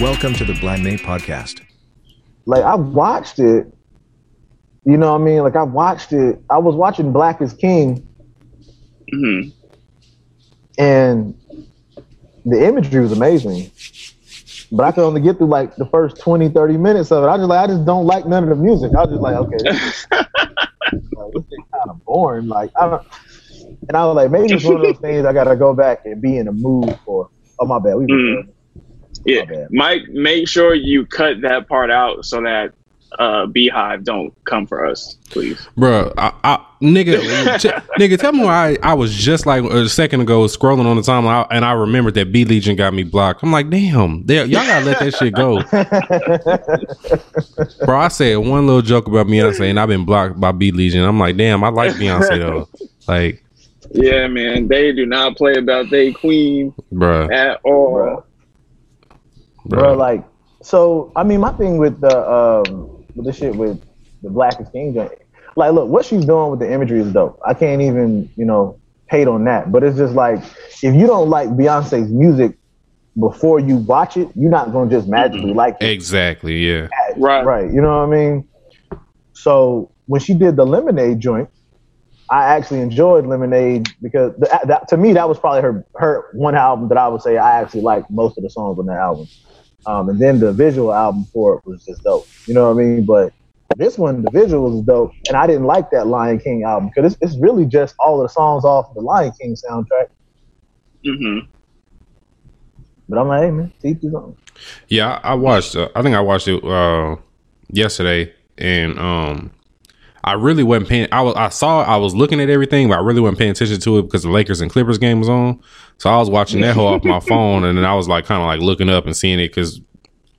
Welcome to the Blind May podcast. like I watched it. You know what I mean? Like I watched it. I was watching Black is King hmm and the imagery was amazing. But I could only get through like the first 20, 30 minutes of it. I just like I just don't like none of the music. I was just like, okay, this is, like, this is kind of boring. Like I don't and I was like, maybe it's one of those things I gotta go back and be in a mood for. Oh my bad. We Mm. Yeah, Mike, make sure you cut that part out so that uh, BeyHive don't come for us, please. Bro, I, I, nigga, t- nigga, tell me why I, I was just like a second ago scrolling on the timeline and I remembered that B Legion got me blocked. I'm like, damn, they, y'all gotta let that shit go, bro. I said one little joke about Beyonce and I've been blocked by B Legion. I'm like, damn, I like Beyonce though. Like, Yeah, man, they do not play about they queen bro, at all. Bruh. Bro, bro. Like, so I mean, my thing with the um with the shit with the Black is King joint, like, look, what she's doing with the imagery is dope. I can't even you know hate on that, but it's just like if you don't like Beyonce's music before you watch it, you're not gonna just magically like it, exactly, yeah, Right. right? You know what I mean? So when she did the Lemonade joint. I actually enjoyed Lemonade because the, that, to me that was probably her her one album that I would say I actually liked most of the songs on that album. Um, and then the visual album for it was just dope. You know what I mean? But this one, the visual is dope, and I didn't like that Lion King album because it's, it's really just all of the songs off the Lion King soundtrack. hmm But I'm like, hey man, teach his own. yeah. I, I watched. Uh, I think I watched it uh, yesterday, and um, I really wasn't paying. I was. I saw. I was looking at everything, but I really wasn't paying attention to it because the Lakers and Clippers game was on. So I was watching that whole off my phone, and then I was like, kind of like looking up and seeing it because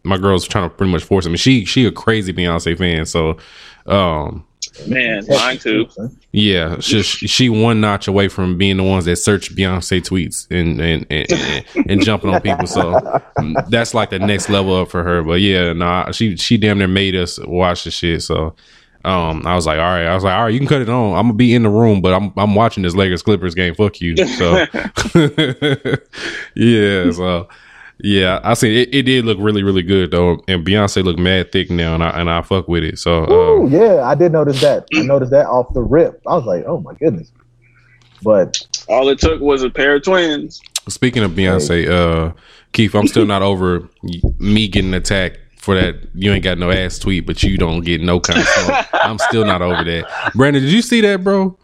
my girl's trying to pretty much force me. She she a crazy Beyonce fan, so um, Man, mine too. yeah, she, she one notch away from being the ones that search Beyonce tweets and and and, and, and jumping on people. So mm, that's like the next level up for her. But yeah, nah, she she damn near made us watch the shit. So um, I was like, all right, I was like, all right, you can cut it on. I'm gonna be in the room, but I'm I'm watching this Lakers Clippers game. Fuck you. So yeah, so. Yeah, I see. It, it did look really, really good though, and Beyonce looked mad thick now, and I and I fuck with it. So, Ooh, um, yeah, I did notice that. I noticed that off the rip. I was like, oh my goodness. But All it took was a pair of twins. Speaking of Beyonce, uh, Keith, I'm still not over me getting attacked for that. You ain't got no ass tweet, but you don't get no kind of smoke. I'm still not over that. Brandon, did you see that, bro?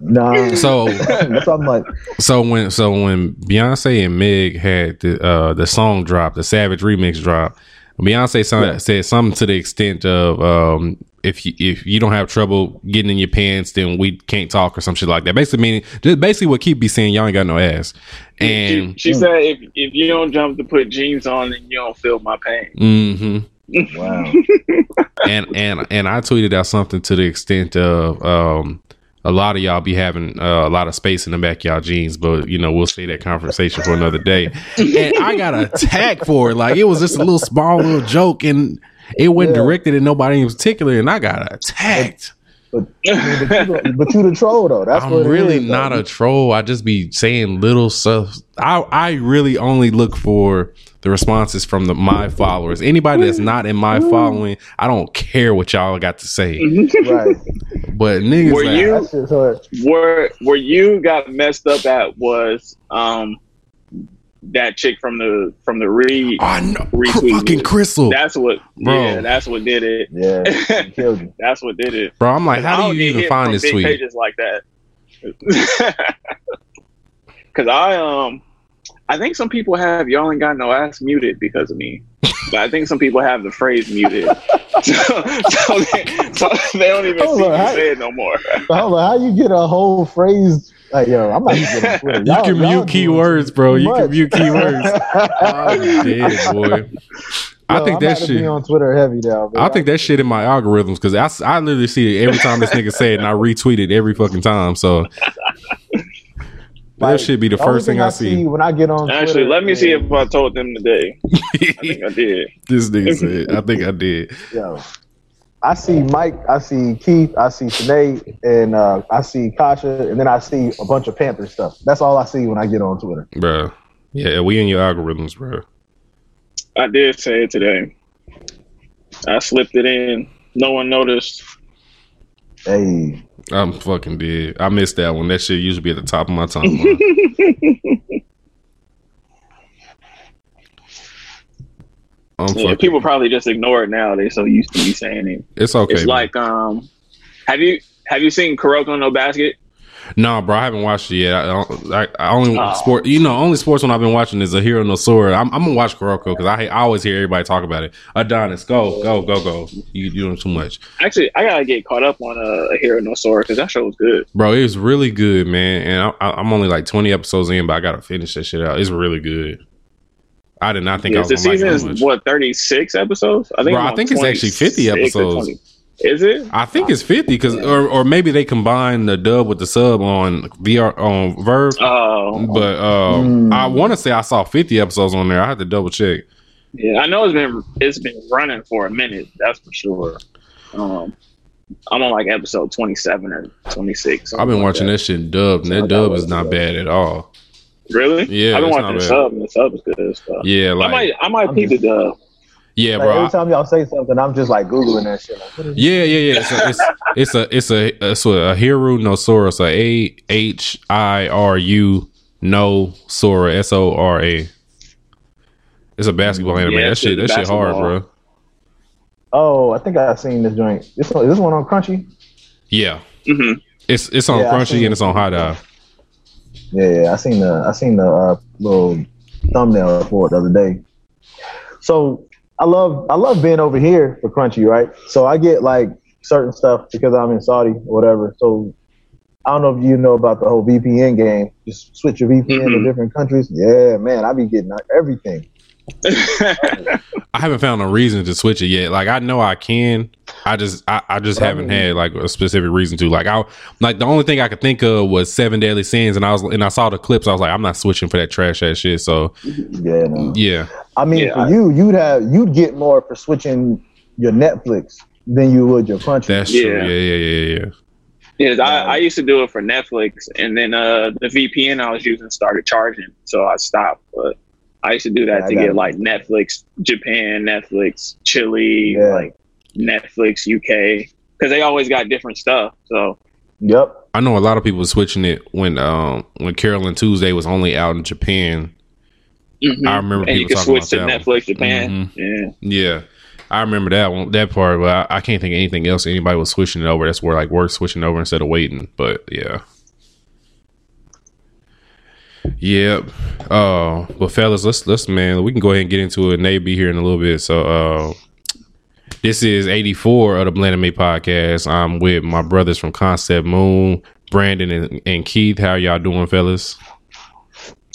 nah, So, that's what I'm like. so when so when Beyonce and Meg had the uh, the song drop, the Savage remix drop, Beyonce some, Yeah. said something to the extent of um, if you if you don't have trouble getting in your pants, then we can't talk or some shit like that. Basically, meaning just basically what Keith be saying, y'all ain't got no ass, and she, she said, if, if you don't jump to put jeans on, then you don't feel my pain. mm-hmm. Wow. and and and I tweeted out something to the extent of um a lot of y'all be having uh, a lot of space in the back of y'all jeans, but you know we'll say that conversation for another day. And I got attacked for it, like it was just a little small little joke, and it wasn't Yeah. directed at nobody in particular, and I got attacked. But, but, you, but you the troll though. That's I'm it really is, though. not a troll. I just be saying little stuff. I I really only look for the responses from the my followers. Anybody that's not in my following, I don't care what y'all got to say. right. But niggas, Were like, you- That's just where where you got messed up at was um that chick from the from the read. Oh, I know, Retweet fucking. Crystal, That's what Bro. yeah, that's what did it. yeah, it killed you. that's what did it. bro. I'm like, how don't do get you even find this tweet? pages like that? Cause I um I think some people have y'all ain't got no ass muted because of me. But I think some people have the phrase muted. so, so, they, so they don't even Hold see on, me how- say it no more. Hold on, how you get a whole phrase Like, yo, I'm not even on You can mute keywords, bro. You can mute keywords. I'm dead, boy. I think I'm that about be shit. on Twitter heavy now. man. I think that shit in my algorithms because I, I literally see it every time this nigga say it and I retweet it every fucking time. So that should be the only first thing I see. when I get on. Actually, Twitter let me see if I told them today. I think I did. this nigga said, I think I did. Yo, I see Mike, I see Keith, I see Sinead, and uh, I see Kasha, and then I see a bunch of Panther stuff. That's all I see when I get on Twitter. Bro. Yeah, we in your algorithms, bro. I did say it today. I slipped it in. No one noticed. Hey, I'm fucking dead. I missed that one. That shit used to be at the top of my timeline. I'm Yeah, fucking, people probably just ignore it now. They're so used to me saying it. it's okay. it's man. like um, have you have you seen Kuroko no Basket? No, bro, I haven't watched it yet. I, don't, I, I only Oh. sport. You know, only sports one I've been watching is Ahiru no Sora. I'm, I'm gonna watch Kuroko because I, I always hear everybody talk about it. Adonis, go, go, go, go. You doing too much, Actually, I gotta get caught up on uh, Ahiru no Sora because that show was good. bro. It was really good, man. And I, I, I'm only like 20 episodes in, but I gotta finish that shit out. It's really good. I did not think I was the like season it is what thirty six episodes. I think. Bro, I think it's actually 50 episodes. Is it? I think it's 50 because, or, or maybe they combine the dub with the sub on VR on Verve. Oh, But um, Mm. I want to say I saw 50 episodes on there. I had to double check. yeah. I know it's been it's been running for a minute. That's for sure. Um, I'm on like episode twenty seven or twenty six. I've been watching that shit dubbed, and that dub is not bad at all. Really? Yeah, I've been watching not the bad. sub, and the sub is good as stuff. Yeah, I like might I might I'm peep the dub. yeah, like, bro. every time y'all say something, I'm just like googling that shit. Like, what is Yeah, yeah, yeah. It's a, it's, it's a it's a it's a, Ahiru no Sora. So A H I R U no Sora S O R A. It's a basketball anime. Yeah, that shit, that shit hard, bro. Oh, I think I've seen this joint. This one, is this one on Crunchy? Yeah, hmm it's it's on Yeah, Crunchy and it's on it. HIDIVE. Yeah, yeah. I seen the I seen the uh, little thumbnail for it the other day. So I love I love being over here for Crunchy, right? So I get like certain stuff because I'm in Saudi or whatever. So I don't know if you know about the whole VPN game. Just switch your VPN to Mhm. different countries. Yeah, man, I be getting everything. I haven't found a reason to switch it yet. Like I know I can. I just I, I just But haven't mean- had like a specific reason to. Like I like the only thing I could think of was Seven Deadly Sins, and I was and I saw the clips. I was like, I'm not switching for that trash ass shit. So Yeah, no. yeah, I mean, Yeah. for you, you'd have you'd get more for switching your Netflix than you would your Crunchy. that's true. Yeah. Yeah, yeah, yeah, yeah. Yes, I, I used to do it for Netflix, and then uh, the VPN I was using started charging, so I stopped. But I used to do that Yeah, to get it. like Netflix Japan, Netflix Chile, Yeah. like Netflix UK, because they always got different stuff. So Yep. I know a lot of people switching it when um when Carole & Tuesday was only out in Japan. mhm. I remember and you people can talking switch to about that Netflix Japan. Mhm. Yeah, Yeah. I remember that one, that part, but I, I can't think of anything else anybody was switching it over. That's where like work switching over instead of waiting. But yeah. Yep. Uh but fellas, let's let's man, we can go ahead and get into it. Nate be here in a little bit. So uh this is 84 of the Blend and May podcast. I'm with my brothers from Concept Moon, Brandon and, and Keith. How y'all doing, fellas?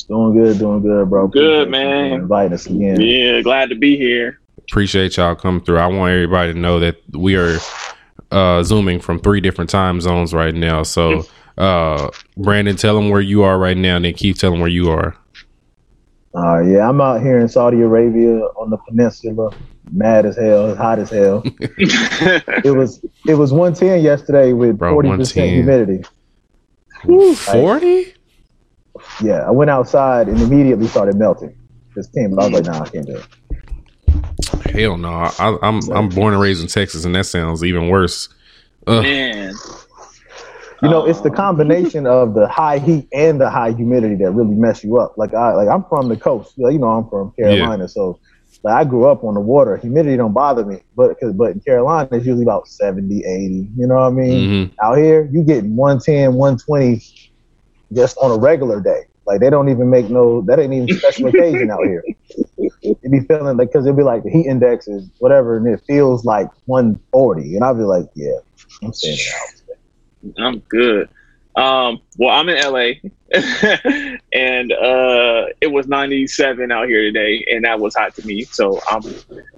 Doing good, doing good, bro. Good, Appreciate man. for Inviting us again. yeah, glad to be here. appreciate y'all coming through. I want everybody to know that we are uh zooming from three different time zones right now. So uh Brandon, tell them where you are right now, and then Keith, tell them where you are. Uh, yeah, I'm out here in Saudi Arabia on the peninsula. Mad as hell, it's hot as hell. It was it was 110 yesterday with 40 percent humidity. Forty? Yeah, I went outside and immediately started melting. Just came, I was like, nah, I can't do it. Hell no. I, I'm I'm born and raised in Texas, and that sounds even worse. Ugh. Man, You know, it's the oh. combination of the high heat and the high humidity that really mess you up. Like I like I'm from the coast. You know, you know, I'm from Carolina, so like I grew up on the water. Humidity don't bother me, but cause, but in Carolina it's usually about 70, 80. You know what I mean? Mhm. Out here, you get 110, 120 just on a regular day. Like they don't even make no that ain't even special occasion out here. You be feeling like because it'll be like the heat index is whatever, and it feels like 140, and I'll be like, yeah, I'm saying that. I'm good. Um, well, I'm in LA, and uh, it was 97 out here today, and that was hot to me. So I'm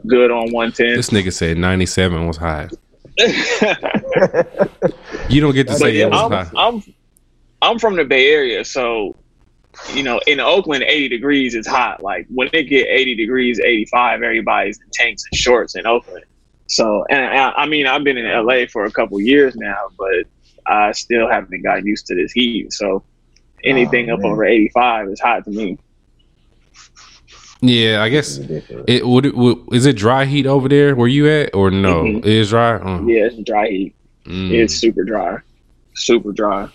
good on 110. This nigga said 97 was hot. You don't get to but say yeah, it was I'm, hot. I'm I'm from the Bay Area, so you know, in Oakland, 80 degrees is hot. Like when it get 80 degrees, 85, everybody's in tanks and shorts in Oakland. So, and I, I mean, I've been in LA for a couple years now, but I still haven't got used to this heat. So, anything Oh, up over 85 is hot to me. Yeah, I guess Ridiculous. it would, it would. Is it dry heat over there where you at, or no? Mhm. It is dry. Oh. Yeah, it's dry heat. Mm. It's super dry, super dry.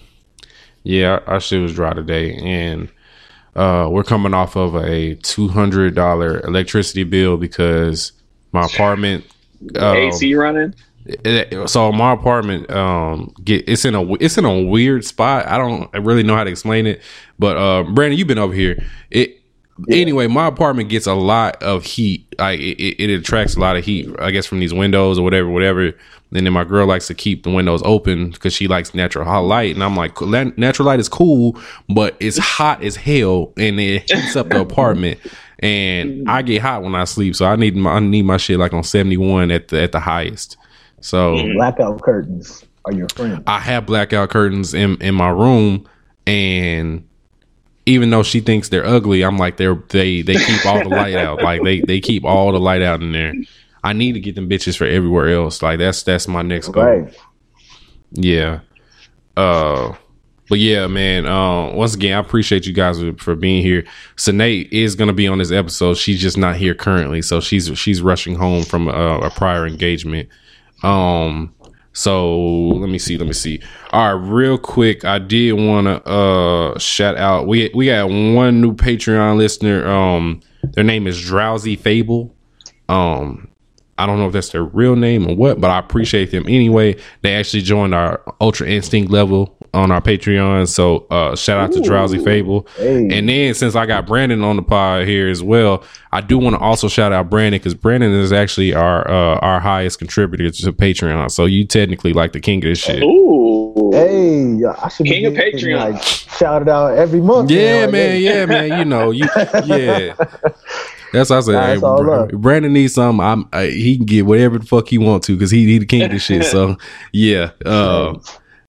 Yeah, our shit was dry today, and uh, we're coming off of a two hundred dollar electricity bill because my apartment. um, AC running. So my apartment um get it's in a it's in a weird spot. I don't really know how to explain it, but uh, Brandon, you've been over here. It anyway, my apartment gets a lot of heat. Like it, it, it attracts a lot of heat, I guess, from these windows or whatever, whatever. And then my girl likes to keep the windows open because she likes natural hot light, and I'm like, natural light is cool, but it's hot as hell, and it heats up the apartment. And I get hot when I sleep, so I need my I need my shit like on 71 at the at the highest. So Blackout curtains are your friend. I have blackout curtains in in my room, and even though she thinks they're ugly, I'm like they're they they keep all the light out. Like they they keep all the light out in there. I need to get them bitches for everywhere else. Like that's that's my next goal. Right. Yeah. Uh but yeah, man. Uh, once again, I appreciate you guys for being here. Sinead is gonna be on this episode. She's just not here currently, so she's she's rushing home from a, a prior engagement. Um, so let me see, let me see. All right, real quick, I did want to uh shout out. We we got one new Patreon listener. Um, their name is Drowsy Fable. Um, I don't know if that's their real name or what, but I appreciate them anyway. They actually joined our Ultra Instinct level on our Patreon. So uh shout out to Drowsy Fable. Hey. And then since I got Brandon on the pod here as well, I do want to also shout out Brandon because Brandon is actually our uh our highest contributor to Patreon. So you technically like the king of this shit. Ooh. Hey, yeah, I should King be of getting, Patreon. Like, shouted out every month. Yeah, now, man. like, Yeah, man. You know, you yeah. That's what I said. Nah, Hey, it's all Bra- love. Brandon needs something. I'm. I, he can get whatever the fuck he want to because he he the king of this shit. So yeah, uh,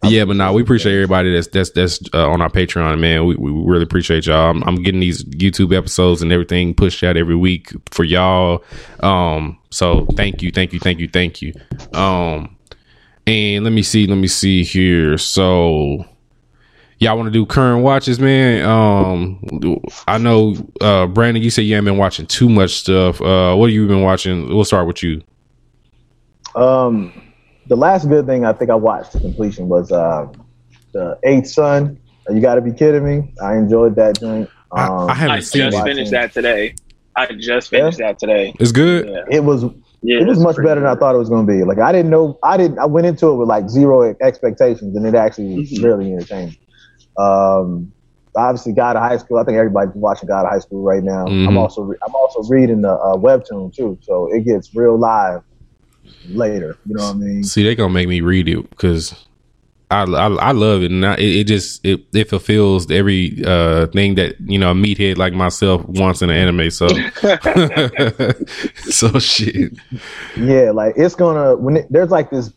yeah. But now we appreciate everybody that's that's that's uh, on our Patreon, man. We, we really appreciate y'all. I'm, I'm getting these YouTube episodes and everything pushed out every week for y'all. Um, so thank you, thank you, thank you, thank you. Um, and let me see, let me see here. So y'all want to do current watches, man? Um, I know, uh, Brandon, you said you haven't been watching too much stuff. Uh, what have you been watching? We'll start with you. Um, the last good thing I think I watched to completion was uh, the Eighth Son. You got to be kidding me! I enjoyed that joint. I, Um, I haven't I seen just it. finished that today. I just finished that today. It's good. Yeah, It was yeah it was much pretty better than I thought it was going to be. Like I didn't know, I didn't. I went into it with like zero expectations, and it actually was Mhm. really entertaining. Um, obviously, God of High School. I think everybody's watching God of High School right now. Mhm. I'm also re- I'm also reading the uh, webtoon too, so it gets real live later. You know what I mean? See, they gonna make me read it because I, I I love it, and I, it, it just it, it fulfills every uh thing that you know a meathead like myself wants in an anime. So so shit. Yeah, like it's gonna when it, there's like this.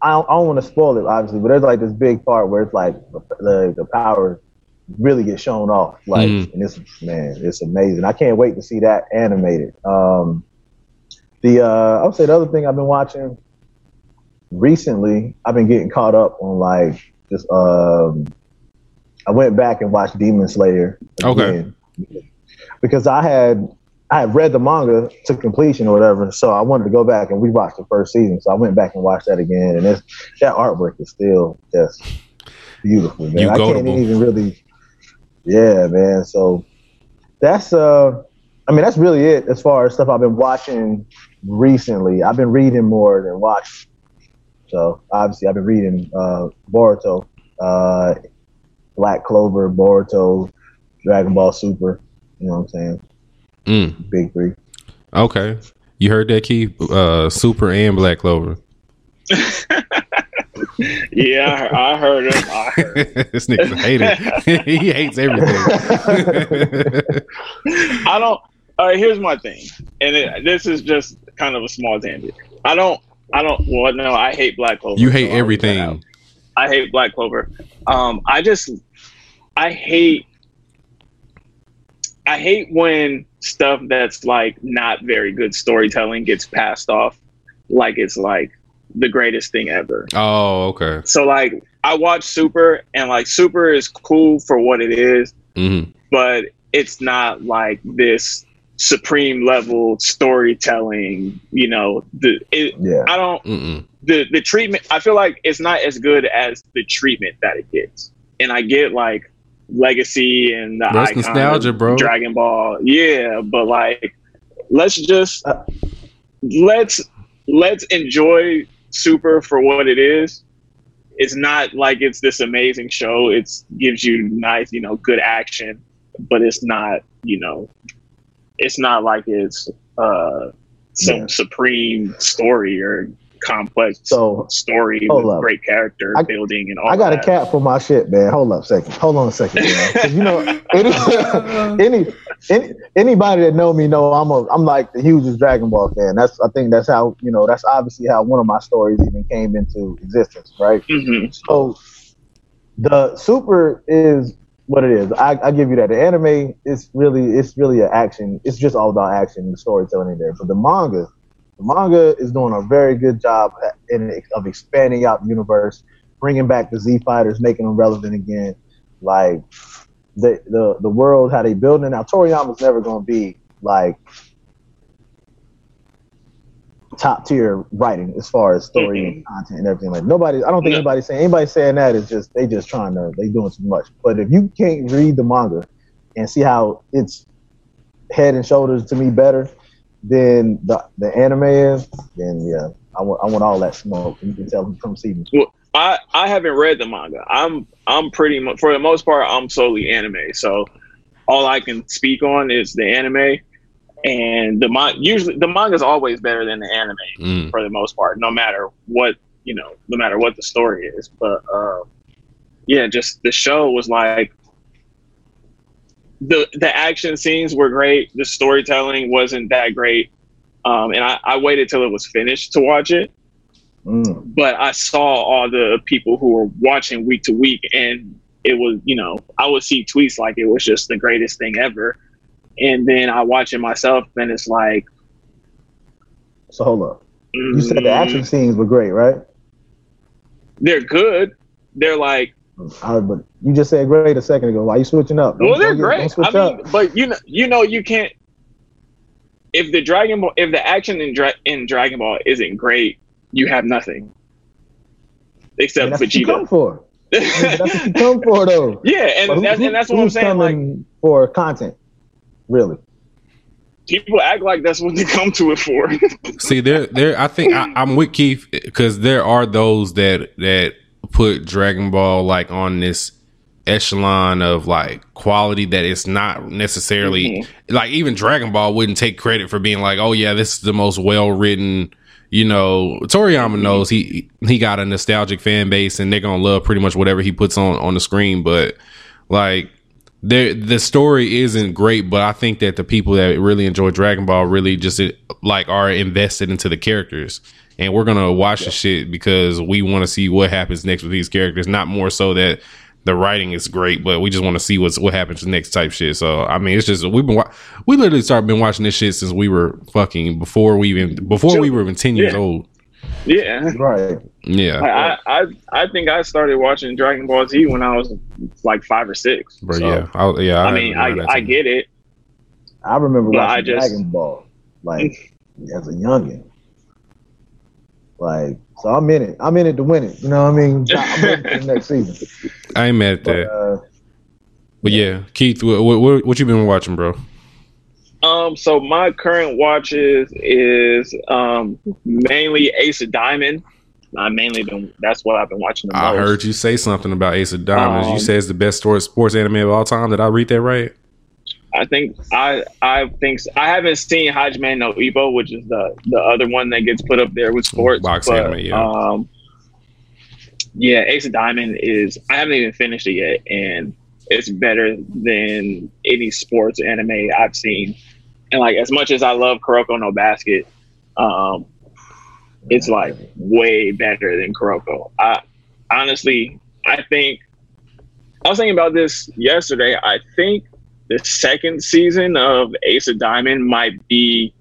I don't, I don't want to spoil it, obviously, but there's like this big part where it's like the the power really gets shown off. Like, Mhm. and it's man, it's amazing. I can't wait to see that animated. Um, the uh, I would say the other thing I've been watching recently, I've been getting caught up on like just um, I went back and watched Demon Slayer Okay. again because I had I had read the manga to completion or whatever, so I wanted to go back and rewatch the first season. So I went back and watched that again, and it's, that artwork is still just beautiful, man. You I can't even really, yeah, man. So that's uh, I mean, that's really it as far as stuff I've been watching recently. I've been reading more than watching. So obviously, I've been reading uh, Boruto, uh, Black Clover, Boruto, Dragon Ball Super. You know what I'm saying? Mm, Big three. okay, you heard that, Keith? Uh, Super and Black Clover. Yeah, I I heard him. I heard. this nigga's a hater. he hates everything. I don't. All right, here's my thing, and it, this is just kind of a small tangent. I don't. I don't. Well, no, I hate Black Clover. you hate so I'll leave that out. everything. I hate Black Clover. Um, I just, I hate, I hate when stuff that's like not very good storytelling gets passed off like it's like the greatest thing ever. Oh, okay. So like, I watch Super, and like Super is cool for what it is, hmm but it's not like this supreme level storytelling. You know, the it, Yeah. I don't Mm-mm. the the treatment i feel like it's not as good as the treatment that it gets and i get like legacy and the That's icon nostalgia, bro. dragon ball yeah but like let's just Uh, let's let's enjoy super for what it is it's not like it's this amazing show it's gives you nice you know good action but it's not you know it's not like it's uh some Yeah. supreme story or complex So story with up. great character I- building and all I got a that. cap for my shit, man. Hold up a second. Hold on a second, man. you know, any, any, any anybody that know me know I'm a I'm like the hugest Dragon Ball fan. That's I think that's how you know that's obviously how one of my stories even came into existence, right? Mhm. So the super is what it is. I, I give you that. The anime is really it's really an action. It's just all about action and storytelling in there. But the manga, the manga is doing a very good job in of expanding out the universe, bringing back the Z fighters, making them relevant again. Like the the the world how they building it now. Toriyama's never going to be like top tier writing as far as story and mm-hmm. content and everything. Like nobody, I don't think No. anybody saying anybody saying that is just they just trying to they doing too much. But if you can't read the manga and see how it's head and shoulders to me better than the the anime is, then yeah, I want I want all that smoke. You can tell them come see me. I I haven't read the manga. I'm I'm pretty much for the most part I'm solely anime. So all I can speak on is the anime, and the mon- usually the manga is always better than the anime Mm. for the most part, no matter what you know, no matter what the story is. But uh, yeah, just the show was like the the action scenes were great. The storytelling wasn't that great, um, and I, I waited till it was finished to watch it. Mm. But I saw all the people who were watching week to week, and it was you know I would see tweets like it was just the greatest thing ever, and then I watch it myself, and it's like So hold up. You said the action mm, scenes were great, right? They're good. They're like Uh, but you just said great a second ago. Why are you switching up? Well, they're great. I mean, up. but you know, you know, you can't. If the Dragon Ball, if the action in, Dra- in Dragon Ball isn't great, you have nothing except that's what you come Vegeta. for. that's what you come for, though. yeah, and who- that's who- and that's what I'm saying. Like for content, really. people act like that's what they come to it for. See, there, there. I think I, I'm with Keith because there are those that that put Dragon Ball like on this echelon of like quality that it's not necessarily mm-hmm. like even Dragon Ball wouldn't take credit for being like, oh yeah, this is the most well written. You know, Toriyama mm-hmm. knows he he got a nostalgic fan base and they're gonna love pretty much whatever he puts on on the screen. But like the the story isn't great, but I think that the people that really enjoy Dragon Ball really just like are invested into the characters, and we're gonna watch the shit because we want to see what happens next with these characters, not more so that the writing is great, but we just want to see what's what happens next type shit. So I mean, it's just we've been wa- we literally started been watching this shit since we were fucking before we even before we were even ten years Yeah. old. Yeah, Right. Yeah, I, I I think I started watching Dragon Ball Z when I was like five or six. but So, yeah, I, yeah. I mean, I I get it. I remember But watching I just- Dragon Ball like as a youngin. Like, so I'm in it. I'm in it to win it. You know what I mean? I'm ready for next season. I ain't mad at But, that. uh, But yeah, Keith, what, what what you been watching, bro? Um, so my current watches is um mainly Ace of Diamond. I mainly been that's what I've been watching the I most. heard you say something about Ace of Diamonds. you say it's the best sports sports anime of all time. Did I read that right? I think I I think I haven't seen Hajime no Ippo, which is the the other one that gets put up there with sports. Box but, anime, yeah. Um, Yeah, Ace of Diamond is. I haven't even finished it yet, and it's better than any sports anime I've seen. And like, as much as I love Kuroko no Basket, um, it's like way better than Kuroko. I honestly, I think I was thinking about this yesterday. I think the second season of Ace of Diamond might be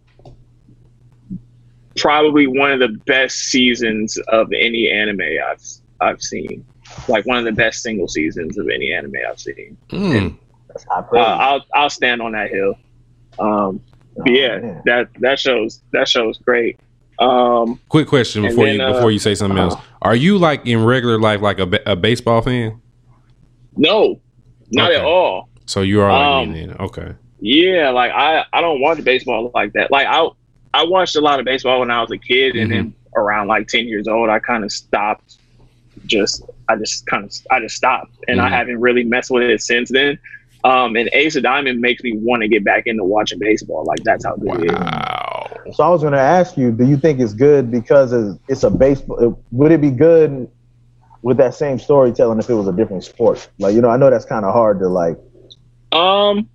probably one of the best seasons of any anime I've I've seen. Like one of the best single seasons of any anime I've seen. Mm. That's Uh. I'll I'll stand on that hill. Um, but Oh, yeah, man. that that shows that shows great. Um, Quick question before then, you uh, before you say something else. Are you like in regular life like a, a baseball fan? no, not Okay. at all. So you are like Um, me then. Okay. Yeah, like I I don't watch baseball like that. Like I I watched a lot of baseball when I was a kid, and then around like ten years old, I kind of stopped. Just I just kind of I just stopped, and I Mhm. haven't really messed with it since then. Um, and Ace of Diamond makes me want to get back into watching baseball. Like that's how good it is. So I was going to ask you, do you think it's good because it's, it's a baseball? Would it be good with that same storytelling if it was a different sport? Like, you know, I know that's kind of hard to like. Um,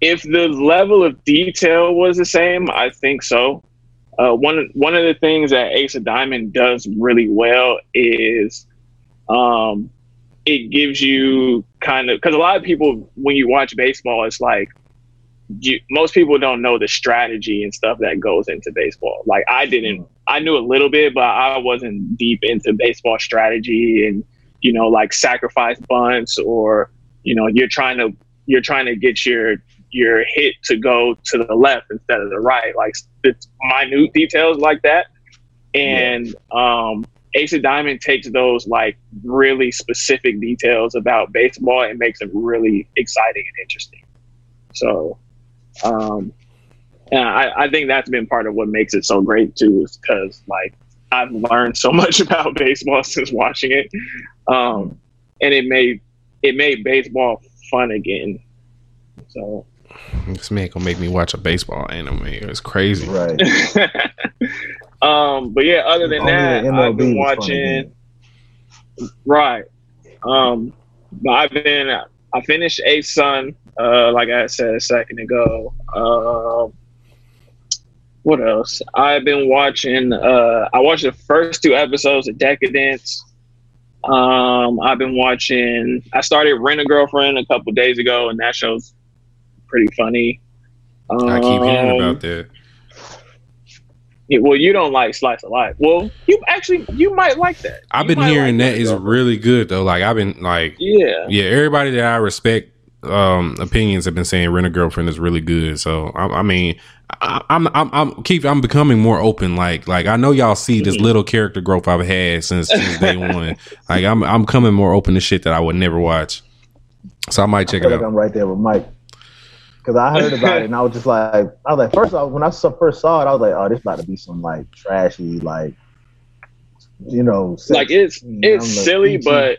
if the level of detail was the same, I think so. Uh, one one of the things that Ace of Diamond does really well is, um, it gives you kind of because a lot of people when you watch baseball, it's like you, most people don't know the strategy and stuff that goes into baseball. Like I didn't, I knew a little bit, but I wasn't deep into baseball strategy and you know like sacrifice bunts or you know you're trying to you're trying to get your your hit to go to the left instead of the right like it's minute details like that and um ace of diamond takes those like really specific details about baseball and makes them really exciting and interesting so um and I, I think that's been part of what makes it so great too is because like i've learned so much about baseball since watching it um and it made it made baseball fun again so This man gonna make me watch a baseball anime. It's crazy. Right. um, but yeah, other than Only that, the I've been was fun watching. Right. Um, but I've been. I finished Eighth Son. Uh, like I said a second ago. Um, what else? I've been watching. Uh, I watched the first two episodes of Decadence. Um, I've been watching. I started Rent a Girlfriend a couple days ago, and that show's pretty funny. I keep hearing Um, about that. Yeah, well, you don't like slice of life. Well, you actually you might like that. I've You been hearing like that is really good though. Like I've been like Yeah, yeah, everybody that I respect um opinions have been saying Rent a Girlfriend is really good. So I, I mean, I, I'm I'm I'm keep I'm becoming more open. Like like I know y'all see this Mhm. little character growth I've had since, since day one. Like I'm I'm coming more open to shit that I would never watch. So I might check feel it like out. I'm right there with Mike. Because I heard about it and I was just like, I was like, first off, when I first saw it, I was like, oh, this about to be some like trashy, like, you know, sex like it's it's silly, PG. but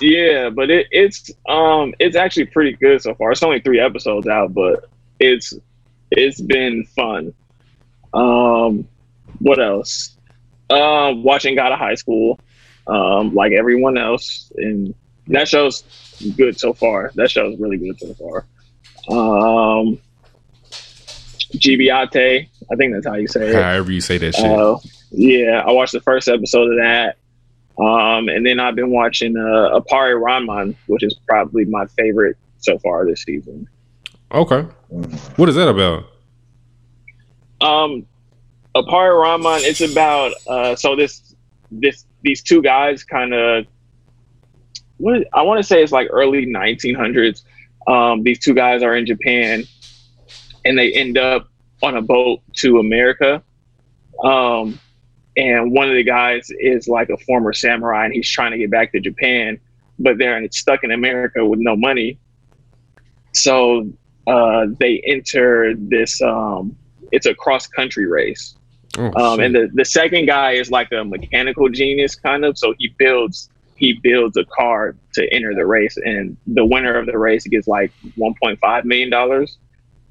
yeah, but it, it's um it's actually pretty good so far. It's only three episodes out, but it's it's been fun. Um, what else? Um, watching God of High School, um, like everyone else, and that show's good so far. That show's really good so far. Um, Gibiate, I think that's how you say it. However you say that shit. Uh, yeah, I watched the first episode of that. Um, and then I've been watching uh, Appare-Ranman, which is probably my favorite so far this season. okay. What is that about? Um, Appare-Ranman, it's about uh, so this this these two guys kind of what I want to say it's like early 1900s. Um, these two guys are in Japan, and they end up on a boat to America. Um, and one of the guys is like a former samurai, and he's trying to get back to Japan, but they're stuck in America with no money. So uh, they enter this. Um, it's a cross country race, Oh, um, and the, the second guy is like a mechanical genius kind of. So he builds he builds a car to enter the race, and the winner of the race gets like 1.5 million dollars.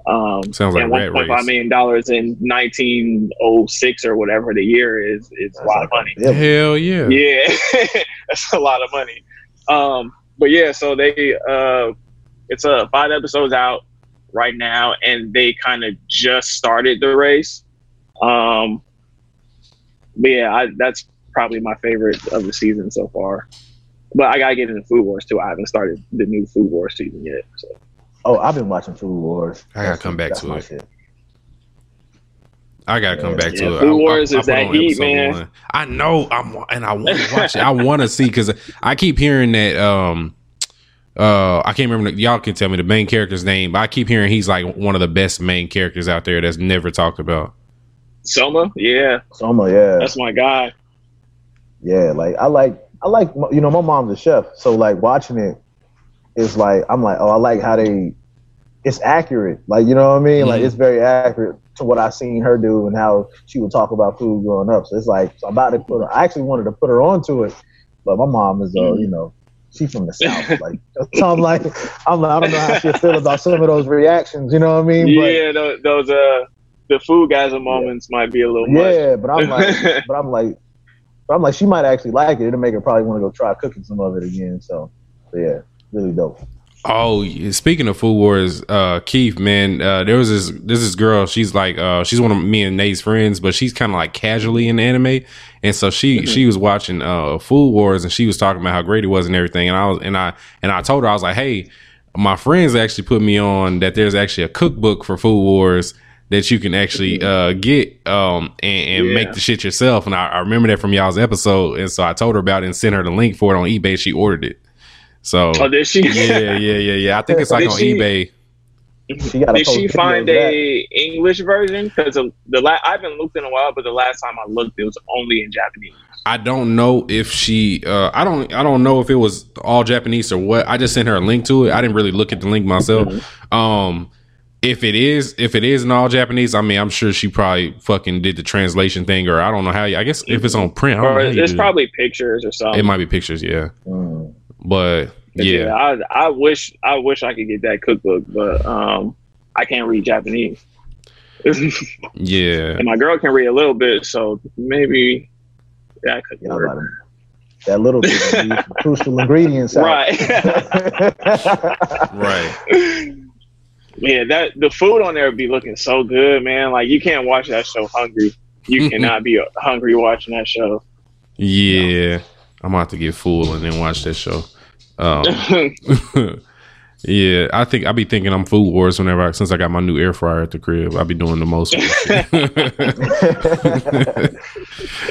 Um, Sounds like and Rat one point five Race. million dollars in nineteen oh six or whatever the year is is a lot of money. Hell yeah. Yeah, that's a lot of money. Um, but yeah, so they uh, it's a uh, five episodes out right now, and they kind of just started the race. Um, but yeah, I, that's probably my favorite of the season so far. But I gotta get into Food Wars too. I haven't started the new Food Wars season yet. So Oh, I've been watching Food Wars. I gotta come back That's to it. shit. I gotta come back Yeah, to it. Food I- I- Wars I is put that heat, man. one. I know. I'm and I want to watch it. I want to see because I keep hearing that. Um, uh, I can't remember. Y'all can tell me the main character's name. But I keep hearing he's like one of the best main characters out there that's never talked about. Soma, yeah, Soma, yeah, that's my guy. Yeah. Like I like, I like. You know, my mom's a chef, so like watching it is like I'm like, oh, I like how they. It's accurate, like you know what I mean. Like Mhm. it's very accurate to what I seen her do and how she would talk about food growing up. So it's like so I'm about to put her. I actually wanted to put her onto it, but my mom is, uh, Mhm. you know, she's from the south. Like so I'm like, I'm like, I don't know how she feel about some of those reactions. You know what I mean? yeah, those, those uh, the food guys moments might be a little But, much. yeah, but I'm like, but I'm like, I'm like, she might actually like it. It'll make her probably want to go try cooking some of it again. So, so yeah, really dope. Oh, speaking of Food Wars, uh, Keith, man, uh, there was this this this girl. She's like, uh, she's one of me and Nate's friends, but she's kind of like casually in anime, and so she she was watching uh Food Wars, and she was talking about how great it was and everything, and I was and I and I told her I was like, hey, my friends actually put me on that there's actually a cookbook for Food Wars that you can actually uh get um and, and Yeah. make the shit yourself, and I, I remember that from y'all's episode, and so I told her about it and sent her the link for it on eBay. She ordered it, so Oh, did she? yeah, yeah, yeah, yeah. I think it's like Did on she- eBay. She got. Did she find a English version? Because the la- I haven't looked in a while, but the last time I looked, it was only in Japanese. I don't know if she. Uh, I don't. I don't know if it was all Japanese or what. I just sent her a link to it. I didn't really look at the link myself. Mm-hmm. Um, if it is, if it is in all Japanese, I mean, I'm sure she probably fucking did the translation thing, or I don't know how. You, I guess if it's on print, I Or know how you there's probably pictures or something. It might be pictures, yeah. Mm. But But yeah, I, I wish I wish I could get that cookbook, but um, I can't read Japanese. Yeah, and my girl can read a little bit, so maybe that could Yeah, I'm work. about that little bit of crucial ingredients. Right. Right. Yeah, that the food on there would be looking so good, man. Like you can't watch that show hungry. You cannot be hungry watching that show. Yeah. I'm about to get full and then watch that show. Um, yeah, I think I be thinking I'm food wars whenever I, since I got my new air fryer at the crib. I'll be doing the most. of that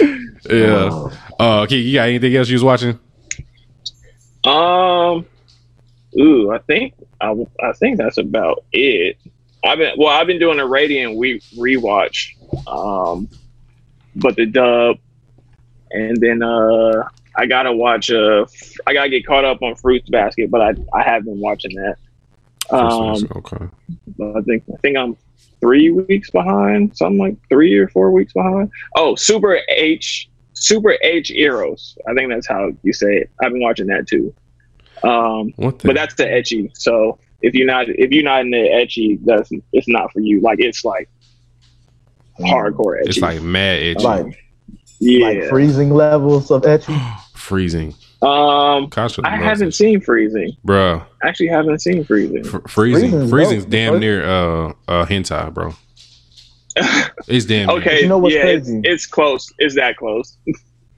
shit. yeah. Oh, Uh, okay, you got anything else you was watching? Um, ooh, I think I, I think that's about it. I've been well, I've been doing a Radiant we rewatch, um, but the dub, and then uh, I gotta watch uh, I gotta get caught up on Fruits Basket, but I I have been watching that. Um, okay. I think I think I'm three weeks behind, something like three or four weeks behind. Oh, Super H, Super H Eros. I think that's how you say it. I've been watching that too. Um, What the? but that's the ecchi. So if you're not if you're not in the ecchi, that's it's not for you. Like it's like hardcore ecchi. it's like mad itchy, like yeah. like freezing levels of etching. freezing. um, Constantly I loves haven't it. seen freezing. bruh. I actually haven't seen freezing. Fr- freezing, Freezing's freezing's damn near uh uh hentai, bro. It's damn near. okay, You know what's yeah, crazy? It's, it's close. It's that close.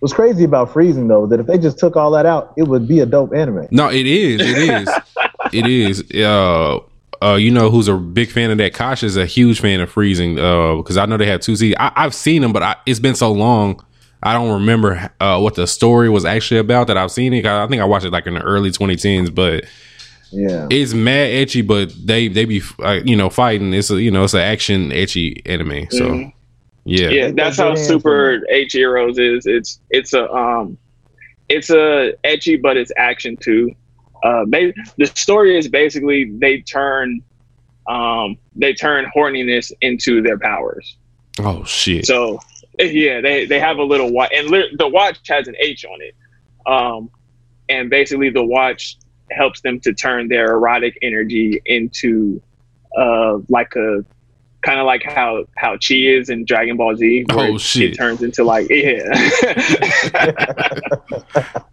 What's crazy about freezing though, that if they just took all that out, it would be a dope anime. No, it is. It is. it is. Uh, uh, you know who's a big fan of that? Kosh is a huge fan of freezing. Uh, because I know they have two seasons. I, I've seen them, but I, it's been so long. I don't remember uh what the story was actually about that I've seen it. I think I watched it like in the early 2010s, but Yeah. it's mad ecchi. But they they be uh, you know fighting. It's a you know it's an action ecchi anime. So Mhm. Yeah, yeah, Take that's how Super H Heroes is. It's it's a um, it's a ecchi, but it's action too. Uh, ba- the story is basically they turn, um, they turn horniness into their powers. oh shit. So yeah, they they have a little watch, and lit- the watch has an H on it. Um, and basically the watch helps them to turn their erotic energy into uh, like a kind of like how how Chi is in Dragon Ball Z. where Oh, it- shit. It turns into like yeah.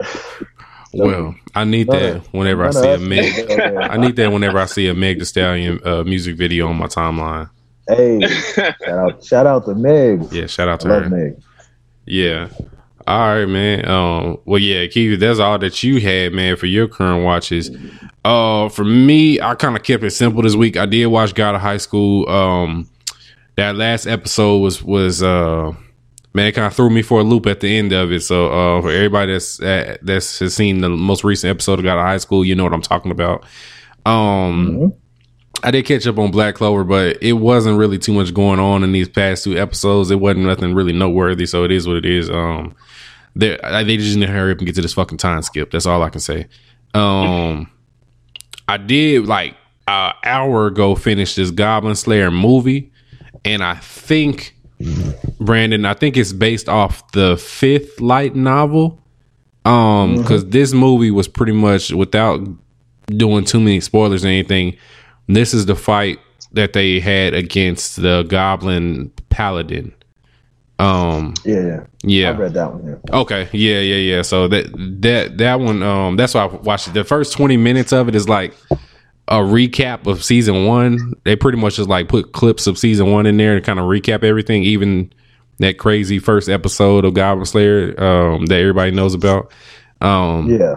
Well, I need that whenever I see a Meg. niggas go there. I need that whenever I see a Meg The Stallion uh, music video on my timeline. Hey, shout out, shout out to Meg. Yeah, shout out I to love her. Meg. Yeah. All right, man. Um, well, yeah, Keith, that's all that you had, man, for your current watches. Uh, for me, I kind of kept it simple this week. I did watch God of High School. Um, that last episode was was uh, man, it kind of threw me for a loop at the end of it. So, uh, for everybody that's uh, that's has seen the most recent episode of God of High School, you know what I'm talking about. Um. I did catch up on Black Clover, but it wasn't really too much going on in these past two episodes. It wasn't nothing really noteworthy, so it is what it is. Um, they they just need to hurry up and get to this fucking time skip. That's all I can say. Um, I did like an hour ago finish this Goblin Slayer movie, and I think Brandon, I think it's based off the fifth light novel. Um, because this movie was pretty much without doing too many spoilers or anything. This is the fight that they had against the Goblin Paladin. Um, Yeah, yeah. yeah. I read that one. Yeah. Okay. Yeah, yeah, yeah. So that that that one, um, that's why I watched it. The first twenty minutes of it is like a recap of season one. They pretty much just like put clips of season one in there to kind of recap everything, even that crazy first episode of Goblin Slayer um, that everybody knows about. Um, Yeah.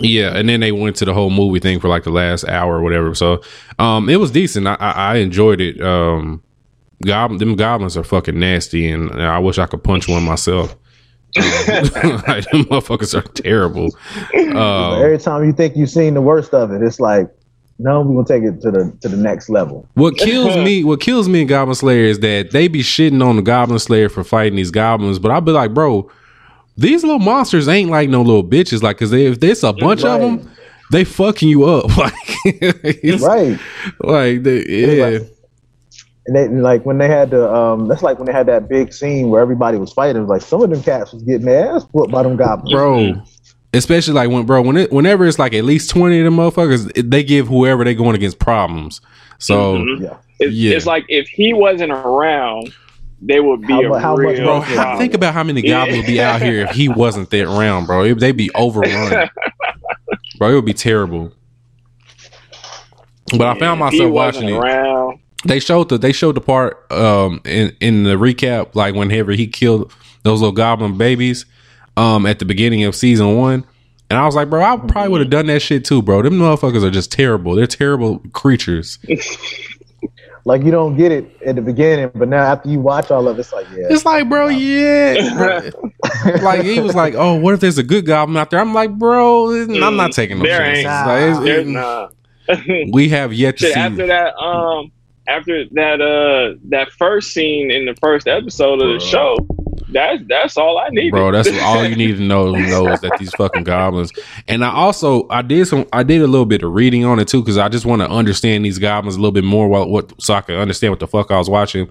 yeah, and then they went to the whole movie thing for like the last hour or whatever. So, um, it was decent. I, I, I enjoyed it. Um, goblin, them goblins are fucking nasty, and I wish I could punch one myself. Like, them motherfuckers are terrible. Um, Every time you think you've seen the worst of it, it's like, no, we're gonna take it to the to the next level. what kills me, what kills me in Goblin Slayer is that they be shitting on the Goblin Slayer for fighting these goblins, but I'll be like, bro, these little monsters ain't like no little bitches. Like, cause they, if there's a bunch of them, they fucking you up. Like, it's- Right. Like, they, yeah. Like- And they and like when they had the um that's like when they had that big scene where everybody was fighting, like some of them cats was getting their ass whooped by them goblins. bro. Especially like when, bro, when it, whenever it's like at least twenty of them motherfuckers, it- they give whoever they going against problems. So, Mhm. Yeah. It's, Yeah. it's like if he wasn't around, they would be How a mu- how much bro, how, think about how many Yeah. goblins would be out here if he wasn't there around, bro. It- they'd be overrun, bro. It would be terrible. But I found If he myself wasn't watching it. Around. They showed the they showed the part um in in the recap like whenever he killed those little goblin babies um at the beginning of season one. And I was like, bro, I probably would have done that shit too, bro. Them motherfuckers are just terrible. They're terrible creatures. Like you don't get it at the beginning, but now after you watch all of it, it's like, yeah. It's like, bro, yeah. like he was like, oh, what if there's a good goblin out there? I'm like, bro, I'm not taking no There chances. ain't. Like, it's- it- not. we have yet to Shit, see. after that, um, after that, uh, that first scene in the first episode of the show, that's that's all I needed, Bro, that's all you need to know. Know is that these fucking goblins. And I also I did some I did a little bit of reading on it too because I just want to understand these goblins a little bit more. While what so I can understand what the fuck I was watching.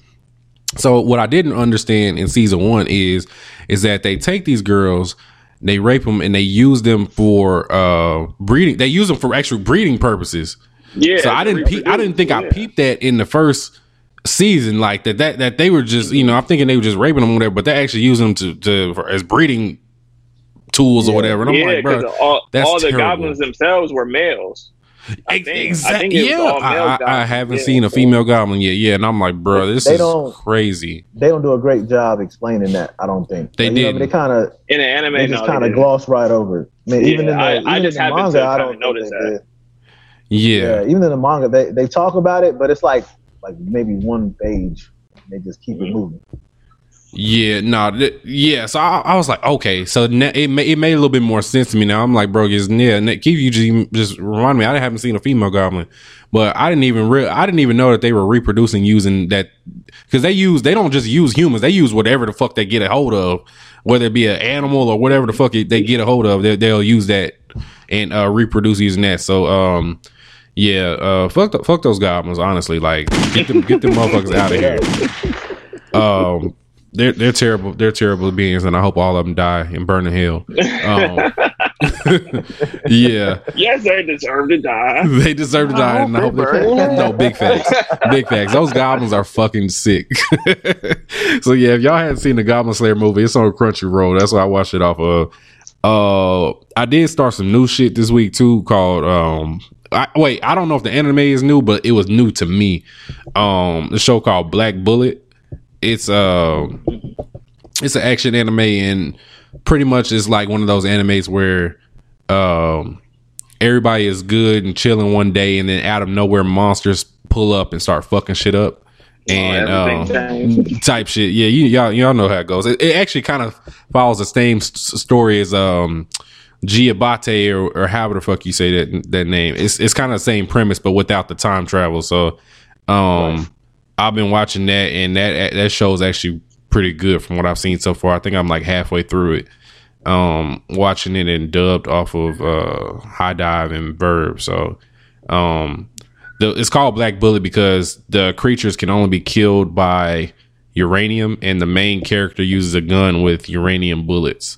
So what I didn't understand in season one is is that they take these girls, they rape them, and they use them for uh breeding. They use them for actual breeding purposes. Yeah. So I didn't peep, I didn't think I peeped that in the first season like that that that they were just you know I'm thinking they were just raping them or whatever, but they actually use them to to for, as breeding tools or whatever. And I'm yeah, like, bro, because all, that's all the terrible. goblins themselves were males. I think- exactly. think Yeah, I, I, I haven't yeah. seen a female goblin yet. Yeah, and I'm like, bro, this They is don't- crazy. they don't do a great job explaining that. I don't think They Like, you know, didn't. They kind of In the anime, they just they kind of didn't. gloss right over it. I mean, even in the, I- even I in just the manga, to I don't think notice that. did. Yeah, Yeah, even in the manga, they they talk about it, but it's like like maybe one page. They just keep it moving. Yeah, no, th- yeah. So I, I was like, okay, so na- it ma- it made a little bit more sense to me now. I'm like, bro, just yeah, Nick, Keith, you just just remind me. I haven't seen a female goblin, but I didn't even real I didn't even know that they were reproducing using that because they use they don't just use humans. They use whatever the fuck they get a hold of, whether it be an animal or whatever the fuck they get a hold of. They, they'll use that and uh, reproduce using that. So um. Yeah, uh, fuck, the, fuck those goblins. Honestly, like get them, get them motherfuckers out of here. Um, they're they're terrible. They're terrible beings, and I hope all of them die and burn in hell. Um, yeah, Yes, they deserve to die. they deserve to die. And I hope they no big facts, big facts. Those goblins are fucking sick. so yeah, if y'all hadn't seen the Goblin Slayer movie, it's on Crunchyroll. That's why I watched it off of. Uh, I did start some new shit this week too, called um. I, wait, I don't know if the anime is new, but it was new to me. Um, the show called Black Bullet. It's uh, it's an action anime and pretty much it's like one of those animes where um everybody is good and chilling one day and then out of nowhere monsters pull up and start fucking shit up and everything um, type shit yeah you, y'all y'all know how it goes it, it actually kind of follows the same s- story as um Gibiate or, or however the fuck you say that that name. It's it's kind of the same premise but without the time travel. So um I've been watching that and that that show's actually pretty good from what I've seen so far. I think I'm like halfway through it. Um watching it and dubbed off of uh HIDIVE and VRV. So um the, it's called black bullet because the creatures can only be killed by uranium and the main character uses a gun with uranium bullets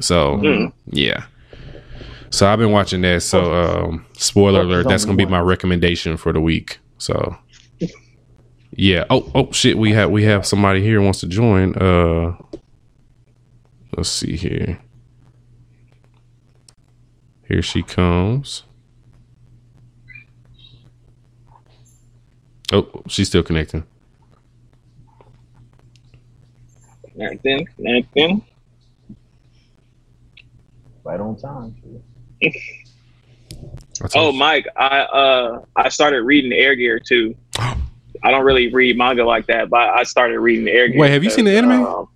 so yeah so i've been watching that so um spoiler alert that's gonna be my recommendation for the week so yeah oh oh shit we have we have somebody here who wants to join uh Let's see here. Here she comes. Oh, she's still connecting. Connecting, connecting. Right on time. Oh, you. Mike, I uh I started reading Air Gear too. I don't really read manga like that, but I started reading Air Gear. Wait, have you seen the anime? um,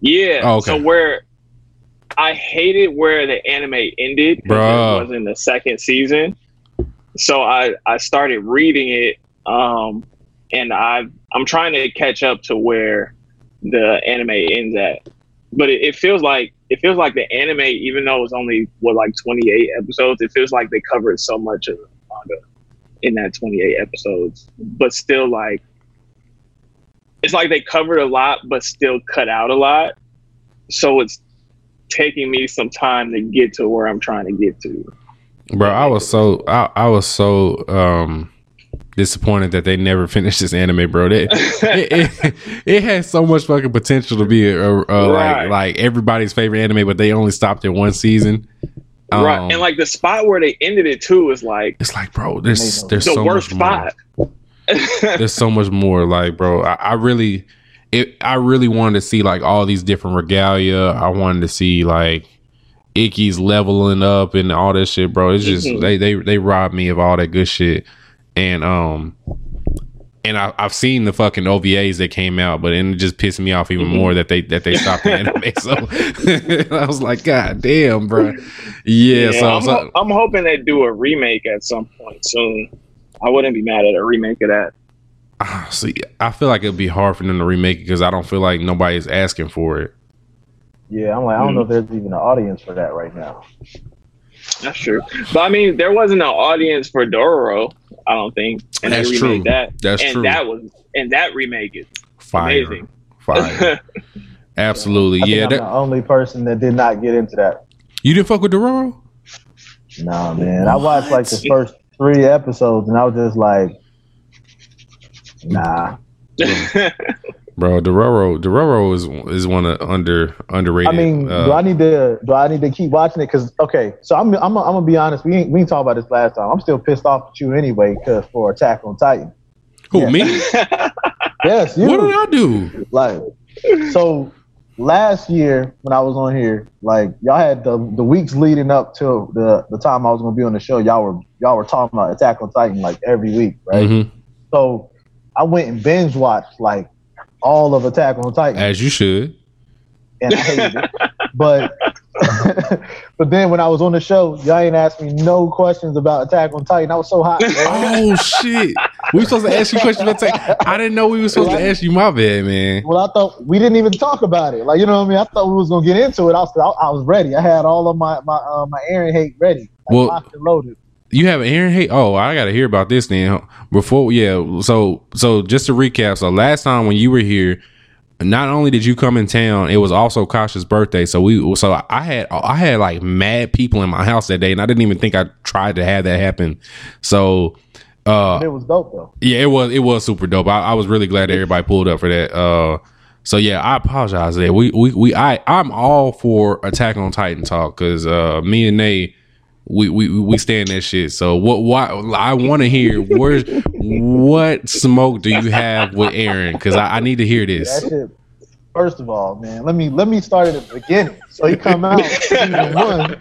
yeah. Oh, okay. So where I hated where the anime ended because Bruh. it was in the second season. So I I started reading it, um, and I I'm trying to catch up to where the anime ends at. But it, it feels like it feels like the anime, even though it's only what like 28 episodes, it feels like they covered so much of the manga in that 28 episodes. But still, like it's like they covered a lot, but still cut out a lot. So it's taking me some time to get to where I'm trying to get to. Bro, I was so I, I was so um disappointed that they never finished this anime, bro. That it, it, it has so much fucking potential to be a, a, a Right. like like everybody's favorite anime, but they only stopped at one season. Um, right. And like the spot where they ended it too is like it's like, bro, there's there's the so worst much more. spot. there's so much more like bro i, I really it i really wanted to see like all these different regalia i wanted to see like Ikki's leveling up and all that shit bro it's just Mhm. they they they robbed me of all that good shit and um and I, I've seen the fucking OVAs that came out, but it just pissed me off even Mhm. more that they that they stopped the anime. So I was like, God damn, bro. Yeah. so, I'm, so ho- I'm hoping they do a remake at some point soon. I wouldn't be mad at a remake of that. Ah, see, I feel like it'd be hard for them to remake it because I don't feel like nobody's asking for it. Yeah, I'm like, I don't know if there's even an audience for that right now. That's true. But I mean, there wasn't an audience for Dororo, I don't think. And That's they true. remade that. That's and true. that was and that remake is Fire, amazing. fire, absolutely. I think Yeah, I'm that, the only person that did not get into that. you didn't fuck with Dororo, Nah, man. I watched like the first three episodes, and I was just like, nah. bro. Dororo, Dororo is is one of under underrated. I mean, uh, do I need to do I need to keep watching it? Because okay, so I'm I'm I'm gonna be honest. We ain't we ain't talk about this last time. I'm still pissed off at you anyway, cause for Attack on Titan. who yeah. me? Yes, you. What did I do? like so last year when I was on here, like y'all had the the weeks leading up to the the time I was gonna be on the show, y'all were y'all were talking about Attack on Titan like every week, right? Mhm. So I went and binge watched like all of Attack on Titan, As you should. and I hated it. But but then when I was on the show, y'all ain't asked me no questions about Attack on Titan. I was so hot. Oh shit! We supposed to ask you questions about tech. I didn't know we were supposed to ask you. My bad, man. Well, I thought we didn't even talk about it. Like you know what I mean? I thought we was gonna get into it. I was I, I was ready. I had all of my my uh, my Eren hate ready. Like, Well- locked and loaded. You have Eren Hay. Oh, I got to hear about this then. Before, yeah. So, so just to recap. So last time when you were here, not only did you come in town, it was also Kasha's birthday. So we, so I had, I had like mad people in my house that day, and I didn't even think I tried to have that happen. So, uh, It was dope though. yeah, it was, it was super dope. I, I was really glad everybody pulled up for that. Uh, so yeah, I apologize there. We, we, we, I, I'm all for Attack on Titan talk because uh, me and Nate, we, we, we stand that shit. So what, why, I want to hear what smoke do you have with Eren? Because I, I need to hear this. First of all, man, let me let me start at the beginning. So he come out season one,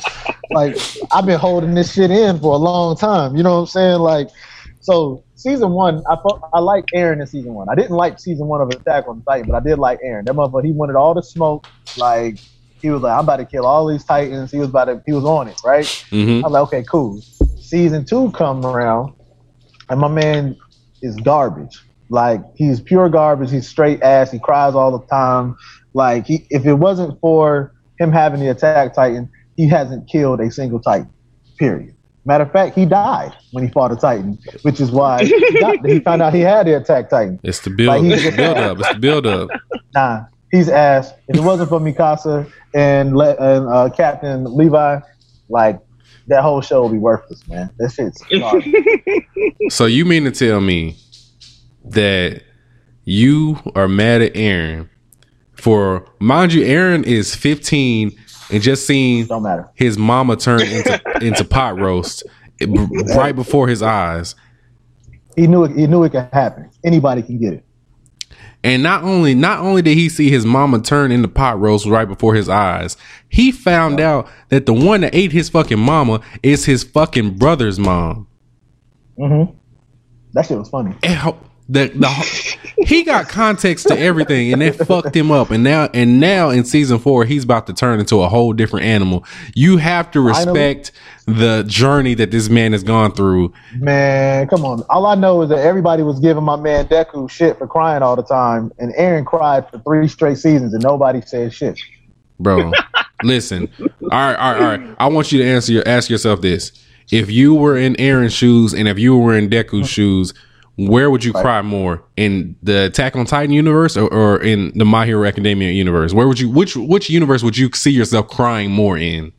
like I've been holding this shit in for a long time. You know what I'm saying? Like, so season one, I I like Eren in season one. I didn't like season one of Attack on Titan, but I did like Eren. That motherfucker, he wanted all the smoke. Like he was like, I'm about to kill all these Titans. He was about to, he was on it, right? hmm I was like, okay, cool. Season two come around, and my man is garbage. Like he's pure garbage. He's straight ass. He cries all the time. Like he, if it wasn't for him having the attack Titan, he hasn't killed a single Titan. Period. Matter of fact, he died when he fought a Titan, which is why he, got, he found out he had the attack Titan. It's the build, like, it's the build up. It's the build up. Nah, he's ass. If it wasn't for Mikasa and Le- and uh, Captain Levi, like that whole show would be worthless, man. That shit's. So you mean to tell me that you are mad at Eren for mind you, Eren is 15 and just seen Don't matter. his mama turn into into pot roast right before his eyes. He knew it. He knew it could happen. Anybody can get it. And not only not only did he see his mama turn into pot roast right before his eyes, he found out that the one that ate his fucking mama is his fucking brother's mom. Mm-hmm. That shit was funny. And the the he got context to everything and that fucked him up. And now and now in season four he's about to turn into a whole different animal. You have to respect the journey that this man has gone through. Man, come on. All I know is that everybody was giving my man Deku shit for crying all the time, and Eren cried for three straight seasons, and nobody said shit. bro listen. All right all right all right. I want you to answer your ask yourself this. If you were in eren's shoes and if you were in deku's shoes where would you cry more? In the attack on titan universe or, or in the my hero academia universe? Where would you which which universe would you see yourself crying more in?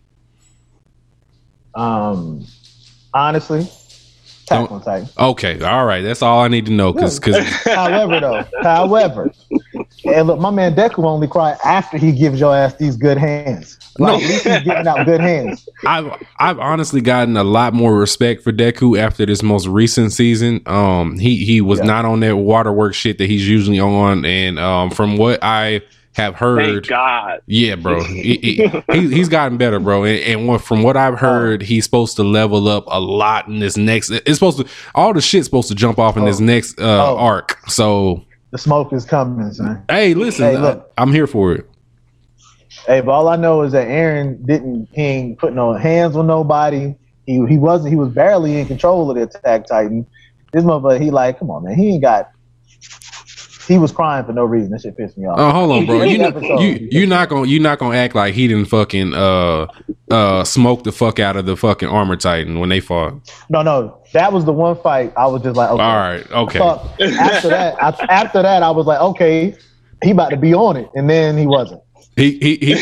Um, honestly, Attack Don't- on Titan. Okay, all right. That's all I need to know. Cause, cause However, though, however, and look, my man Deku only cry after he gives your ass these good hands. Like, No. at least he's giving out good hands. I've I've honestly gotten a lot more respect for Deku after this most recent season. Um, he he was Yeah. not on that waterwork shit that he's usually on, and um, from what I have Thank heard, God. yeah, bro, he, he, he- he's gotten better, bro. And, and what, from what I've heard, he's supposed to level up a lot in this next. It's supposed to all the shit's supposed to jump off in this Oh. next uh, Oh. arc. So The smoke is coming, son. hey, listen, Hey, look. I, I'm here for it. Hey, but all I know is that Eren didn't he ain't put no hands on nobody. He he wasn't he was barely in control of the attack titan. This motherfucker, he like, come on, man, he ain't got. He was crying for no reason. That shit pissed me off. Oh, hold on, bro. You know, you you not gonna you not gonna act like he didn't fucking uh uh smoke the fuck out of the fucking armor titan when they fought. No, no, that was the one fight. I was just like, okay. All right, okay. Fuck. After that, I, after that, I was like, okay, he about to be on it, and then he wasn't. He he he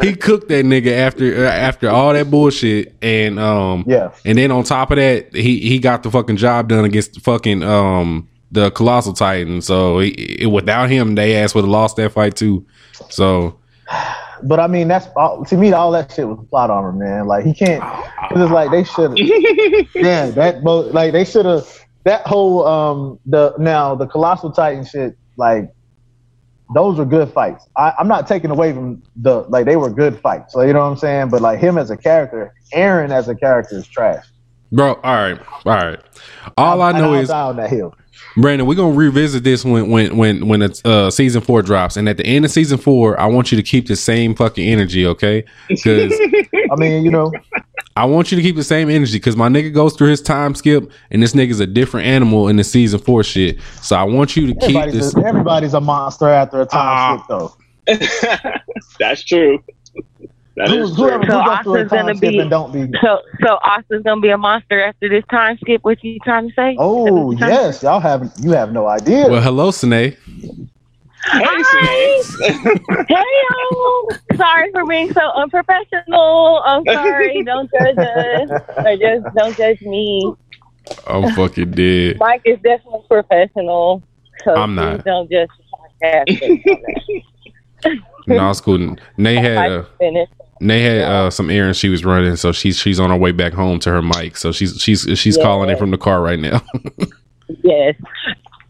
he cooked that nigga after uh, after all that bullshit, and um Yeah. and then on top of that, he he got the fucking job done against the fucking um the colossal titan. So he, it, without him, they ass would have lost that fight too. So But I mean, that's all, to me, all that shit was plot armor, man. Like he can't. Cause it's like they should. Have. Yeah, that bo- like they should have. That whole um the now the colossal titan shit like those were good fights. I, I'm not taking away from the like they were good fights. So you know what I'm saying. But like him as a character, Eren as a character is trash. Bro, all right, all right. All I And know I'll is die on that hill. Brandon, we're gonna revisit this when when when when it's uh season four drops, and at the end of season four, I want you to keep the same fucking energy, okay? Because I mean, you know, I want you to keep the same energy because my nigga goes through his time skip, and this nigga's a different animal in the season four shit. So I want you to keep everybody's this. a, everybody's a monster after a time Ah. skip, though. That's true. That Who, is whoever true. who So goes through a Austin's gonna be- and don't be. So, so Austin's gonna be a monster after this time skip. What you trying to say? Oh Is that what you trying to yes, y'all have you have no idea. Well, hello, Sine. Hey, sis. Hey y'all! Sorry for being so unprofessional. I'm sorry. Don't judge us. Or just don't judge me. I'm fucking dead. Mike is definitely professional. So I'm not. Don't judge the podcast. based on that. No, it's cool. Nay had Mike uh, Nay had uh, some errands she was running, so she's she's on her way back home to her mic. So she's she's she's calling it from the car right now. Yes.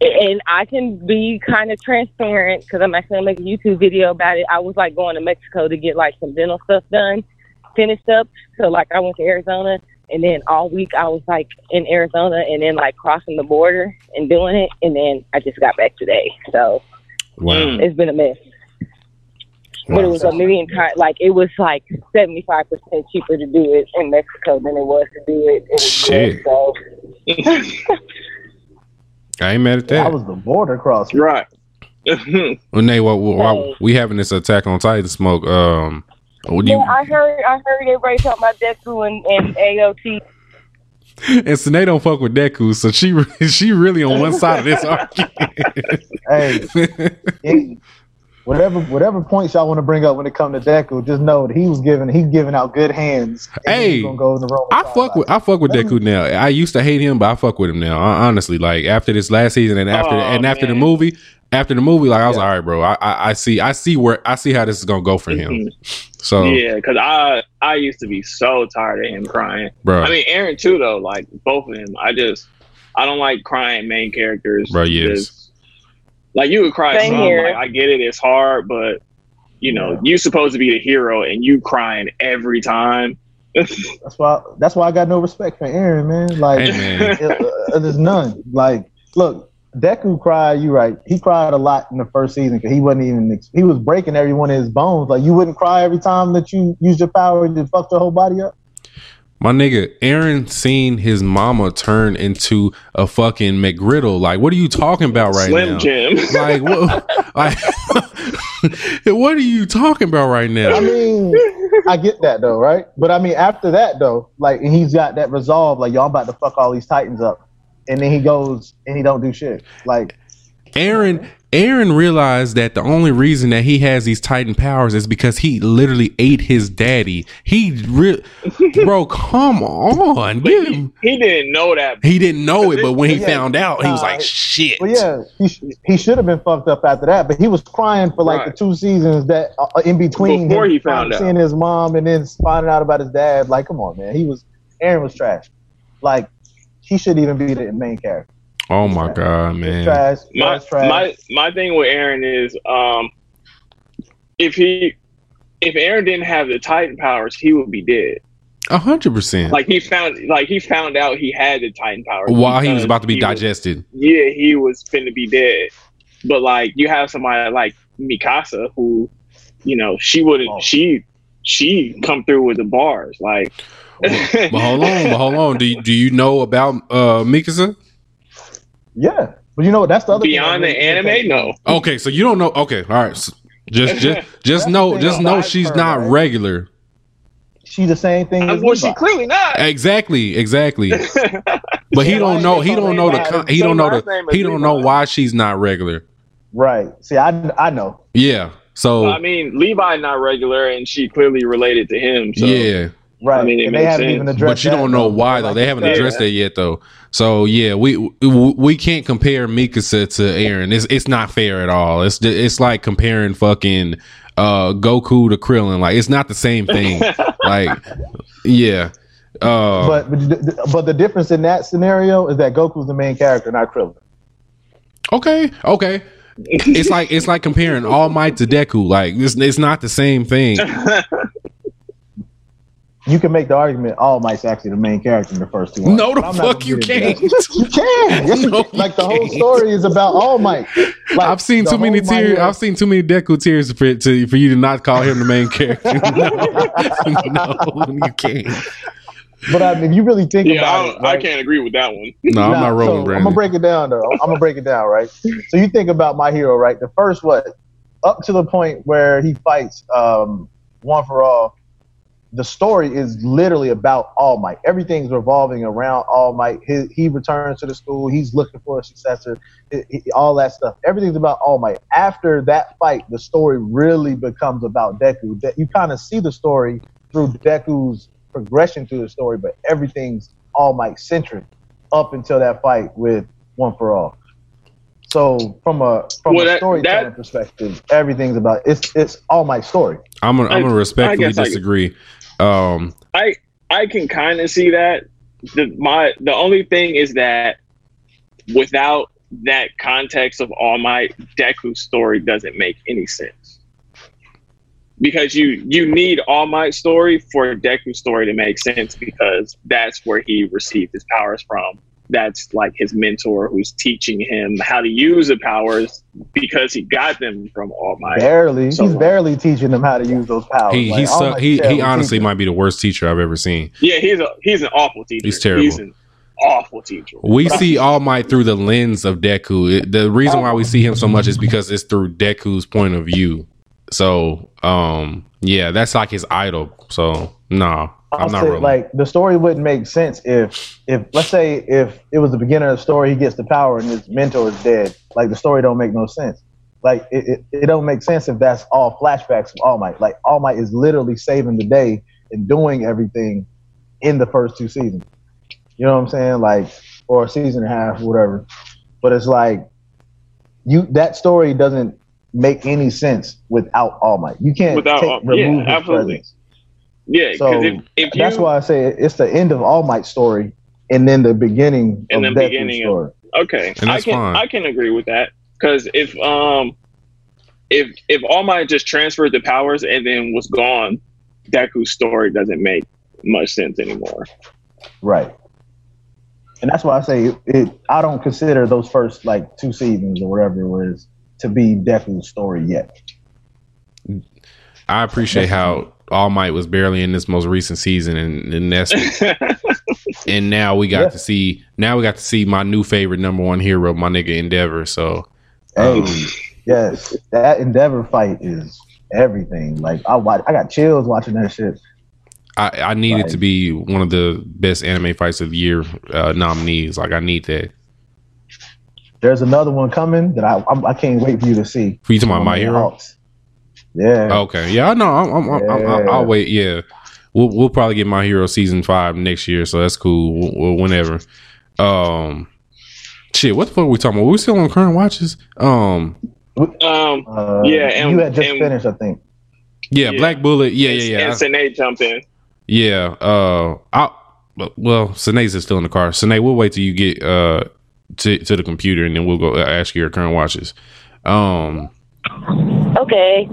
And I can be kind of transparent because I'm actually gonna make a YouTube video about it. I was like going to Mexico to get like some dental stuff done, finished up. So like I went to Arizona, and then all week I was like in Arizona, and then like crossing the border and doing it, and then I just got back today. So wow. It's been a mess. But it was a million times like it was like seventy five percent cheaper to do it in Mexico than it was to do it in Shit. So I ain't mad at That that. was the border crossing. right. Well, Nay, what, what, why- Hey. we having this attack on Titan smoke? Um, what do yeah, you I heard I heard everybody talking about Deku and, and AOT. and Sine don't fuck with Deku, so she she really on one side of this argument. Hey, it- whatever whatever points y'all want to bring up when it comes to Deku, just know that he was giving he's giving out good hands. Hey, go in the room. I fuck with I fuck with Deku now. I used to hate him, but I fuck with him now. Hon- Honestly, like after this last season and after Oh, and after the movie, after the movie, like I was Yeah. like, all right, bro. I, I I see I see where I see how this is gonna go for him. Mm-hmm. So, Yeah, because I I used to be so tired of him crying. bro, I mean, Eren too, though. Like both of them. I just I don't like crying main characters. Bro, yes. Just- Like you would cry Same some. here. Like I get it, it's hard, but you know, Yeah. you supposed to be the hero, and you crying every time. That's why that's why I got no respect for Eren, man. Like hey man, it- uh, there's none. Like, look, Deku cried. You right. He cried a lot in the first season because he wasn't even. He was breaking every one of his bones. Like, you wouldn't cry every time that you used your power and just fucked your whole body up. My nigga, Eren seen his mama turn into a fucking McGriddle. Like, what are you talking about right now? Slim now? Jim. Like, what? like, what are you talking about right now? I mean, I get that though, right? But I mean, after that though, like and he's got that resolve. Like, y'all about to fuck all these titans up, and then he goes and he don't do shit. Like, Eren Eren realized that the only reason that he has these Titan powers is because he literally ate his daddy. He re- bro, come on. He, he didn't know that. He didn't know it, but when he Yeah. found out, he was like, "Shit." Well, yeah, he, he should have been fucked up after that, but he was crying for like Right. the two seasons that uh, in between Before him he found out. seeing his mom and then finding out about his dad. Like, come on, man, he was Eren was trash. Like, he should even be the main character. Oh my god, man. Trash, my was trash. my my thing with Eren is um if he if Eren didn't have the Titan powers, he would be dead. A hundred percent. Like he found like he found out he had the Titan powers While he was about to be he was- digested. yeah, he was finna be dead. But like you have somebody like Mikasa who, you know, she wouldn't Oh. she she come through with the bars. Like But hold on, but hold on. Do you, do you know about uh Mikasa? Yeah, but you know what? That's the other thing beyond that the anime, irritates no. Okay, so you don't know. Okay, all right. So just just just know just know she's her, not right? regular. She's the same thing uh, as Well, she clearly not. Exactly, exactly. But he don't know. He don't know the. Con- He don't know the. He don't know why she's not regular. Right. See, I I know. Yeah. So I mean, Levi not regular, and she clearly related to him. So yeah, Right. I mean, it and they makes haven't sense. even addressed but you that, don't know though. why though. Like They haven't said, addressed that yet though. So yeah, we we, we can't compare Mikasa to Eren. It's it's not fair at all. It's it's like comparing fucking uh Goku to Krillin. Like it's not the same thing. like yeah. Uh, But but the- but the difference in that scenario is that Goku's the main character, not Krillin. Okay, okay. It's like it's like comparing All Might to Deku. Like it's it's not the same thing. You can make the argument All Might's actually the main character in the first two. No, arcs, the but I'm not fuck you can't. You can. Yes, you No, can. you like the whole story is about All Might. Like, I've seen too many whole tears. I've seen too many Deku tears for to, for you to not call him the main character. no, you can't. But I mean, if you really think yeah, about I, it, don't- I can't agree with that one. No, I'm not rolling, so I'm gonna break it down though. I'm gonna break it down, right? So you think about my hero, right? The first what up to the point where he fights um one for all, the story is literally about All Might. Everything's revolving around All Might. He, he returns to the school. He's looking for a successor. He- he- all that stuff. Everything's about All Might. After that fight, the story really becomes about Deku. That you kind of see the story through Deku's progression through the story, but everything's All Might centric up until that fight with One for All. So from a from Well, a that- storytelling that- perspective, everything's about it's it's All Might story. I'm gonna, I'm I- gonna respectfully guess I- disagree. Um, I I can kind of see that. The my the only thing is that without that context of All Might, Deku's story doesn't make any sense. Because you you need All Might's story for Deku's story to make sense because that's where he received his powers from. That's like his mentor who's teaching him how to use the powers because he got them from All Might. Barely, So- he's barely teaching them how to use those powers. he Like, he's so, he he honestly teacher. might be the worst teacher I've ever seen. Yeah, he's a he's an awful teacher. He's terrible. He's an awful teacher. We But see All Might through the lens of Deku. It- the reason why we see him so much is because it's through Deku's point of view. So, um, yeah, that's like his idol. So, no, I'm not say, rolling. like the story wouldn't make sense if if let's say if it was the beginning of the story, he gets the power and his mentor is dead. Like the story don't make no sense. Like it, it, it don't make sense if that's all flashbacks from All Might. Like All Might is literally saving the day and doing everything in the first two seasons. You know what I'm saying? Like or a season and a half, whatever. But it's like you that story doesn't make any sense without All Might. You can't Without take, All- remove yeah, his absolutely. presence. Yeah, So if, if you That's why I say it's the end of All Might's story and then the beginning And of the Deku's beginning of- story. okay, And I that's can fine. I can agree with that because if um if if All Might just transferred the powers and then was gone, Deku's story doesn't make much sense anymore. Right. And that's why I say it, it. I don't consider those first like two seasons or whatever it was to be Deku's story yet. I appreciate how All Might was barely in this most recent season, and, and that's and now we got Yeah. to see now we got to see my new favorite number one hero, my nigga Endeavor. So, Hey, um, yes, that Endeavor fight is everything. Like I watch, I got chills watching that shit. I, I need it to be one of the best anime fights of the year uh, nominees. Like I need that. There's another one coming that I I'm, I can't wait for you to see. For you talking about My Hero? Hawks. Yeah. Okay, yeah, I know. I'm, I'm, I'm, I'm, Yeah. I'll wait. Yeah, we'll we'll probably get My Hero season five next year, so that's cool. We'll, we'll- whenever. Um, shit, what the fuck are we talking about? We still on current watches? Um, um, Uh, Yeah, and- you had just and- finished, I think. yeah, Yeah. Black Bullet. Yeah, yeah, yeah. And Sine jumped in. Yeah. Uh, I well, Sinead's is still in the car. Sinead, we'll wait till you get uh to to the computer, and then we'll go uh, ask your current watches. Um, Okay.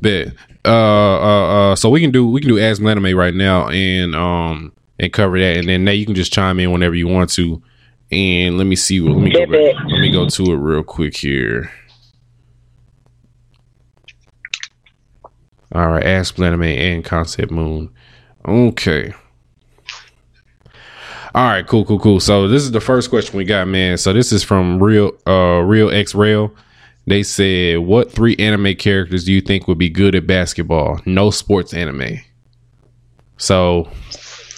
bet. Uh, uh, uh. So we can do we can do Ask Anime right now, and um, and cover that, and then now you can just chime in whenever you want to. And let me see. Let me go back. Let me go to it real quick here. All right, Ask Anime and Concept Moon. Okay. All right, cool, cool, cool. So this is the first question we got, man. So this is from Real uh Real X Rail. They said, "What three anime characters do you think would be good at basketball? No sports anime." So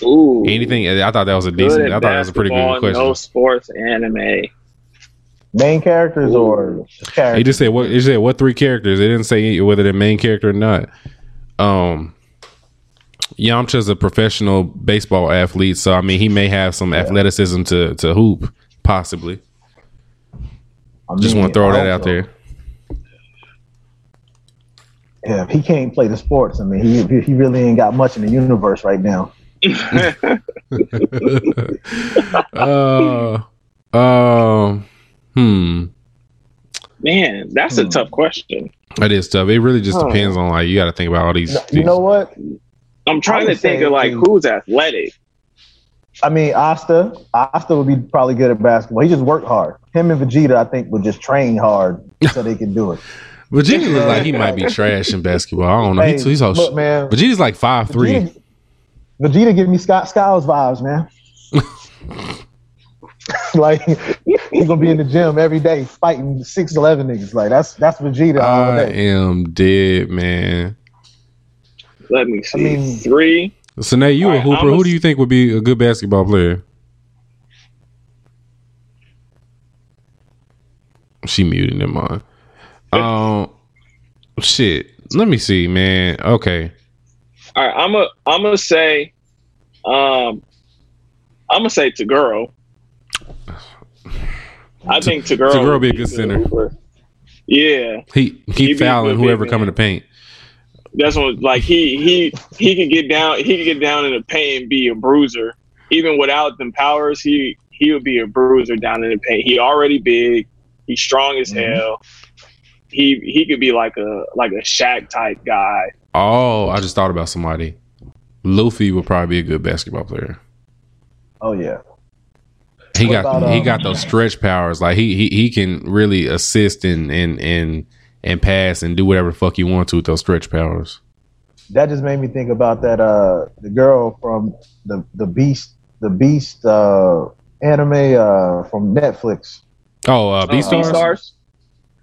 Ooh, anything? I thought that was a decent. I thought that was a pretty good question. No sports anime. Main characters or just characters? He just said what? He said what three characters? They didn't say whether they're main character or not. Um, Yamcha's a professional baseball athlete, so I mean he may have some athleticism to to hoop, possibly. I Just mean, want to throw that out also, there. Yeah, if he can't play the sports, I mean, he he really ain't got much in the universe right now. uh, um, hmm. Man, that's a Hmm. tough question. It is tough. It really just Huh. depends on like you got to think about all these. You these- know what? I'm trying I to think of like who's athletic. I mean, Asta, Asta would be probably good at basketball. He just worked hard. Him and Vegeta, I think, would just train hard so they can do it. Vegeta looks like he might be trash in basketball. I don't know. Hey, He- he's so look, man. Vegeta's like five three. Vegeta, Vegeta give me Scott Skiles vibes, man. like he's gonna be in the gym every day fighting six eleven niggas. Like that's that's Vegeta I am dead, man. Let me see. mean- Three. So now you All a right, hooper. A- Who do you think would be a good basketball player? She muted him on. Um, shit. Let me see, man. Okay. All right, I'm a I'm gonna say, um, I'm gonna say Toguro. I think Toguro. Toguro would be a good center. hooper. Yeah, He keep fouling whoever come in the paint. That's what like he he he could get down he could get down in the paint and be a bruiser. Even without them powers, he he would be a bruiser down in the paint. He already big. He's strong as Mhm. hell. He he could be like a like a Shaq type guy. Oh, I just thought about somebody. Luffy would probably be a good basketball player. Oh yeah. He What got about, he um, got those stretch powers. Like he he, he can really assist and and and and pass and do whatever the fuck you want to with those stretch powers. That just made me think about that uh the girl from the the Beast the Beast uh anime uh from Netflix. Oh, uh, Uh, Beastars. Beastars?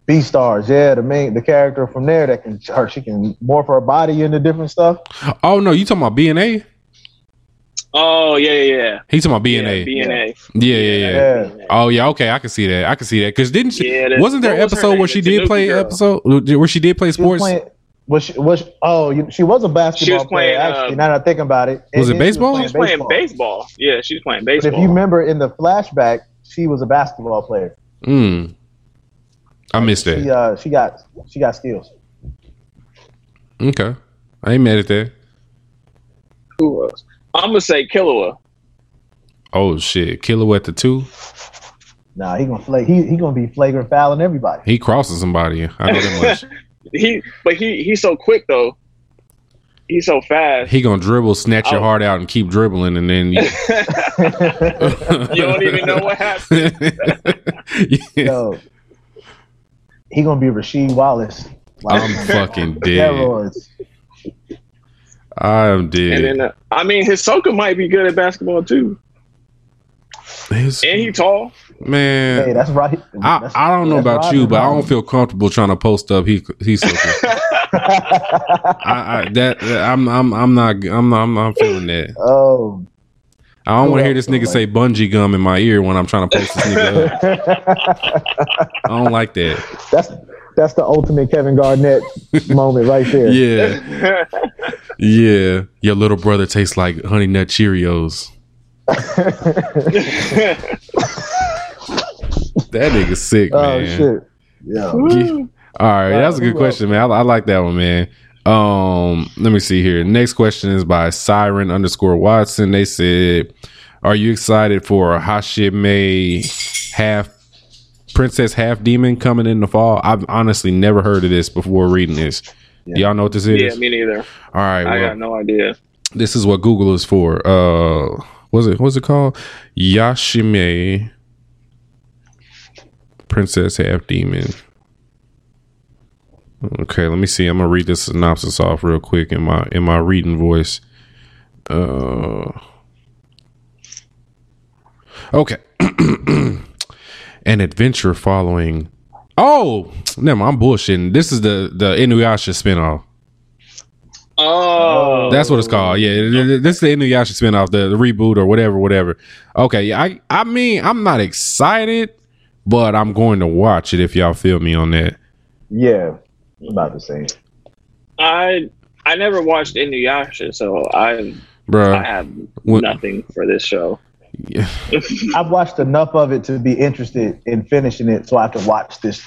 Beast Stars, yeah, the main the character from there that can her she can morph her body into different stuff. Oh no, you talking about BNA? Oh yeah yeah yeah. He talking about BNA. Yeah, BNA. Yeah, yeah, yeah. Yeah. Oh yeah, okay, I can see that. I can see that because didn't she? Yeah, wasn't there what was episode where she did play girl. episode where she did play She was sports? playing was she, was oh she was a basketball was playing, player actually. uh, now that I think about it, Was it And then she baseball? She was playing baseball. Yeah, she was playing But if you remember in the flashback, she was a basketball player. Mm. I missed She that. uh she got she got skills. Okay, I ain't mad at that. Who was? I'm gonna say Killua. Oh shit, Killua at the two. Nah, he gonna flag. He he gonna be flagrant fouling everybody. He crosses somebody. I know that much. he, but he he's so quick though. He's so fast. He gonna dribble, snatch your Oh. heart out, and keep dribbling, and then you, you don't even know what happened. Yeah. Yo, he gonna be Rasheed Wallace. I'm fucking dead. Steroids. I am And dead. then uh, I mean, his Hisoka might be good at basketball too, His- and he tall. Hey, man, that's right. I, That's- I don't know about right, you, but I don't feel comfortable trying to post up. He he's so. I, I that I'm I'm I'm not I'm not, I'm not feeling that. oh, I don't want to hear this nigga don't say bungee gum in my ear when I'm trying to post this nigga up. I don't like that. that's that's the ultimate Kevin Garnett moment right there. Yeah, yeah. Your little brother tastes like honey nut Cheerios. That nigga sick, man. Oh man. shit. Yeah. Yeah. All right, that's a good question, man. I, I like that one, man. Um, let me see here. Next question is by Siren underscore Watson. They said, "Are you excited for Yashahime half princess half demon coming in the fall?" I've honestly never heard of this before reading this. Do Y'all know what this is? yeah, me neither. All right, I well, got no idea. this is what Google is for. Uh, was it what's it called? Yashahime Princess Half Demon. Okay, let me see. I'm gonna read this synopsis off real quick in my in my reading voice. Uh, okay. An adventure following. Oh, never. mind, I'm bullshitting. This is the the Inuyasha spinoff. Oh, That's what it's called. Yeah, th- th- this is the Inuyasha spinoff, the, the reboot or whatever, whatever. Okay, yeah, I I mean, I'm not excited, but I'm going to watch it if y'all feel me on that. Yeah. About the same. I I never watched Inuyasha, so I I have What- nothing for this show. I've watched enough of it to be interested in finishing it, so I can watch this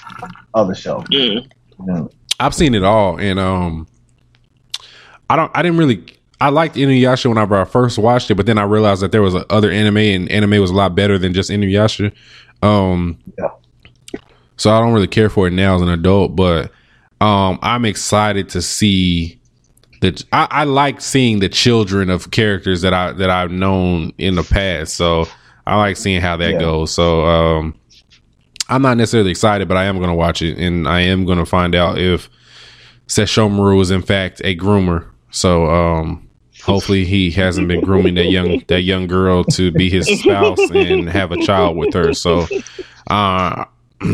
other show. Mm. You? I've seen it all, and um, I don't, I didn't really. I liked Inuyasha whenever I first watched it, but then I realized that there was other anime, and anime was a lot better than just Inuyasha. Um, Yeah. so I don't really care for it now as an adult, but um, I'm excited to see that. I, I like seeing the children of characters that I that I've known in the past. So I like seeing how that Yeah. goes. So um, I'm not necessarily excited, but I am going to watch it, and I am going to find out if Sesshomaru is in fact a groomer. So um, hopefully he hasn't been grooming that young that young girl to be his spouse and have a child with her. So uh,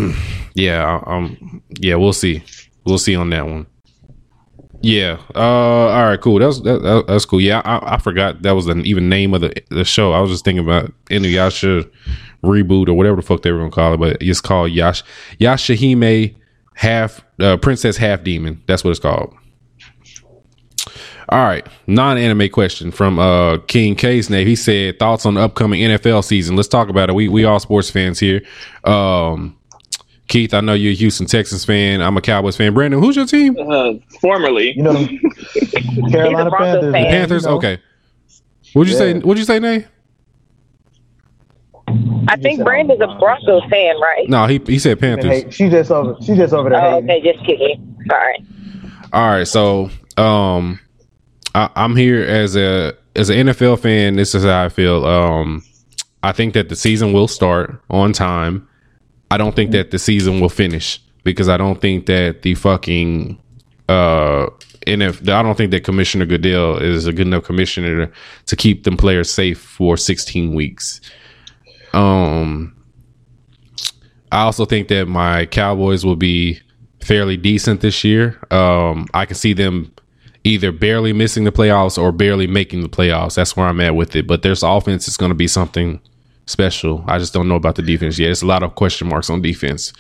yeah, um, yeah, we'll see. We'll see on that one. Yeah. Uh. All right. Cool. That's that, that- that's cool. Yeah. I, I forgot that was the even name of the the show. I was just thinking about Inuyasha reboot or whatever the fuck they were gonna call it, but it's called Yash Yashahime Half uh, Princess Half Demon. That's what it's called. All right, non-anime question from uh, King K's name. He said thoughts on the upcoming NFL season. Let's talk about it. We we all sports fans here. Um, Keith, I know you're a Houston Texans fan. I'm a Cowboys fan. Brandon, who's your team? Uh, formerly, You know, Carolina Panthers. fan. Panthers. you know, Okay. What'd you say? Yeah. What'd you say, Nay? I think Brandon's a Broncos fan, right? No, he he said Panthers. hey, she just over. She just over there. Oh, okay, just kidding. Sorry. All right, so um, I, I'm here as a as an NFL fan. This is how I feel. Um, I think that the season will start on time. I don't think that the season will finish because I don't think that the fucking uh and if I don't think that Commissioner Goodell is a good enough commissioner to, keep them players safe for 16 weeks. Um, I also think that my Cowboys will be fairly decent this year. Um, I can see them either barely missing the playoffs or barely making the playoffs. That's where I'm at with it. But there's offense is going to be something special. I just don't know about the defense yet. It's a lot of question marks on defense.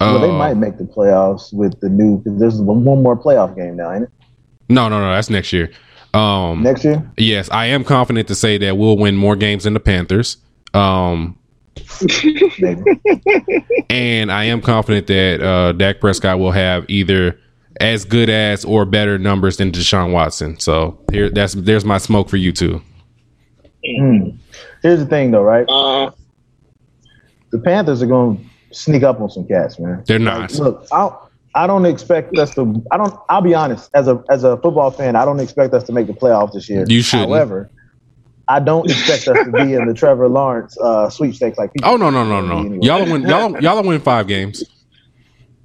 Well, they Uh, might make the playoffs with the new. There's one one more playoff game now, ain't it? No, no, no. That's next year. Um, Next year. yes, I am confident to say that we'll win more games than the Panthers. Um, and I am confident that uh, Dak Prescott will have either as good as or better numbers than Deshaun Watson. So here, that's there's my smoke for you too. Hmm. Here's the thing, though, right? uh, The Panthers are going to sneak up on some cats, man. They're not. Look, I I don't expect us to. I don't. I'll be honest. As a as a football fan, I don't expect us to make the playoffs this year. You shouldn't. However, I don't expect us to be in the Trevor Lawrence uh, sweepstakes like people. Oh no no no no! Anyway. Y'all win y'all y'all win five games.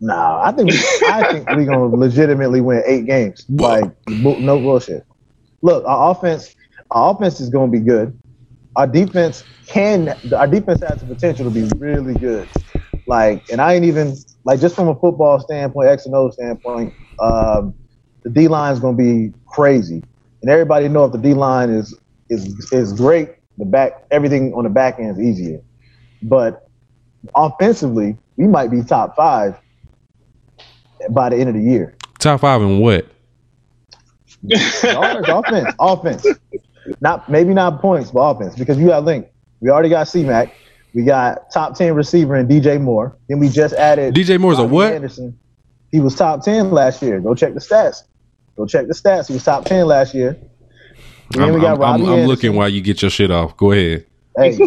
Nah, I think I think we're gonna legitimately win eight games. Like no bullshit. Look, our offense, our offense is gonna be good. Our defense can, our defense has the potential to be really good. Like, and I ain't even like just from a football standpoint, X and O standpoint, um, the D line is gonna be crazy. And everybody know if the D line is is is great, the back everything on the back end is easier. But offensively, we might be top five by the end of the year. Top five in what? Offense, offense, offense. Not maybe not points, but offense. Because you got Link. We already got C Mac. We got top ten receiver in DJ Moore. Then we just added DJ Moore's a Robbie what? Anderson. He was top ten last year. Go check the stats. Go check the stats. He was top ten last year. And I'm, we got I'm, I'm, I'm looking while you get your shit off. Go ahead. Hey,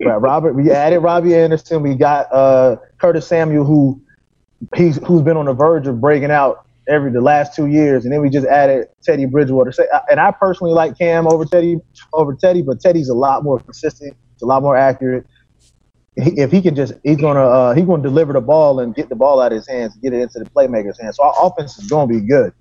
Robert. We added Robbie Anderson. We got uh, Curtis Samuel, who he's who's been on the verge of breaking out every the last two years, and then we just added Teddy Bridgewater. So- And I personally like Cam over Teddy over Teddy, but Teddy's a lot more consistent. It's a lot more accurate. He, if he can just, he's gonna uh, he's gonna deliver the ball and get the ball out of his hands, and get it into the playmaker's hands. So our offense is gonna be good.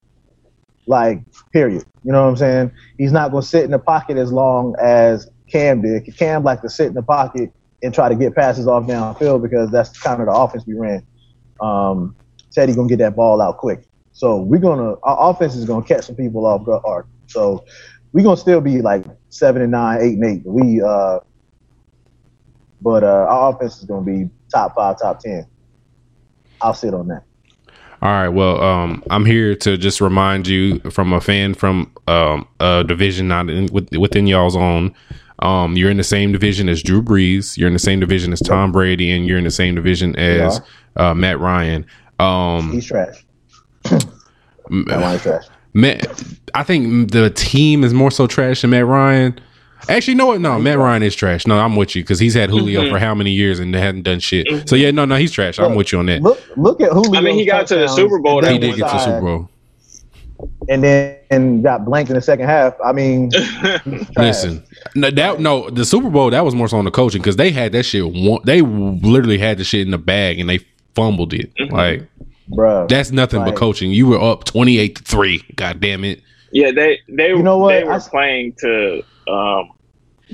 Like period. You know what I'm saying? He's not gonna sit in the pocket as long as Cam did. Cam like to sit in the pocket and try to get passes off downfield because that's kind of the offense we ran. Um, Teddy gonna get that ball out quick. So we're gonna our offense is gonna catch some people off guard. So we're gonna still be like seven and nine, eight and eight. We uh, but uh, our offense is gonna be top five, top ten. I'll sit on that. All right. Well, um, I'm here to just remind you from a fan from um, a division not in, with, within y'all's own. Um, you're in the same division as Drew Brees. You're in the same division as Tom Brady, and you're in the same division as uh, Matt Ryan. Um, He's trash. That line's trash. Matt, I think the team is more so trash than Matt Ryan. Actually, no, no, Matt Ryan is trash. No, I'm with you because he's had Julio mm-hmm. for how many years and they hadn't done shit. Mm-hmm. So yeah, no, no, he's trash. I'm with you on that. Look, look at Julio. I mean, he got to the Super Bowl He did get to the. Super Bowl. and then and got blanked in the second half. I mean. Listen, no, that no, the Super Bowl that was more so on the coaching because they had that shit. One, they literally had the shit in the bag and they fumbled it. Mm-hmm. Like bro. that's nothing but coaching. You were up twenty eight to three. God damn it. Yeah, they they You know what? they were I- playing to um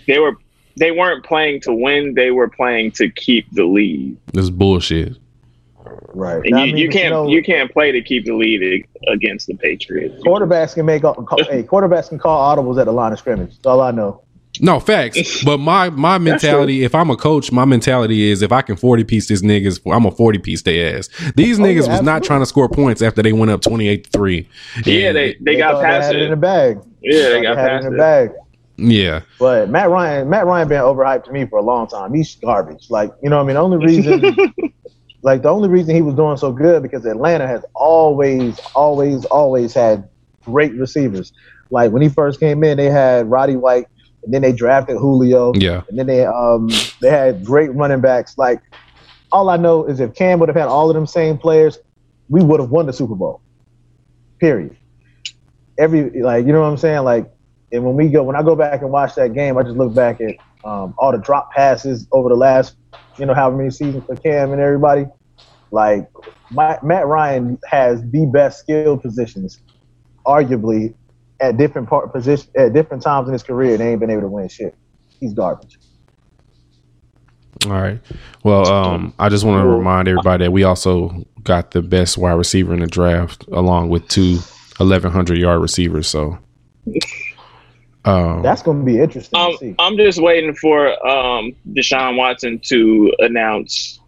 they were they weren't playing to win, they were playing to keep the lead. This bullshit. Right. And I you, mean, you can't know, you can't play to keep the lead against the Patriots. quarterbacks can make call, hey quarterbacks can call audibles at the line of scrimmage. That's all I know. No facts, but my my mentality. If I'm a coach, my mentality is if I can forty piece this niggas, I'm a forty piece their ass. These Oh, niggas yeah, was not trying to score points after they went up twenty eight three. Yeah, they they got thought past it in the bag. Yeah, they Thought got had it in the bag. yeah. But Matt Ryan, Matt Ryan been overhyped to me for a long time. He's garbage. Like you know, what I mean, the only reason, like the only reason he was doing so good because Atlanta has always, always, always had great receivers. Like when he first came in, they had Roddy White, and then they drafted Julio, Yeah. and then they um they had great running backs. Like all I know is if Cam would have had all of them same players, we would have won the Super Bowl. Period. Every like you know what I'm saying? Like and when we go when I go back and watch that game, I just look back at um, all the drop passes over the last you know however many seasons for Cam and everybody. Like my, Matt Ryan has the best skill positions, arguably at different part position at different times in his career. They ain't been able to win shit. He's garbage. All right. Well, um, I just want to remind everybody that we also got the best wide receiver in the draft, along with two 1100 yard receivers. So, um, That's going to be interesting Um, to see. I'm just waiting for um, Deshaun Watson to announce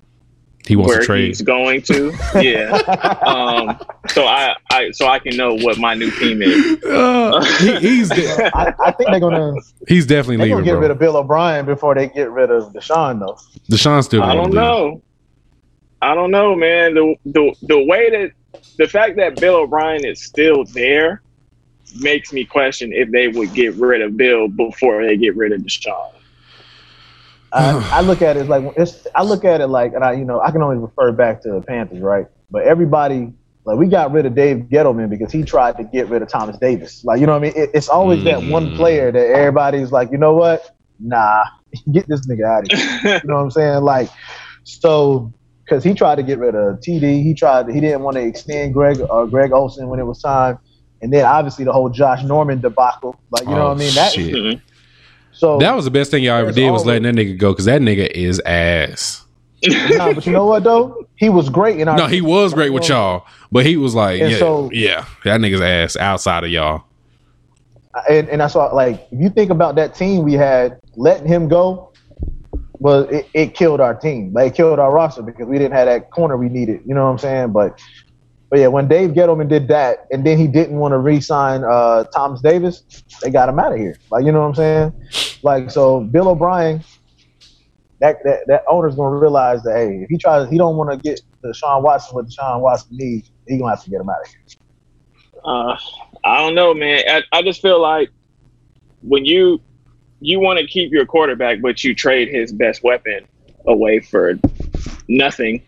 he wants where to trade. he's going to. Yeah. um, so I, I so I can know what my new team is. Uh, he, he's de- I, I think they're gonna he's definitely they're gonna leaving, get bro. rid of Bill O'Brien before they get rid of Deshaun though. Deshaun's still. I don't leave. know. I don't know, man. The the the way that the fact that Bill O'Brien is still there makes me question if they would get rid of Bill before they get rid of Deshaun. I, I look at it like it's. I look at it like, and I, you know, I can only refer back to the Panthers, right? But everybody, like, we got rid of Dave Gettleman because he tried to get rid of Thomas Davis. Like, you know what I mean? It, it's always that one Mm. player that everybody's like, you know what? Nah, get this nigga out of here. You know what I'm saying? Like, so because he tried to get rid of TD, he tried. He didn't want to extend Greg uh, Greg Olsen when it was time, and then obviously the whole Josh Norman debacle. Like, you know Oh, what I mean? That shit. So That was the best thing y'all ever did was letting that nigga go because that nigga is ass. nah, but you know what though? He was great in our. No, he was great with y'all, but he was like, And yeah, so- yeah, that nigga's ass outside of y'all. and, and that's why like if you think about that team we had letting him go well it, it killed our team like it killed our roster because we didn't have that corner we needed you know what i'm saying but but yeah when dave gettleman did that and then he didn't want to re-sign uh thomas davis they got him out of here like you know what i'm saying like so bill o'brien that, that, that owner's gonna realize that hey, if he tries, he don't want to get Deshaun Watson what Sean Watson needs. He gonna have to get him out of here. Uh, I don't know, man. I, I just feel like when you you want to keep your quarterback, but you trade his best weapon away for nothing.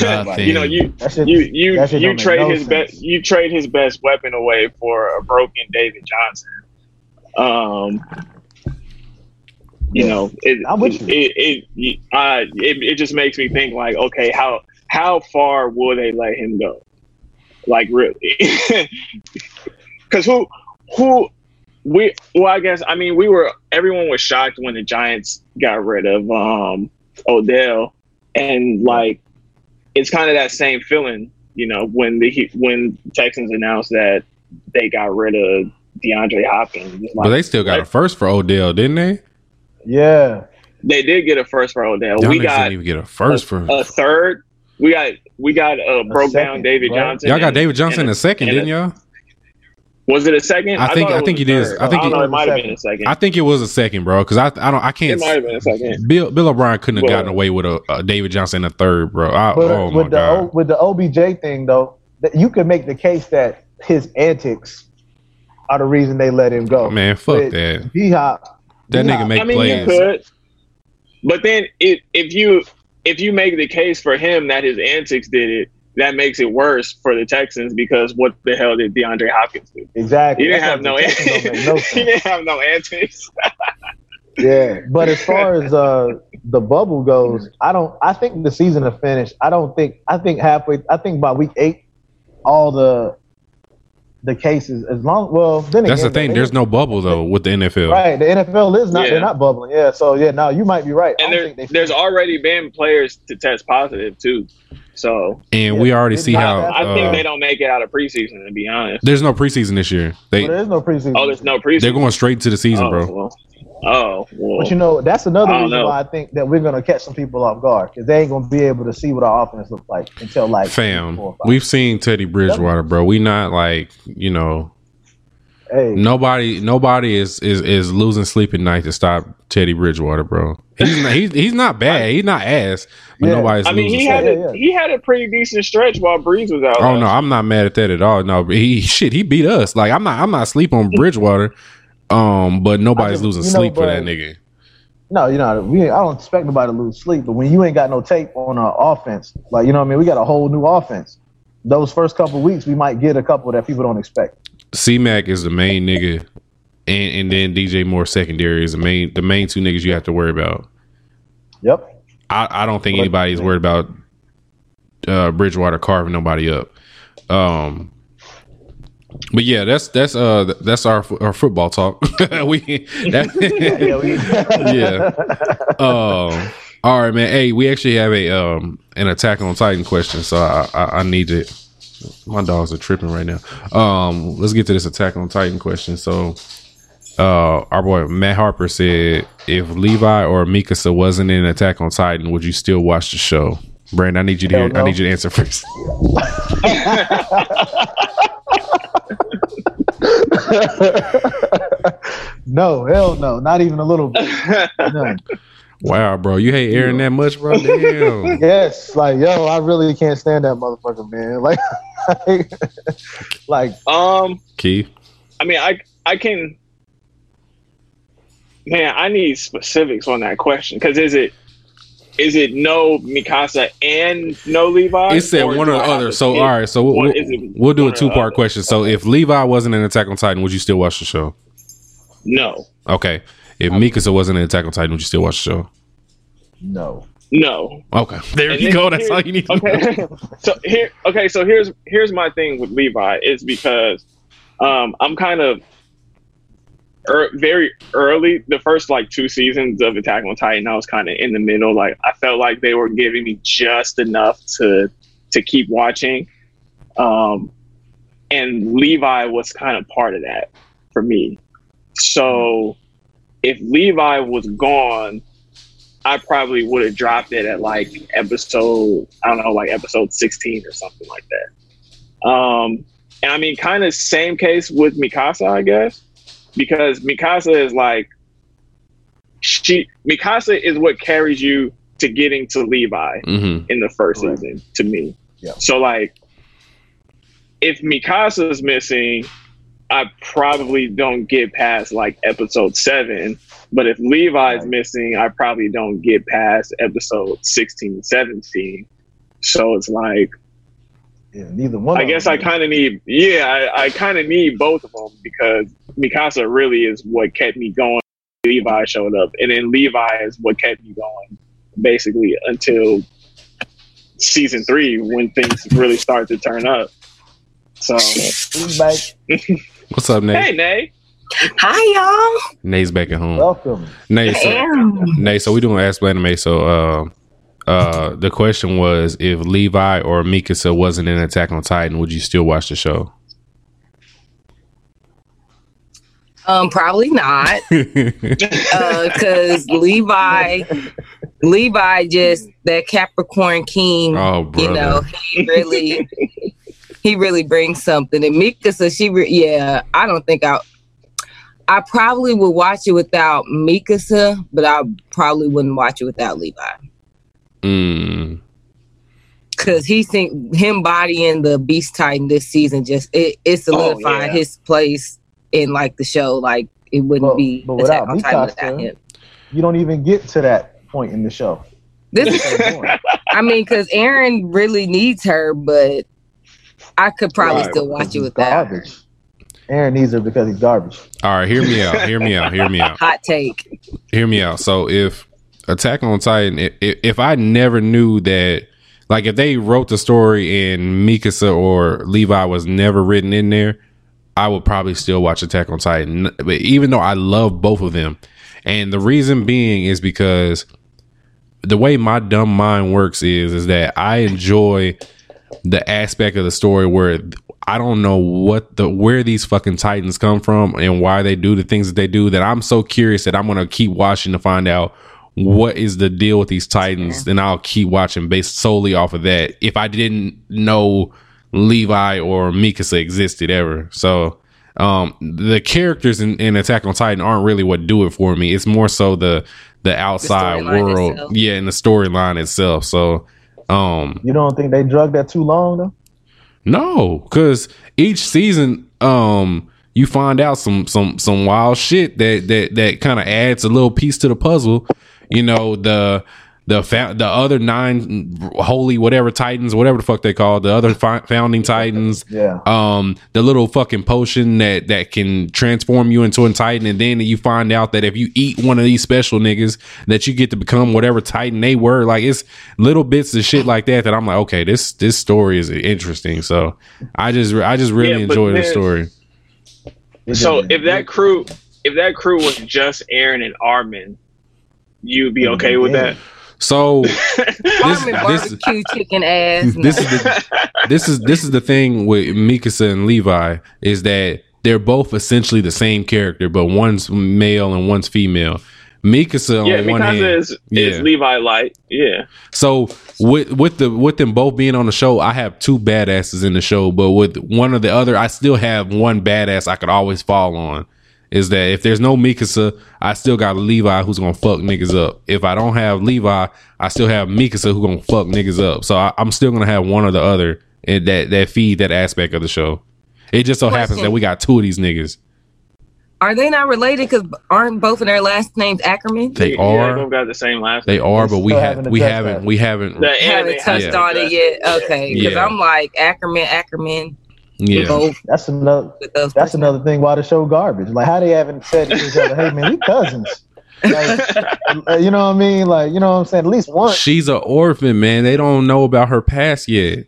Nothing. you know, you That shit, you you you trade no his sense. best you trade his best weapon away for a broken David Johnson. Um, you Yeah. know, it I'm you. it it, it, uh, it it just makes me think like, okay, how how far will they let him go? Like really? Because who who we well, I guess I mean we were everyone was shocked when the Giants got rid of um Odell, and like it's kind of that same feeling, you know, when the when Texans announced that they got rid of DeAndre Hopkins. It's But they still got a first for Odell, didn't they? Yeah, they did get a first for Odell. Y'all we got didn't even get a first for. a third. We got we got uh broke down David right? Johnson. Y'all got and- David Johnson and in a second, and didn't y'all? Was it a second? I think- thought I think was it a I think don't it- know. It might have been a second. I think it was a second, bro. Because I, I don't, I can't. might have been a second. Bill Bill O'Brien couldn't have Well- gotten away with a, a David Johnson in a third, bro. I, but oh my with the god. O, with the OBJ thing though, that you could make the case that his antics are the reason they let him go. Man, fuck With that. D Hop, That D-Hop- nigga make I mean, plays. you could, but then it, if you if you make the case for him that his antics did it, that makes it worse for the Texans because what the hell did DeAndre Hopkins do? exactly. He didn't That's have no, the Texans no he didn't have no antics. Yeah, but as far as uh the bubble goes, I don't. I think the season will finish. I don't think. I think halfway. I think by week eight, all the the cases as long. Well, then That's the thing. they- There's no bubble though with the NFL. right. The NFL is not. Yeah. They're not bubbling. Yeah. So yeah. No, you might be right. And there, there's already been players to test positive too. So and Yeah, we already see not how that- I think uh, they don't make it out of preseason. To be honest. there's no preseason this year. They But there is no preseason. Oh, there's no preseason. they're going straight to the season, oh, bro. Well, oh, well. But you know, that's another reason know. why I think that we're gonna catch some people off guard because they ain't gonna be able to see what our offense looks like until like Fam, four we've seen Teddy Bridgewater, bro. We not like you know hey, nobody. Nobody is is is losing sleep at night to stop Teddy Bridgewater, bro. He's not, he's he's not bad. He's not ass, but Yeah. nobody's I mean, losing he sleep. had Yeah, a, yeah. he had a pretty decent stretch while Brees was out. Oh no, I'm not mad at that at all. No, he shit, he beat us. Like I'm not I'm not asleep on Bridgewater. Um, but nobody's just- losing you know, sleep for but- that nigga. no, you know, we I don't expect nobody to lose sleep, but when you ain't got no tape on our offense, like you know, what I mean, we got a whole new offense. Those first couple weeks, we might get a couple that people don't expect. C Mac is the main nigga, and and then DJ Moore secondary is the main the main two niggas you have to worry about. Yep. I, I don't think anybody's worried about uh, Bridgewater carving nobody up. Um, but yeah, that's that's uh that's our our football talk. we that, Yeah, yeah. Um. All right, man. Hey, we actually have a um an attack on Titan question, so I I, I need to. My dogs are tripping right now. Um, let's get to this attack on Titan question. So, uh, our boy Matt Harper said, if Levi or Mikasa wasn't in Attack on Titan, would you still watch the show? Brandon, I need you to Hell hear, I need you to answer first. no, hell no, not even a little bit. None. Wow, bro, you hate Eren that much, bro? Damn. Yes, like yo, I really can't stand that motherfucker, man. Like, like Um, Keith. I mean, I I can. Man, I need specifics on that question because is it is it no Mikasa and no Levi? It said one or the other. So pick all right, so we'll, one? we'll, we'll do a two part question. So if Levi wasn't in Attack on Titan, would you still watch the show? No, Okay. If Mikasa wasn't in Attack on Titan, would you still watch the show? no. no. Okay. There And you go. That's all you need to okay. know. so here, okay, so here's here's my thing with Levi is because um, I'm kind of er, very early. The first like two seasons of Attack on Titan, I was kind of in the middle. Like I felt like they were giving me just enough to to keep watching, um, and Levi was kind of part of that for me. So if Levi was gone, I probably would have dropped it at like episode, I don't know, like episode 16 or something like that. Um, and I mean, kind of same case with Mikasa, I guess, because Mikasa is like, she, Mikasa is what carries you to getting to Levi hmm in the first Correct. season to me. Yeah. So like if Mikasa's missing, I probably don't get past like episode seven. But if Levi's Right. missing, I probably don't get past episode 16 and 17. So it's like Yeah, neither one. I guess I kind of need, yeah, I, I kind of need both of them because Mikasa really is what kept me going. Levi showed up, and then Levi is what kept me going basically until season three when things really start to turn up. So, He's back. What's up, Nate? hey, Nay. Hi, y'all. Nate's back at home. Welcome. Nate, so, y'all. Nate, so we doing Ask Anime. So, uh, uh, the question was if Levi or Mikasa wasn't in Attack on Titan, would you still watch the show? Um, probably not, because Levi, Levi just that Capricorn King. oh, brother. you know, he really, he really brings something. And Mikasa, she, re- yeah, I don't think I. I probably would watch it without Mikasa, but I probably wouldn't watch it without Levi. Mm, Cause he think him bodying the Beast Titan this season just it, it solidified yeah. his place in like the show. Like it wouldn't But- be but without on Titan Mikasa, without him. You don't even get to that point in the show. This is, what I'm doing. I mean, because Eren really needs her, but I could probably Right. still watch it with without her. garbage. Eren needs her because he's garbage. all right, hear me out. Hear me out. Hear me out. Hot take. hear me out. So if Attack on Titan, if, if I never knew that, like if they wrote the story and Mikasa or Levi was never written in there, I would probably still watch Attack on Titan. But even though I love both of them, and the reason being is because the way my dumb mind works is is that I enjoy the aspect of the story where I don't know what the where these fucking titans come from and why they do the things that they do that I'm so curious that I'm gonna keep watching to find out what is the deal with these titans and I'll keep watching based solely off of that if I didn't know Levi or Mikasa existed ever. So um the characters in, in Attack on Titan aren't really what do it for me. It's more so the the outside storyline world. itself. Yeah, and the storyline itself. So um You don't think they drug that too long though? no, because each season, um, you find out some some some wild shit that that that kind of adds a little piece to the puzzle. You know the the fa- the other nine holy whatever titans, whatever the fuck they call the other fi- founding titans. Yeah. Um, the little fucking potion that that can transform you into a titan, and then you find out that if you eat one of these special niggas, that you get to become whatever titan they were. Like it's little bits of shit like that that I'm like, okay, this this story is interesting. So I just I just really Yeah, enjoy the story. So if that crew, if that crew was just Eren and Armin, you'd be okay with that. So this this barbecue chicken ass. this is the this is this is the thing with Mikasa and Levi is that they're both essentially the same character, but one's male and one's female. Mikasa yeah, on one because hand, it's yeah. Levi Light. Yeah, So with with the with them both being on the show, I have two badasses in the show, but with one or the other, I still have one badass I could always fall on. Is that if there's no Mikasa, I still got Levi who's gonna fuck niggas up. If I don't have Levi, I still have Mikasa who gonna fuck niggas up. So I, I'm still gonna have one or the other and that that feed that aspect of the show. It just so happens that we got two of these niggas. Are they not related? Because aren't both of their last names Ackerman? They yeah, They are, both got the same last. they name. are, but we still have haven't we addressed haven't we haven't Haven't touched hasn't on it yet. Okay, because Yeah. I'm like Ackerman, Ackerman. Yeah. Both that's another that's another thing why the show garbage. Like how they haven't said to each other, hey man, we cousins. Like, you know what I mean? Like, you know what I'm saying? At least once. She's an orphan, man. They don't know about her past yet.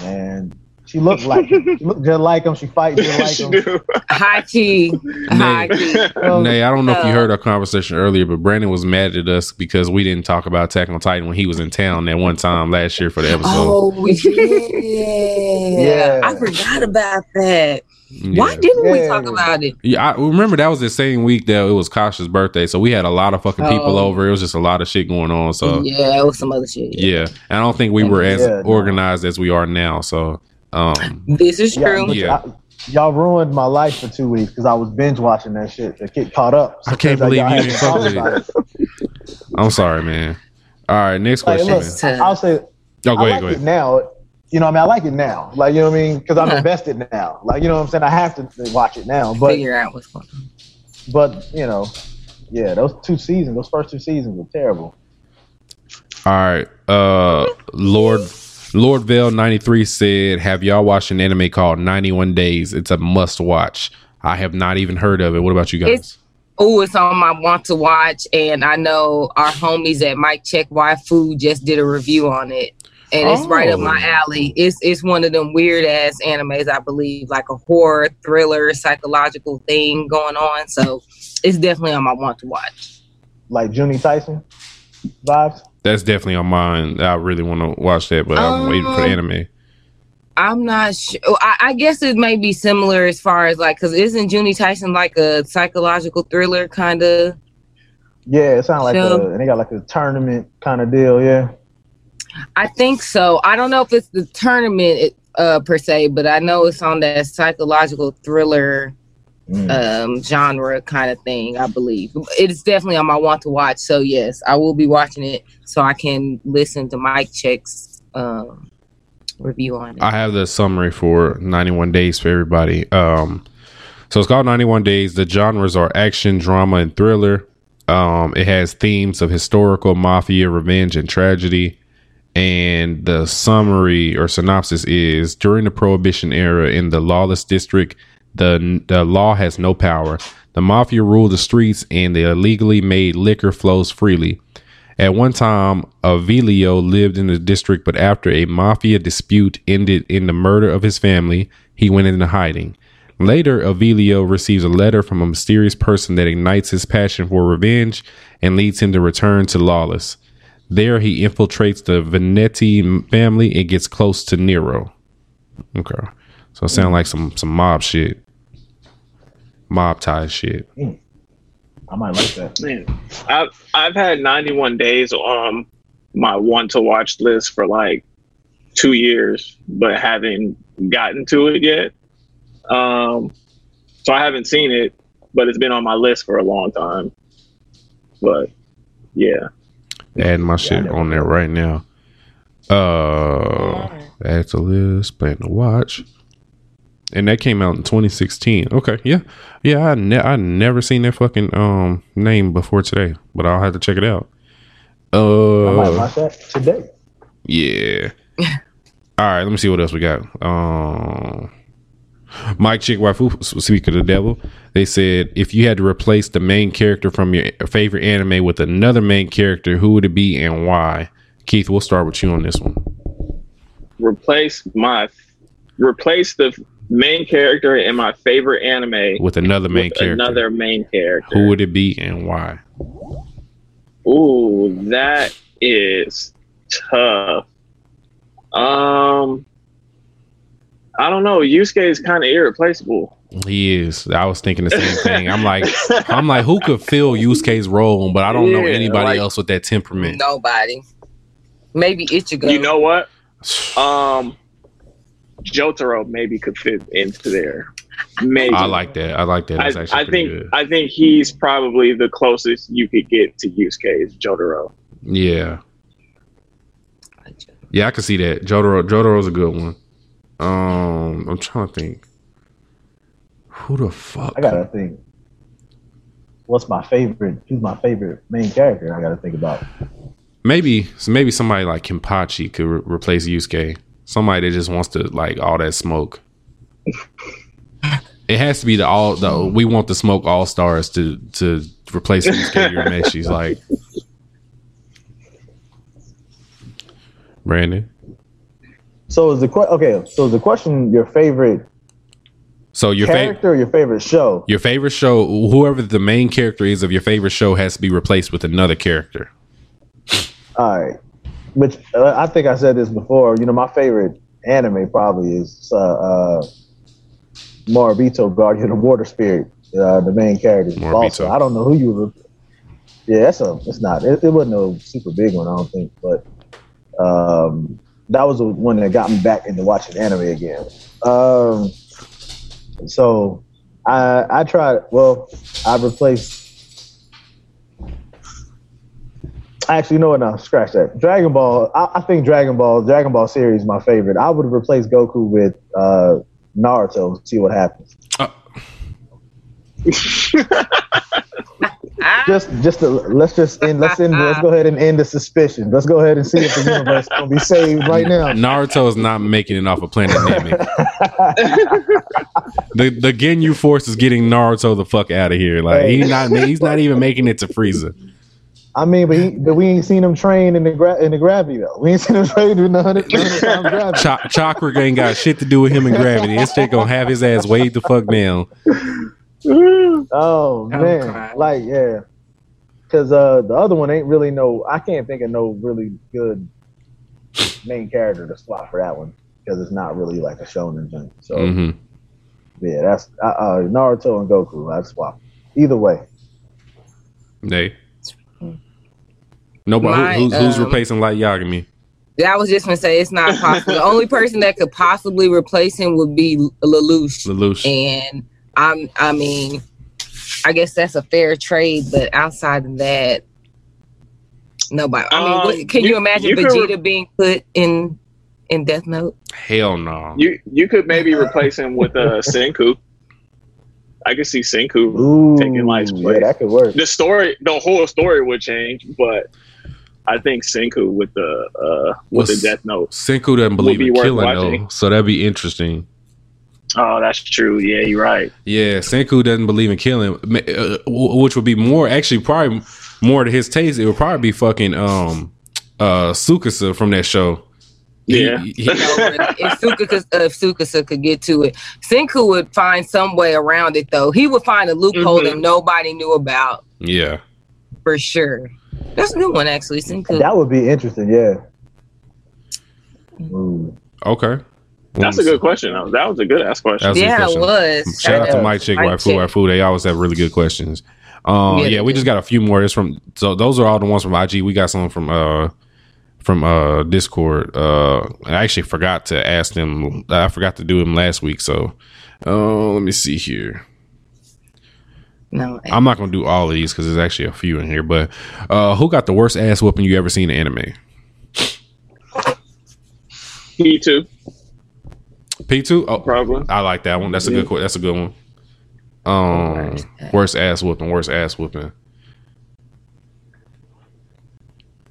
Man, she looked like him. She looked just like him. She fight just like she him. high key, high key. Nay, I don't know if you heard our conversation earlier, but Brandon was mad at us because we didn't talk about Attack on Titan when he was in town that one time last year for the episode. Oh, oh yeah. Yeah. I forgot about that. yeah. Why didn't we talk about it? Yeah, I remember that was the same week that it was Kasha's birthday, so we had a lot of fucking people Oh. over. It was just a lot of shit going on. So yeah, it was some other shit. yeah, and I don't think we were as no. organized as we are now. So um, This is true. but Yeah. I- y'all ruined my life for two weeks because I was binge watching that shit to get caught up. I can't believe y'all you didn't talked fuck about it. I'm sorry, man. All right, next Like, question. look, man. I'll say Oh, go I ahead, like go it ahead. now. You know, I mean, I like it now. Like, you know what I mean? Because I'm invested now. Like, you know what I'm saying? I have to watch it now. But, Figure out what's going on. but you know, yeah, those two seasons, those first two seasons were terrible. All right. Uh Lord Lord Vale 93 said, Have y'all watched an anime called 91 Days? It's a must watch. I have not even heard of it. What about you guys? It's- Oh, it's on my want to watch, and I know our homies at Mike Check Waifu just did a review on it, and it's right up my Oh. alley. It's it's one of them weird ass animes, I believe, like a horror thriller, psychological thing going on. So it's definitely on my want to watch. Like Juni Taisen vibes. That's definitely on mine. I really want to watch that, but I'm waiting for the Um, anime. I'm not sure. I, I guess it may be similar as far as like, because isn't Juni Taisen like a psychological thriller kind of? Yeah, it sounds like a, and they got like a tournament kind of deal. Yeah. I think so. I don't know if it's the tournament uh, per se, but I know it's on that psychological thriller Mm. um, genre kind of thing. I believe it's definitely on my want to watch. So yes, I will be watching it so I can listen to Mike Check's um, review on it. I have the summary for 91 Days for everybody. Um, so it's called 91 Days. The genres are action, drama, and thriller. Um, it has themes of historical, mafia, revenge, and tragedy. And the summary or synopsis is during the Prohibition era in the lawless district, the, the law has no power. The mafia rule the streets, and the illegally made liquor flows freely. At one time, Avilio lived in the district, but after a mafia dispute ended in the murder of his family, he went into hiding. Later, Avilio receives a letter from a mysterious person that ignites his passion for revenge and leads him to return to Lawless. There, he infiltrates the Venetti family and gets close to Nero. Okay, so it sounds like some some mob shit, mob tie shit. I might like that. Man, I've I've had 91 days on my one to watch list for like two years, but haven't gotten to it yet. Um, so I haven't seen it, but it's been on my list for a long time. But yeah, Adding my shit on there right now. Uh, add to list, plan to watch. And that came out in 2016. Okay, yeah, yeah. I ne- I never seen that fucking um name before today, but I'll have to check it out. I might Uh, watch that today. yeah. All right, let me see what else we got. Um, Mike Chick Waifu, speak of the devil. They said if you had to replace the main character from your favorite anime with another main character, who would it be and why? Keith, we'll start with you on this one. replace my replace the main character in my favorite anime With another main with character, another main character. who would it be and why? Ooh, that is tough. Um, I don't know. Yusuke is kind of irreplaceable. He is. I was thinking the same thing. I'm like, I'm like, who could fill Yusuke's role? But I don't know anybody like- else with that temperament. Nobody. Maybe Ichigo. You know what? Um, Jotaro maybe could fit into there. Maybe I like that. I like that. I, That's actually I think good. I think he's probably the closest you could get to Yusuke is Jotaro. Yeah. Yeah, I can see that. Jotaro Jotaro's a good one. Um, I'm trying to think. Who the fuck? I gotta think. What's my favorite? Who's my favorite main character? I gotta think about. Maybe maybe somebody like Kenpachi could re- replace Yusuke. Somebody that just wants to like all that smoke. it has to be the all the we want the smoke all stars to to replace Yusuke Urameshi. like Brandon. So is the question okay? So is the question your favorite So your favorite character or your favorite show? Your favorite show, whoever the main character is of your favorite show, has to be replaced with another character. All right. Which uh, I think I said this before. You know, my favorite anime probably is uh, uh, Guardian of Water Spirit, uh, the main character. Also, I don't know who you were. Yeah, that's a. It's not. It, it wasn't a super big one, I don't think, but um, that was the one that got me back into watching anime again. Um, so I I tried. Well, I replaced. Actually, you know what? Now scratch that. Dragon Ball. I, I think Dragon Ball, Dragon Ball series, is my favorite. I would replace Goku with uh, Naruto. See what happens. Just, just to, let's just end. Let's end. Let's go ahead and end the suspicion. Let's go ahead and see if the universe gonna be saved right now. Naruto is not making it off of Planet Namek. the the Ginyu Force is getting Naruto the fuck out of here. Like he's not he's not even making it to Frieza. I mean, but he, but we ain't seen him train in the gra- in the gravity though. We ain't seen him train in the hundred hundred pound gravity. Ch- Chakra ain't got shit to do with him and gravity. It's just gonna have his ass weighed the fuck down. Oh man, crying. like yeah, because uh, the other one ain't really no. I can't think of no really good main character to swap for that one because it's not really like a shonen thing. So hmm yeah, that's uh, uh, Naruto and Goku. I'd swap either way. They. Nobody My, who, who's, who's um, replacing Light Yagami. I was just gonna say it's not possible. the only person that could possibly replace him would be Lelouch, Lelouch. and I'm. I mean, I guess that's a fair trade, but outside of that, nobody. I mean, Um, what, can you, you- imagine you could- Vegeta being put in in Death Note? Hell no. You you could maybe replace him with uh, Senku. I could see Senku Ooh, taking Light's yeah, place. that could work. the story, the whole story would change, but I think Senku with the uh, with Was- the Death Note. Senku doesn't believe be in worth killing watching. though, so that'd be interesting. Oh, that's true. Yeah, you're right. Yeah, Senku doesn't believe in killing, uh, which would be more actually probably more to his taste. It would probably be fucking um uh Tsukasa from that show. He- Yeah. he- You if Suka uh, if Tsukasa could get to it, Senku would find some way around it. Though he would find a loophole Mhm. that nobody knew about yeah. for sure. That's a good one, actually. Senku. That would be interesting. Yeah. Ooh. Okay. That's a good question. Though. That was a good ass question. That's a good yeah, it was. Shout out to Yeah. Mike Chick, Mike White Food, Chick. They always have really good questions. Um, Yeah, yeah, we do. just got a few more. It's from so those are all the ones from IG. We got some from uh from uh Discord. Uh, I actually forgot to ask them. I forgot to do them last week. So, uh, let me see here. No, I'm not gonna do all of these because there's actually a few in here. But uh, who got the worst ass whooping you ever seen in anime? Pitou. P two. Oh, probably. I like that one. That's a good. que- That's a good one. Um, worst ass whooping. Worst ass whooping.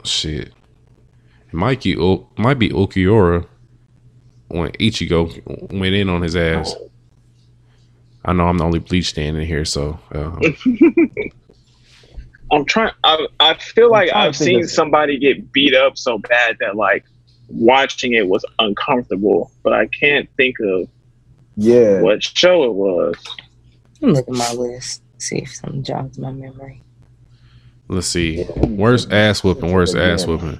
Shit, it might be O- might be Ulquiorra when Ichigo went in on his ass. I know I'm the only bleach standing here, so uh, I'm trying. I I feel like trying to I've seen somebody get beat up so bad that like watching it was uncomfortable, but I can't think of Yeah. what show it was. Let me look at my list. See if something jogs my memory. let's see. Worst ass whooping. Worst ass whooping.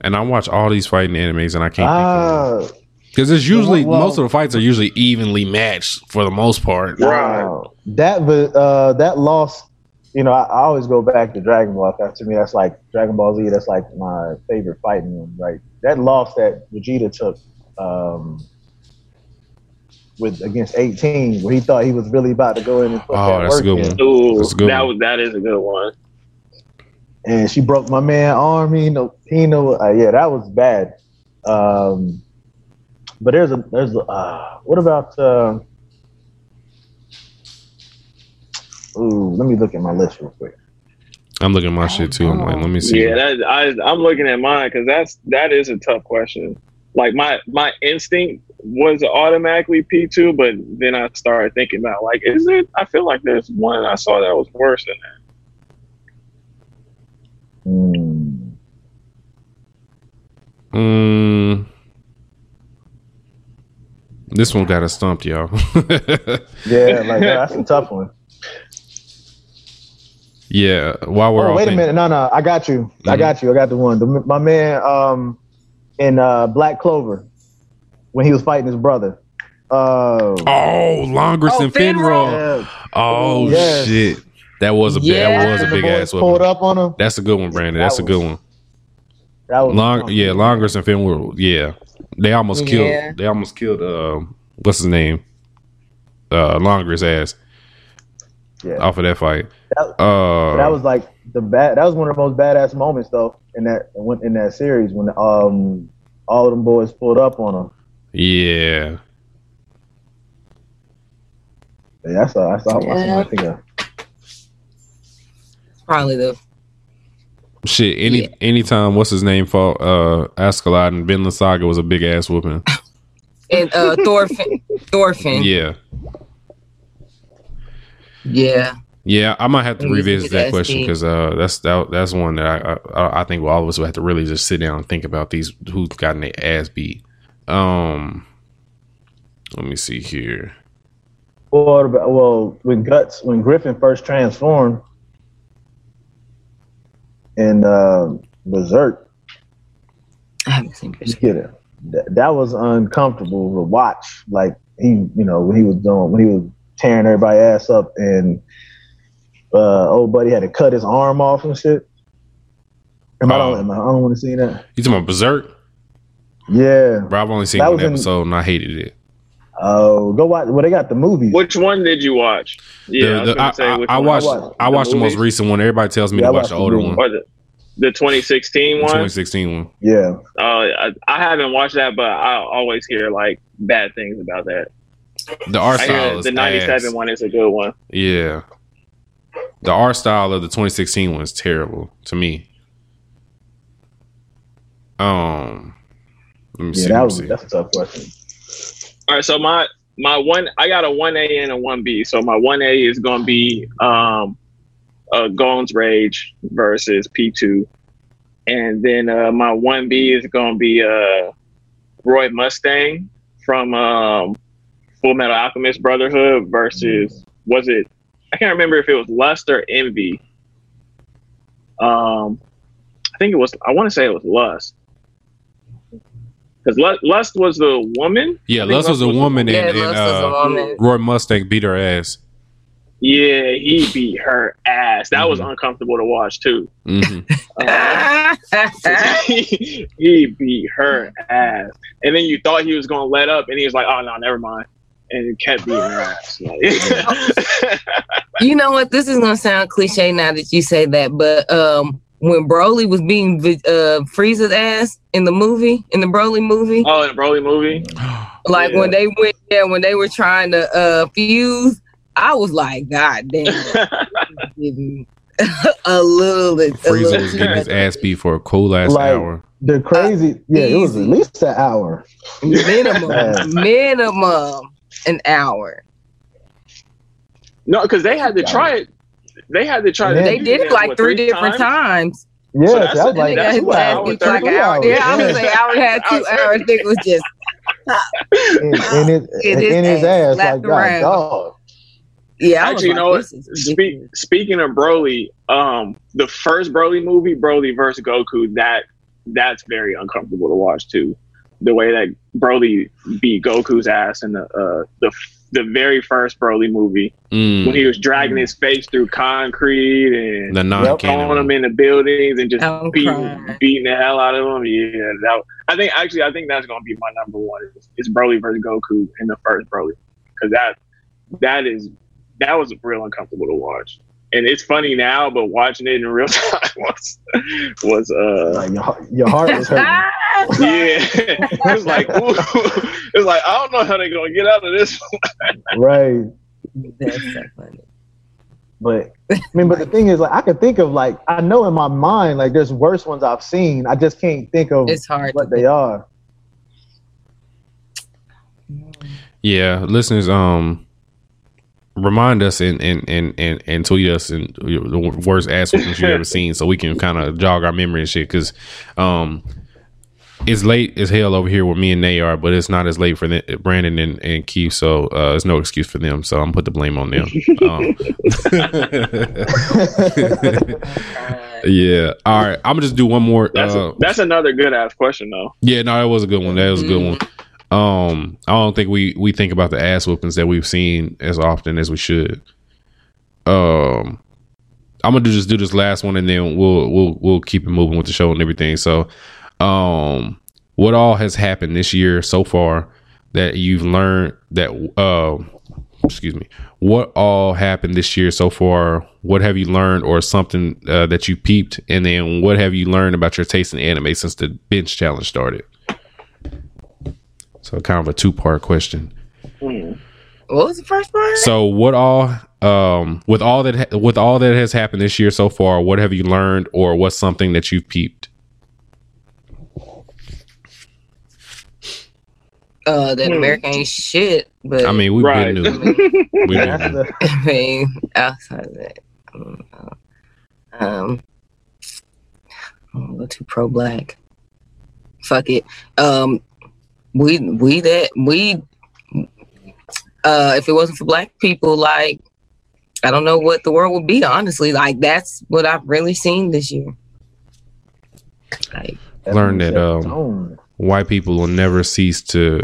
And I watch all these fighting animes, and I can't think of because it's usually Well- most of the fights are usually evenly matched for the most part. Right. wow. That uh that loss, you know, I, I always go back to Dragon Ball. 'cause To me, that's like Dragon Ball Z. That's like my favorite fighting one. Right. That loss that Vegeta took um with against 18, where he thought he was really about to go in and put Oh, that that's a good in. one. Ooh, That's a good that one. was that is a good one. and she broke my man arm. He know, he know. Uh, yeah, that was bad. Um, but there's a there's a, uh, what about? Uh, ooh, let me look at my list real quick. I'm looking at my shit too. I'm like, let me see. Yeah, that I I'm looking at mine because that's that is a tough question. Like my my instinct was automatically Pitou, but then I started thinking about like, is it? I feel like there's one I saw that was worse than that. Hmm. Mm, this one got us stumped, y'all. Yeah, like that's a tough one. yeah. While we're oh, all wait a minute. No, no, I got you. I Mhm. got you. I got the one. The, my man um, in uh, Black Clover when he was fighting his brother. Uh, Oh, Langris Oh, and Finral. yeah. Oh Yes. shit. That was a big. That was a big boys ass pulled whooping. up on him. That's a good one, Brandon. That That's a good one. That was Long, yeah, Langris and Finral. Yeah, they almost killed. Yeah. They almost killed. Uh, what's his name? Uh, Langris ass Yeah. off of that fight. That- Uh, that was like the bad. That was one of the most badass moments though in that in that series when um all of them boys pulled up on him. yeah. Yeah, that's all. That's all. That's all I Yeah. think of. Probably the Shit, any Yeah. anytime what's his name fought uh Askeladd and Vinland Saga was a big ass whooping. and uh Thorfinn. Thorfinn. Yeah. Yeah. Yeah, I might have to Let revisit that question because uh, that's that, that's one that I, I I think all of us will have to really just sit down and think about these who've gotten their ass beat. Um, let me see here. Well, well, when guts when Griffith first transformed in uh, Berserk, I haven't seen just Berserk. get it. That, that was uncomfortable to watch. Like he, you know, when he was doing when he was tearing everybody ass up, and uh, old buddy had to cut his arm off and shit. Am I Oh. don't, am I, I don't want to see that. You talking about Berserk? Yeah. Bro, I've only seen That one was in- episode and I hated it. Oh, go watch. Well, they got the movie. Which one did you watch? Yeah, The- the- I, was I- which I one? watched I watched I the watched the most recent one. Everybody tells me Yeah, to watch the the older movie. one, or the the 2016 the one. 2016 one. Yeah. Uh, I, I haven't watched that, but I always hear like bad things about that. The art style is the 97 ass. one is a good one. Yeah. The art style of the 2016 one is terrible to me. Um, let me see. Yeah, let that me was see. that's a tough question. All right, so my my one I got a one A and a one B. So my one A is gonna be um uh Gon's Rage versus Pitou. And then uh my one B is gonna be uh Roy Mustang from um, Full Metal Alchemist Brotherhood versus was it? I can't remember if it was Lust or Envy. Um, I think it was. I want to say it was Lust. Because Lust was the woman. Yeah, I Lust was a woman, Yeah, and, and Lust was a uh, woman. Roy Mustang beat her ass. Yeah, he beat her ass. That was Mhm. uncomfortable to watch too. hmm Uh, he, he beat her ass, and then you thought he was gonna let up, and he was like, "Oh no, never mind," and he kept beating her ass. Like, you know what? This is gonna sound cliche now that you say that, but um, when Broly was beating uh Frieza's ass in the movie, in the Broly movie, oh, in the Broly movie, like yeah. when they went there, when they were trying to uh fuse, I was like, God damn, getting a little bit. a Frieza little was getting his ass beat for a cool ass Like- hour. The crazy, yeah, it was at least an hour. minimum, minimum an hour. no, because they had to try it. They had to try. Yeah. to They did it like what, three different times. Yeah, So that's I was like, that's his two hour, hours, like hour. hours, Yeah, I was like, hour and a two hours. I think it was just in, in his, In his in his ass, ass, like God, dog. yeah. I was Actually, you know what? this is Speak, speaking of Broly, um, the first Broly movie, Broly versus Goku, that that's very uncomfortable to watch too. The way that Broly beat Goku's ass in the uh, the the very first Broly movie Mm. when he was dragging his face through concrete and The non throwing canon. him in the buildings and just I'm beating crying. beating the hell out of him. Yeah, that, I think actually I think that's gonna be my number one. It's, is Broly versus Goku in the first Broly because that that is that was real uncomfortable to watch. And it's funny now, but watching it in real time was was uh Like your, heart- your heart was hurting. yeah. it was like ooh. it was like I don't know how they're gonna get out of this. right. That's so funny. But I mean, but the thing is, like, I can think of like I know in my mind, like, there's worse ones I've seen. I just can't think of It's hard. what they are. Yeah, listeners, um, remind us and and and and, and tweet us and the worst ass whoopings you've ever seen, so we can kind of jog our memory and shit. Because, um, it's late as hell over here where me and Nay are, but it's not as late for the, Brandon and, and Keith, so uh, there's no excuse for them. So I'm gonna put the blame on them. Um, yeah. All right. I'm gonna just do one more. That's uh, a, that's another good ass question though. yeah, no, that was a good one. That was a good one. Um, I don't think we we think about the ass whoopings that we've seen as often as we should. Um, I'm gonna do just do this last one, and then we'll we'll we'll keep it moving with the show and everything. So, um, what all has happened this year so far that you've learned that uh, excuse me, what all happened this year so far? What have you learned, or something uh, that you peeped, and then what have you learned about your taste in anime since the bench challenge started? So, kind of a two part question. Hmm. What was the first part? So, what all, um, with all that, ha- with all that has happened this year so far, what have you learned, or what's something that you've peeped? Uh, that Hmm. America ain't shit. But I mean, we've Right. been new. We've been new. I mean, outside of that, I don't know. um, I don't go too pro black. Fuck it. Um, we we that we. Uh, if it wasn't for black people, like I don't know what the world would be. Honestly, like that's what I've really seen this year. Like, Learn that, um, Tone. White people will never cease to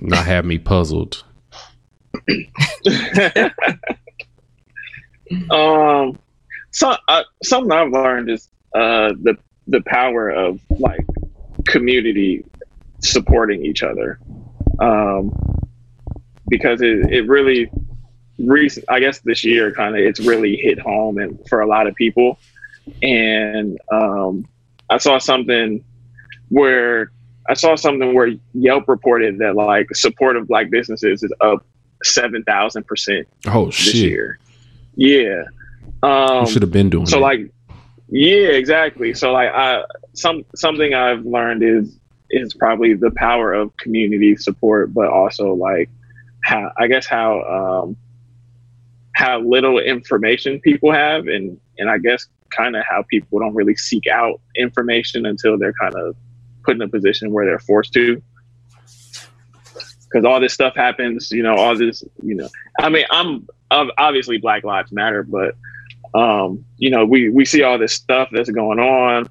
not have me puzzled. um, so uh, something I've learned is uh the the power of like community supporting each other. Um, because it it really recent I guess this year kind of it's really hit home and for a lot of people. And um, I saw something where I saw something where Yelp reported that like support of black businesses is up seven thousand percent Oh this shit! year. Yeah. Um, should have been doing so that. like, yeah, exactly. So like, I some something I've learned is is probably the power of community support, but also like how I guess how um how little information people have, and and I guess kind of how people don't really seek out information until they're kind of put in a position where they're forced to. because all this stuff happens. You know, all this. You know, I mean, I'm ob- obviously Black Lives Matter, but um, you know, we we see all this stuff that's going on,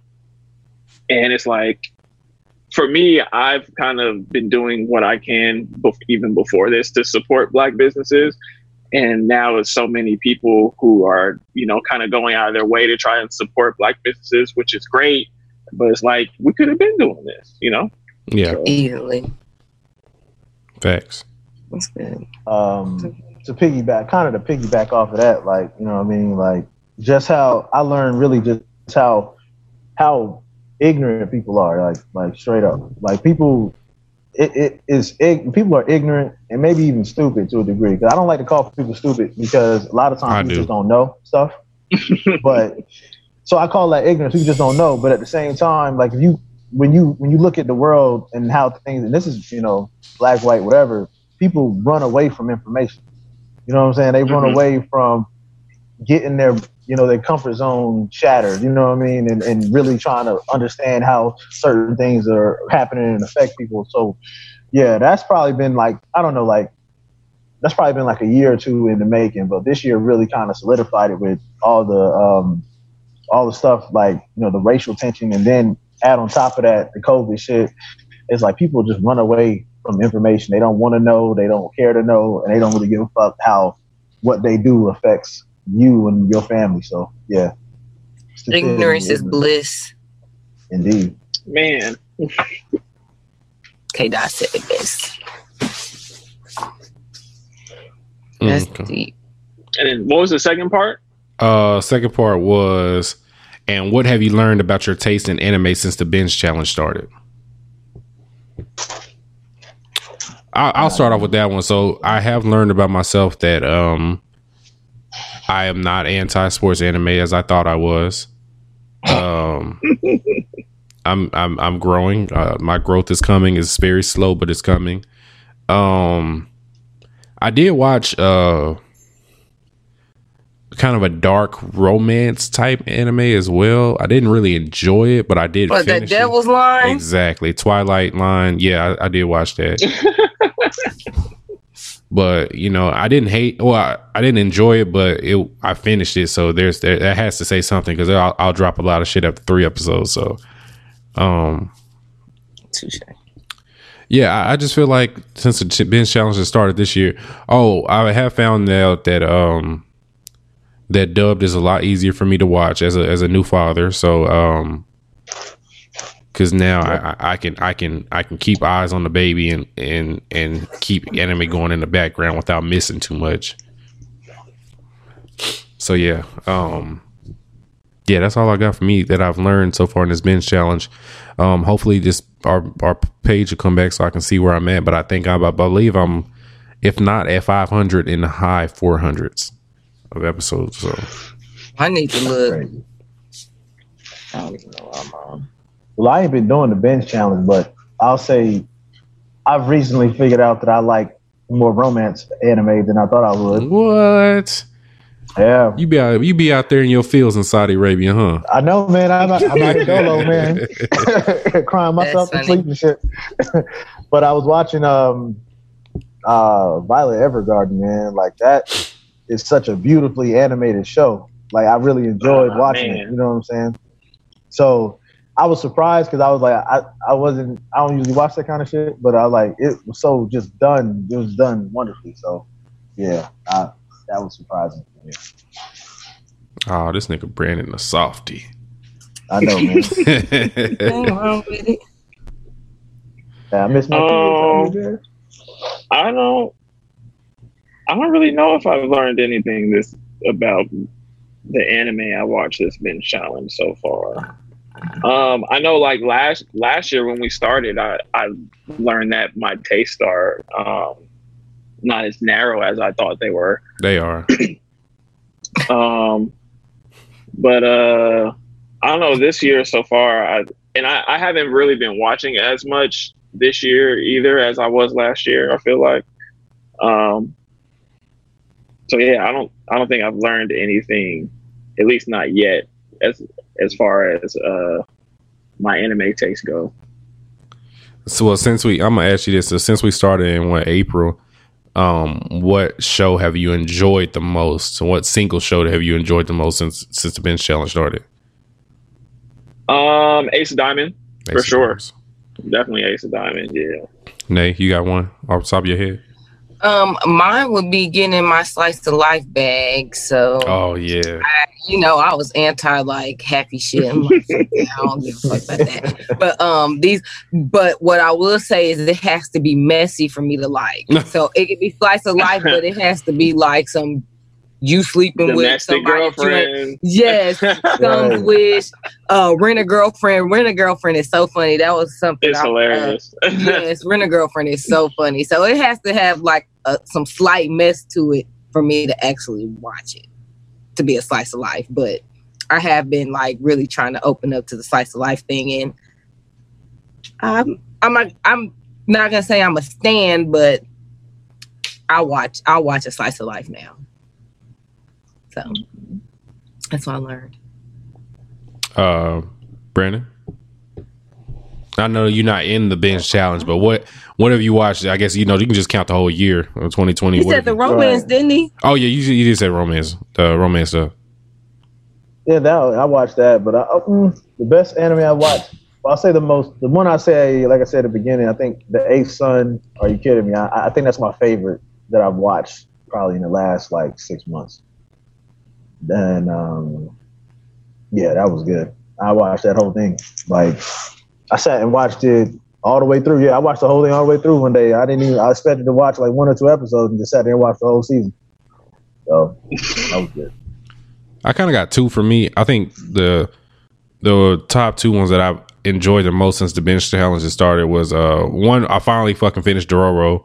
and it's like, for me, I've kind of been doing what I can bef- even before this to support Black businesses, and now it's so many people who are you know kind of going out of their way to try and support Black businesses, which is great. But it's like we could have been doing this, you know. Yeah, Easily. facts. That's good. um, to piggyback, kind of to piggyback off of that, like you know, what I mean, like just how I learned really just how how ignorant people are, like like straight up, like people. It, it is ig- people are ignorant and maybe even stupid to a degree. Because I don't like to call people stupid because a lot of I times people do. just don't know stuff. but so I call that ignorance. People just don't know. But at the same time, like if you when you when you look at the world and how things and this is you know black white whatever people run away from information you know what i'm saying they run Mhm. away from getting their you know their comfort zone shattered you know what i mean? And, and really trying to understand how certain things are happening and affect people. So yeah that's probably been like i don't know like that's probably been like a year or two in the making but this year really kind of solidified it with all the um all the stuff like you know the racial tension. And then add on top of that the covid shit it's like people just run away from information. They don't want to know they don't care to know and they don't really give a fuck how what they do affects you and your family so yeah Stupidity, Ignorance is bliss. indeed Man, K Dot said it best. Mm, That's okay. deep. and then what was the second part? Uh, second part was, and what have you learned about your taste in anime since the binge challenge started? I'll, I'll start off with that one. So I have learned about myself that um, I am not anti-sports anime as I thought I was. Um, I'm I'm I'm growing. Uh, my growth is coming. It's very slow, but it's coming. Um, I did watch uh kind of a dark romance type anime as well. I didn't really enjoy it, but I did But that finish it. devil's line. Exactly. Twilight Line. Yeah, I, I did watch that. but, you know, I didn't hate well, I, I didn't enjoy it, but it I finished it, so there's there, that has to say something cuz I'll, I'll drop a lot of shit after 3 episodes, so um Touche. yeah, I, I just feel like since the ch- binge challenge has started this year, oh, I have found out that um that dubbed is a lot easier for me to watch as a as a new father. So um because now I, I, I can I can I can keep eyes on the baby and and and keep anime going in the background without missing too much. So yeah, um yeah, that's all I got for me that I've learned so far in this binge challenge. Um, hopefully, this our our page will come back so I can see where I'm at. But I think I'm, I believe I'm, if not at 500 in the high 400s of episodes. So I need to look. I don't even know what I'm on. Well, I ain't been doing the bench challenge, but I'll say I've recently figured out that I like more romance anime than I thought I would. what Yeah, you be out, you be out there in your fields in Saudi Arabia, huh? I know, man. I'm out, I'm out here dolo, man, crying myself to sleep and shit. but I was watching um uh Violet Evergarden, man. Like that is such a beautifully animated show. Like I really enjoyed Oh, watching man. it. You know what I'm saying? So I was surprised because I was like, I, I wasn't, I don't usually watch that kind of shit, but I like it was so just done. It was done wonderfully. So yeah, I, that was surprising. for me. Oh, this nigga Brandon a softy. I know, man. Wrong with it. Yeah, I miss my kids. man. Um, I don't. I don't really know if I've learned anything this about the anime I watched that's been challenged so far. Um, I know, like last last year when we started, I I learned that my tastes are um not as narrow as I thought they were. they are. Um, but uh, I don't know. This year so far, I and I, I haven't really been watching as much this year either as I was last year. I feel like. Um. So yeah, I don't. I don't think I've learned anything, at least not yet, as as far as uh my anime takes go. So well, since we, I'm gonna ask you this. So since we started in what April, um, what show have you enjoyed the most? What single show have you enjoyed the most since since the bench challenge started? Um, Ace of Diamond, For of sure. Diamonds. definitely Ace of Diamond. Yeah. Nay, you got one off the top of your head? Um, mine would be getting my slice of life bag. So Oh yeah, you know, I was anti like happy shit. Like, I don't give a fuck about that. But um, these, but what I will say is it has to be messy for me to like. So it could be slice of life, but it has to be like some you sleeping with somebody. that you ain't- girlfriend. Yes, some wish. Uh, rent a girlfriend. Rent a girlfriend is so funny. That was something. It's I- uh, hilarious. yes, rent a girlfriend is so funny. So it has to have like a, some slight mess to it for me to actually watch it to be a slice of life. But I have been like really trying to open up to the slice of life thing, and I'm I'm not, I'm not gonna say I'm a stand, but I watch I watch a slice of life now. So that's what I learned. uh, Brandon. I know you're not in the bench challenge, but what what have you watched? I guess you know you can just count the whole year of 2020. He said the romance, Right. didn't he? oh yeah, you you did say romance, the romance stuff. Yeah, that I watched that, but I, uh, mm, the best anime I watched, well, I'll say the most, the one I say, like I said at the beginning, I think the Eighth Son. Are you kidding me? I, I think that's my favorite that I've watched probably in the last like six months. Then, um, yeah, that was good. I watched that whole thing. Like, I sat and watched it all the way through. Yeah, I watched the whole thing all the way through one day. I didn't even. I expected to watch like one or two episodes and just sat there and watched the whole season. So that was good. I kind of got two for me. I think the the top two ones that I've enjoyed the most since the bench challenge started was uh one I finally fucking finished Dororo.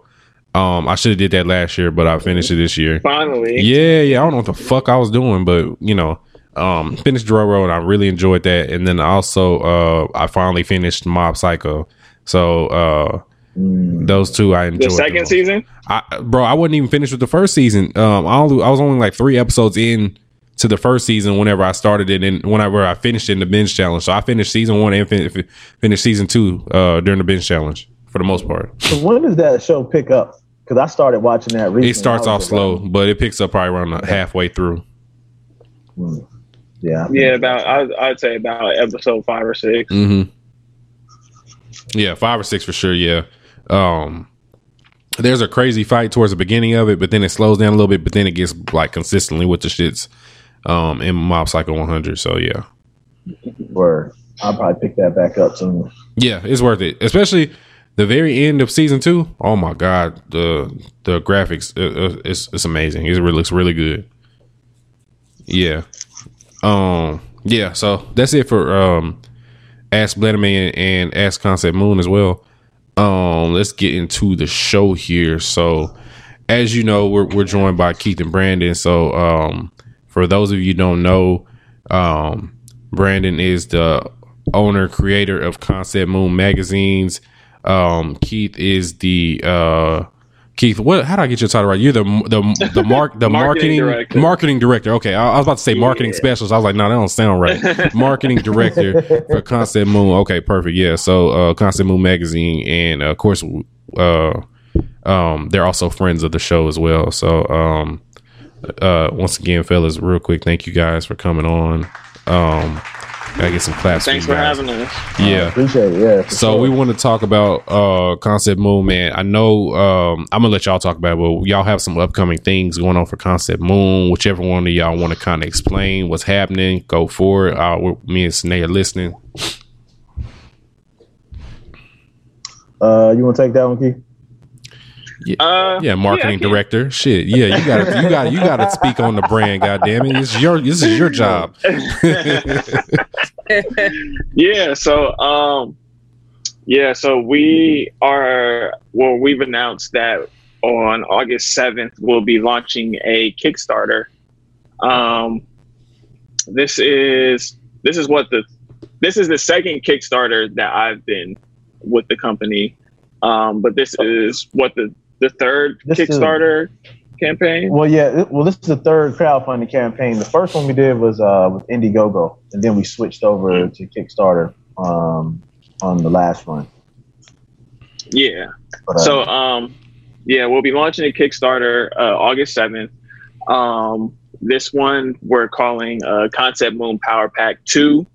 Um, I should have did that last year, but I finished it this year. Finally. Yeah, yeah. I don't know what the fuck I was doing, but you know, um, finished Dororo and I really enjoyed that. And then also, uh, I finally finished Mob Psycho. So uh, Mm. those two I enjoyed. The second most. season? I, bro, I wasn't even finished with the first season. Um, I only I was only like three episodes in to the first season whenever I started it and whenever I finished it in the bench challenge. So I finished season one and fin- finished season two uh, during the bench challenge for the most part. So when does that show pick up? Because I started watching that recently. It starts off slow, like, but it picks up probably around the halfway through. Yeah. Yeah, about I'd, I'd say about episode five or six. Mm-hmm. Yeah, five or six for sure. Yeah. Um, there's a crazy fight towards the beginning of it, but then it slows down a little bit. But then it gets like consistently with the shits. Um, in Mob Psycho 100. So yeah, Word. I'll probably pick that back up soon. yeah, it's worth it. Especially the very end of season two. Oh my god, the the graphics uh, uh, it's it's amazing. It really looks really good. Yeah. Um. Yeah. So that's it for um. Ask Blenderman and Ask Concept Moon as well. Um. Let's get into the show here. So, as you know, we're we're joined by Keith and Brandon. So, um, for those of you don't know, um, Brandon is the owner creator of Concept Moon magazines. Um, Keith is the uh, Keith. What? How do I get your title right? You're the the the mark the marketing Marketing marketing director. director. Okay, I, I was about to say marketing Yeah. specialist. I was like, no, that don't sound right. marketing director for Concept Moon. Okay, perfect. Yeah. So uh, Concept Moon magazine, and uh, of course, uh, um, they're also friends of the show as well. So um, uh, once again, fellas, real quick, thank you guys for coming on. Um, gotta get some claps. Thanks for for you guys. having us. Yeah. Appreciate it. Yeah. So sure. we want to talk about uh Concept Moon, man. I know um I'm gonna let y'all talk about it, but y'all have some upcoming things going on for Concept Moon. Whichever one of y'all want to kind of explain what's happening, go for it. Uh, we're- me and Snay are listening. Uh, you want to take that one, Keith? Uh, Yeah, marketing can. director. Shit. Yeah, you got to you got you got to speak on the brand. God damn it, this is your this is your job. yeah so um yeah so we are well we've announced that on august 7th we'll be launching a kickstarter um this is this is what the this is the second kickstarter that i've been with the company um but this is what the the third This is- kickstarter campaign Well, yeah. Well, this is the third crowdfunding campaign. The first one we did was uh, with Indiegogo, and then we switched over to Kickstarter um, on the last one. Yeah. But, uh, So um yeah, we'll be launching a Kickstarter uh, August 7th. Um this one we're calling uh Concept Moon Power Pack 2.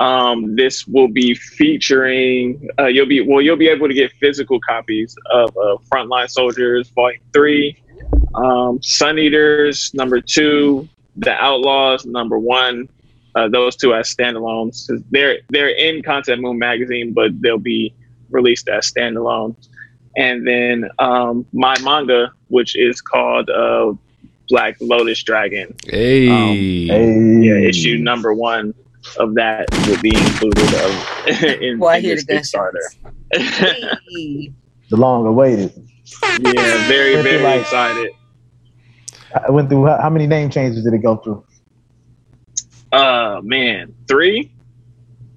Um this will be featuring uh you'll be well you'll be able to get physical copies of uh, Frontline Soldiers Volume 3, um Sun Eaters number 2, The Outlaws number 1. Uh, those two as standalones. They're they're in Concept Moon magazine, but they'll be released as standalone. And then um, my manga, which is called uh, Black Lotus Dragon. Hey, hey, Yeah, issue number one of that will be included of, in, Well, in this the gunshots. Kickstarter. Hey. the long awaited. yeah, very, very like- excited. I went through how, how many name changes did it go through? Uh, man, three?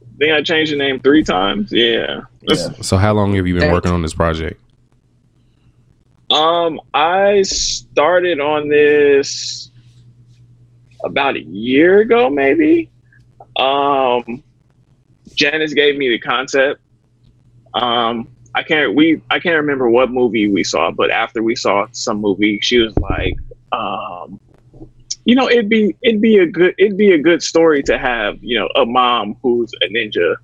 I think I changed the name three times. Yeah. Yeah. so how long have you been working on this project? Um, I started on this about a year ago, maybe. Um, Janice gave me the concept. Um, I can't we I can't remember what movie we saw, but after we saw some movie, she was like, um, you know, it'd be it'd be a good it'd be a good story to have, you know, a mom who's a ninja.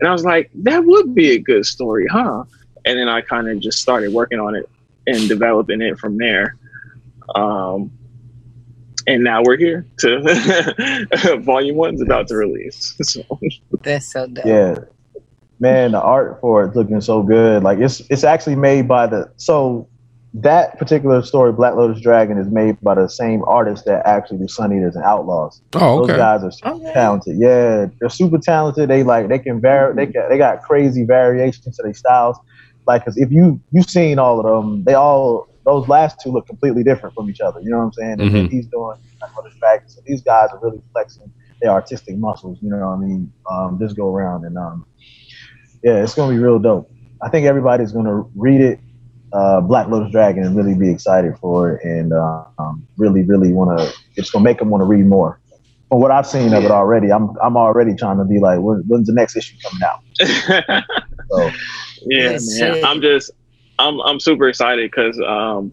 And I was like, that would be a good story, huh? And then I kind of just started working on it and developing it from there. Um, and now we're here to volume one's about to release. So That's so dope. Yeah, man, the art for it's looking so good. Like it's it's actually made by the so that particular story, Black Lotus Dragon, is made by the same artist that actually do Sun Eaters and Outlaws. Oh, okay. Those guys are super Okay. talented. Yeah, they're super talented. They like they can vary. They got they got crazy variations to their styles. Like, cause if you you've seen all of them, they all those last two look completely different from each other. You know what I'm saying? And then Mhm. he's doing Black Lotus Dragon. So these guys are really flexing their artistic muscles. You know what I mean? Um, this go around and um, yeah, it's gonna be real dope. I think everybody's gonna read it, uh, Black Lotus Dragon, and really be excited for it, and uh, um, really, really want to. It's gonna make them want to read more. From what I've seen of it already, I'm I'm already trying to be like, when, when's the next issue coming out? So yeah, Yes, man. I'm just I'm I'm super excited because um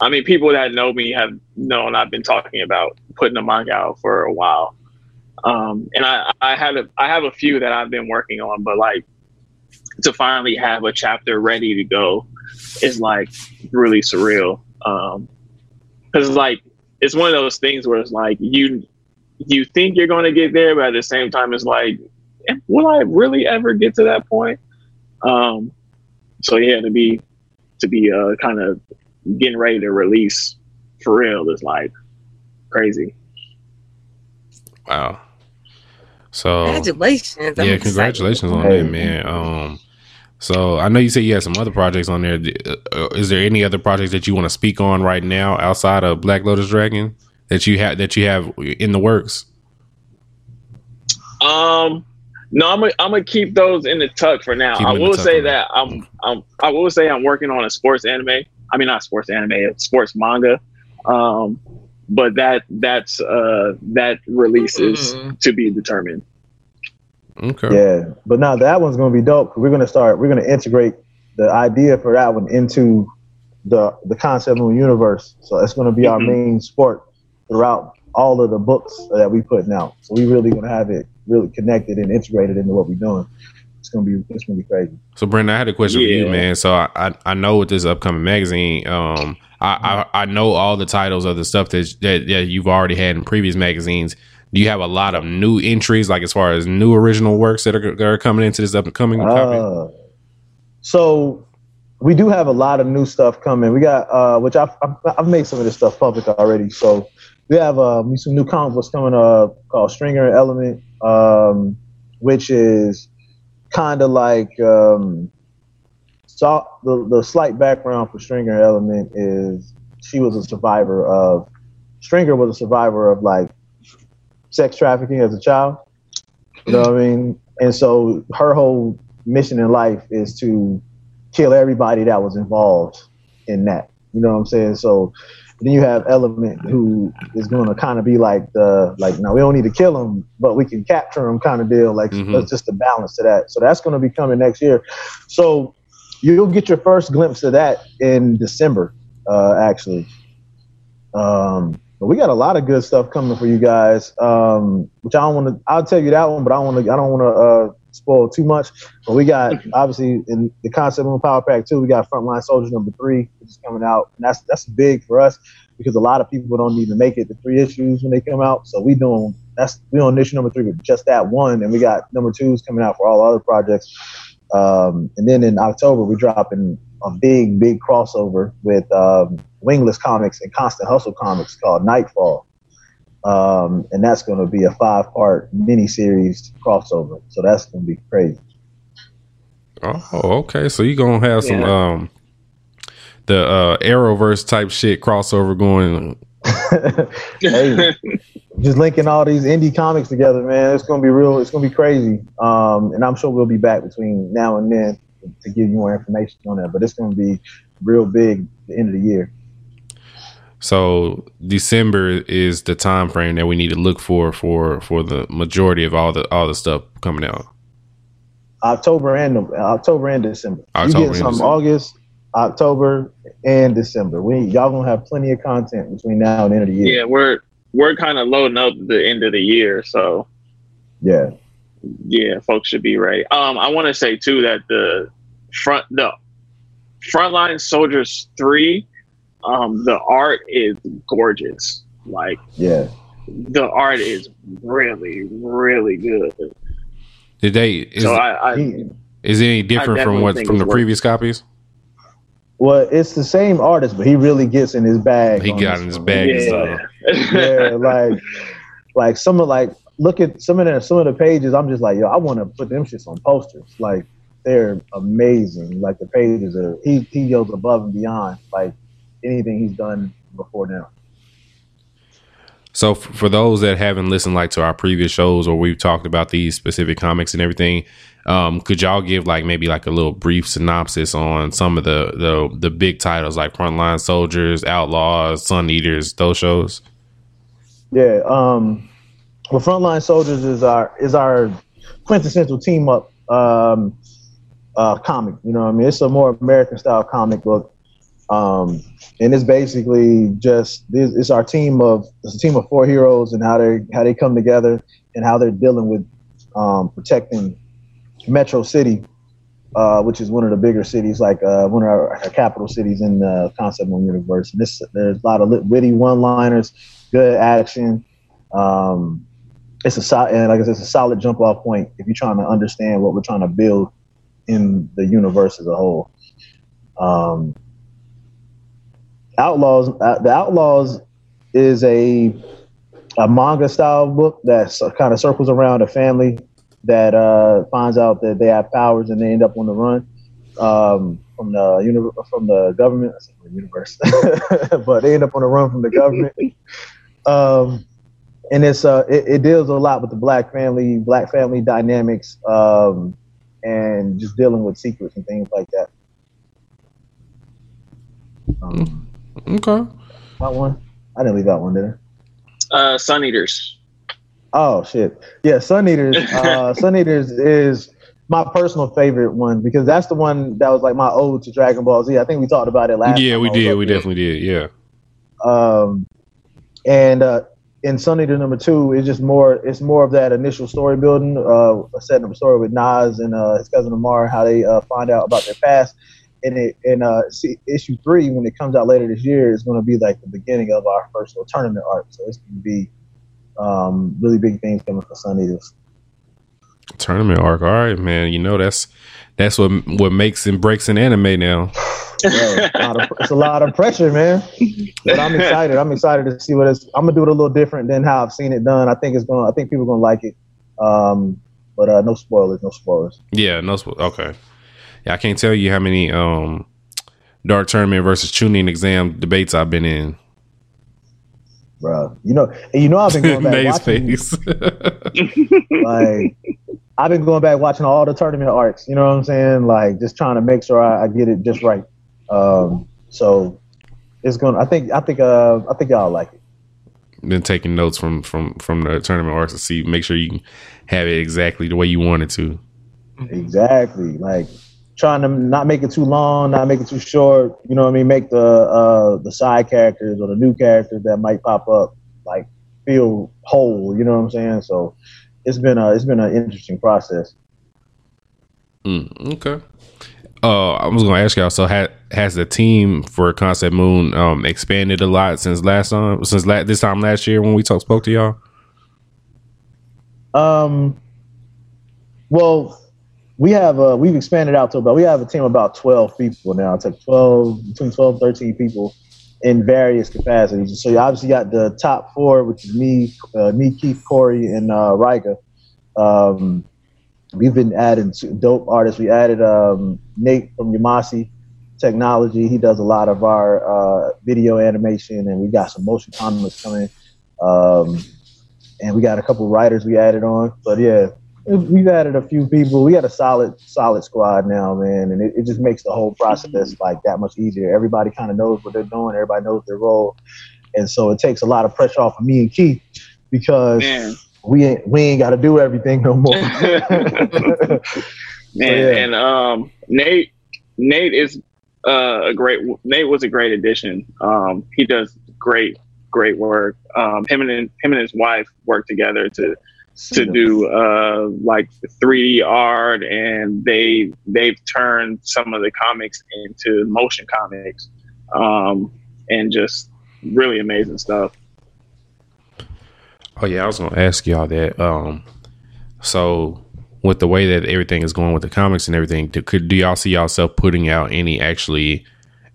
I mean people that know me have known I've been talking about putting a manga out for a while. Um and I I had a I have a few that I've been working on, but like to finally have a chapter ready to go is like really surreal. Um cuz like it's one of those things where it's like you you think you're going to get there but at the same time it's like "Eh, will I really ever get to that point? Um, so yeah, to be to be uh, kind of getting ready to release for real is like crazy. Wow. So Congratulations. I'm yeah, excited. congratulations on Hey. that, man. Um, so I know you said you had some other projects on there. Uh, there any other projects that you want to speak on right now outside of Black Lotus Dragon that you have that you have in the works? Um, no, I'm gonna I'm gonna keep those in the tuck for now. Keep I them in the will say that I'm, I'm I will say I'm working on a sports anime. I mean, not sports anime, a sports manga. Um, but that that's uh that release is Mhm. to be determined. Okay. yeah, but now that one's gonna be dope. We're gonna start. We're gonna integrate the idea for that one into the the concept moon universe. So it's gonna be our Mhm. main sport throughout all of the books that we putting out. So we really gonna have it really connected and integrated into what we're doing. It's gonna be it's gonna be crazy. So, Brandon, I had a question for you, man. So, I, I I know with this upcoming magazine, um, I, I I know all the titles of the stuff that, that that you've already had in previous magazines. Do you have a lot of new entries, like as far as new original works that are that are coming into this upcoming copy? Uh, so we do have a lot of new stuff coming. We got uh, which I've, I've I've made some of this stuff public already. So we have um, some new comic books coming up called Stringer Element, um, which is kind of like um, so the the slight background for Stringer Element is she was a survivor of Stringer was a survivor of like sex trafficking as a child. You know what I mean? And so her whole mission in life is to kill everybody that was involved in that. You know what I'm saying? So Then you have Element, who is going to kind of be like the like, no, we don't need to kill him, but we can capture him, kind of deal. Like, Mhm. that's just the balance to that. So that's going to be coming next year. So you'll get your first glimpse of that in December, uh, actually. Um, but we got a lot of good stuff coming for you guys. Um, which I don't want to. I'll tell you that one, but I don't want to. I don't want to uh, spoil too much. But we got obviously in the concept of Power Pack two. We got Frontline Soldiers number three, which is coming out, and that's that's big for us because a lot of people don't even make it to three issues when they come out. So we doing that's we on issue number three with just that one, and we got number twos coming out for all other projects. Um, and then in October we dropping a big big crossover with um, Wingless Comics and Constant Hustle Comics called Nightfall. Um, and that's going to be a five part mini series crossover. So that's going to be crazy. Oh, okay. So you're gonna have some Yeah. um the uh Arrowverse type shit crossover going. hey, just linking all these indie comics together, man. It's gonna be real. It's gonna be crazy. Um, and I'm sure we'll be back between now and then to give you more information on that. But it's gonna be real big at the end of the year. So December is the time frame that we need to look for for for the majority of all the all the stuff coming out. October and October and December. October you get some December. August, October, and December. We y'all gonna have plenty of content between now and the end of the year. Yeah, we're we're kind of loading up the end of the year, so Yeah. yeah, folks should be ready. Um, I want to say too that the front the frontline soldiers three, um, the art is gorgeous. Like Yeah. the art is really really good. Did they is, so I, I is it any different from what from the worth- previous copies? well, it's the same artist, but he really gets in his bag. He got in his one. bag. yeah. yeah, like like some of like look at some of the some of the pages. I'm just like, yo, I want to put them shits on posters. Like they're amazing. Like the pages are he he goes above and beyond like anything he's done before now. So f- for those that haven't listened like to our previous shows or we've talked about these specific comics and everything, um, could y'all give like maybe like a little brief synopsis on some of the the the big titles like Frontline Soldiers, Outlaws, Sun Eaters, those shows? Yeah. Um. Well, Frontline Soldiers is our is our quintessential team up um, uh, comic. You know, what I mean, it's a more American style comic book. Um, and it's basically just it's our team of it's a team of four heroes and how they how they come together and how they're dealing with um, protecting Metro City, uh, which is one of the bigger cities, like uh, one of our, our capital cities in the Concept Moon universe. And this there's a lot of witty one-liners, good action. Um, it's a sol- and like I said, it's a solid jump off point if you're trying to understand what we're trying to build in the universe as a whole. Um, Outlaws, uh, the Outlaws is a a manga style book that kind of circles around a family that uh, finds out that they have powers and they end up on the run um, from the uni- from the government, I said the universe, but they end up on the run from the government. um, and it's uh, it, it deals a lot with the black family, black family dynamics, um, and just dealing with secrets and things like that. Um, Okay. that one, I didn't leave that one, did I? uh, Sun Eaters. Oh shit! Yeah, Sun Eaters. Uh, Sun Eaters is my personal favorite one because that's the one that was like my ode to Dragon Ball Z. I think we talked about it last. Yeah, time we did. We here. definitely did. Yeah. Um, and uh, in Sun Eater number two, it's just more. It's more of that initial story building, uh, setting up a story with Nas and uh, his cousin Amar, how they uh, find out about their past. And it, and uh, see, issue three, when it comes out later this year, is going to be like the beginning of our first little tournament arc. So it's going to be um, really big things coming for Sun Eaters. Tournament arc. All right, man. You know that's that's what what makes and breaks an anime now. Yeah, it's, a lot of, it's a lot of pressure, man. But I'm excited. I'm excited to see what it's. I'm gonna do it a little different than how I've seen it done. I think it's gonna. I think people are gonna like it. Um, but uh, no spoilers. No spoilers. Yeah. No. spo- Okay. I can't tell you how many um dark tournament versus Chunin exam debates I've been in. bro. You know, and you know, I've been going back watching. Like, I've been going back watching all the tournament arcs. You know what I'm saying? Like, just trying to make sure I, I get it just right. Um, so it's gonna. I think. I think. Uh, I think y'all like it. Been taking notes from from from the tournament arcs to see make sure you can have it exactly the way you want it to. Exactly. Like trying to not make it too long, not make it too short. You know what I mean? Make the uh the side characters or the new characters that might pop up like feel whole. You know what I'm saying? So it's been a it's been an interesting process. Mm, okay. Uh, I was going to ask y'all. So, ha- has the team for Concept Moon um, expanded a lot since last time? Since la- this time last year when we talked spoke to y'all? Um. Well, we have uh we've expanded out to about we have a team of about 12 people now. It's like 12 between 12 13 people in various capacities. So you obviously got the top four which is me uh, me keith corey and uh Rika. um we've been adding dope artists. We added um nate from yamasi technology. He does a lot of our uh video animation and we got some motion comics coming. Um and we got a couple writers we added on. But yeah we've added a few people. We had a solid, solid squad now, man, and it, it just makes the whole process like that much easier. Everybody kind of knows what they're doing. Everybody knows their role, and so it takes a lot of pressure off of me and Keith because Man. we ain't we ain't got to do everything no more. Man, yeah. and um, Nate, Nate is uh, a great. Nate was a great addition. Um, he does great, great work. Um, him and him and his wife work together to to do uh, like 3D art, and they they've turned some of the comics into motion comics, um, and just really amazing stuff. Oh yeah, I was gonna ask y'all that. Um, so with the way that everything is going with the comics and everything, do, could do y'all see yourself putting out any actually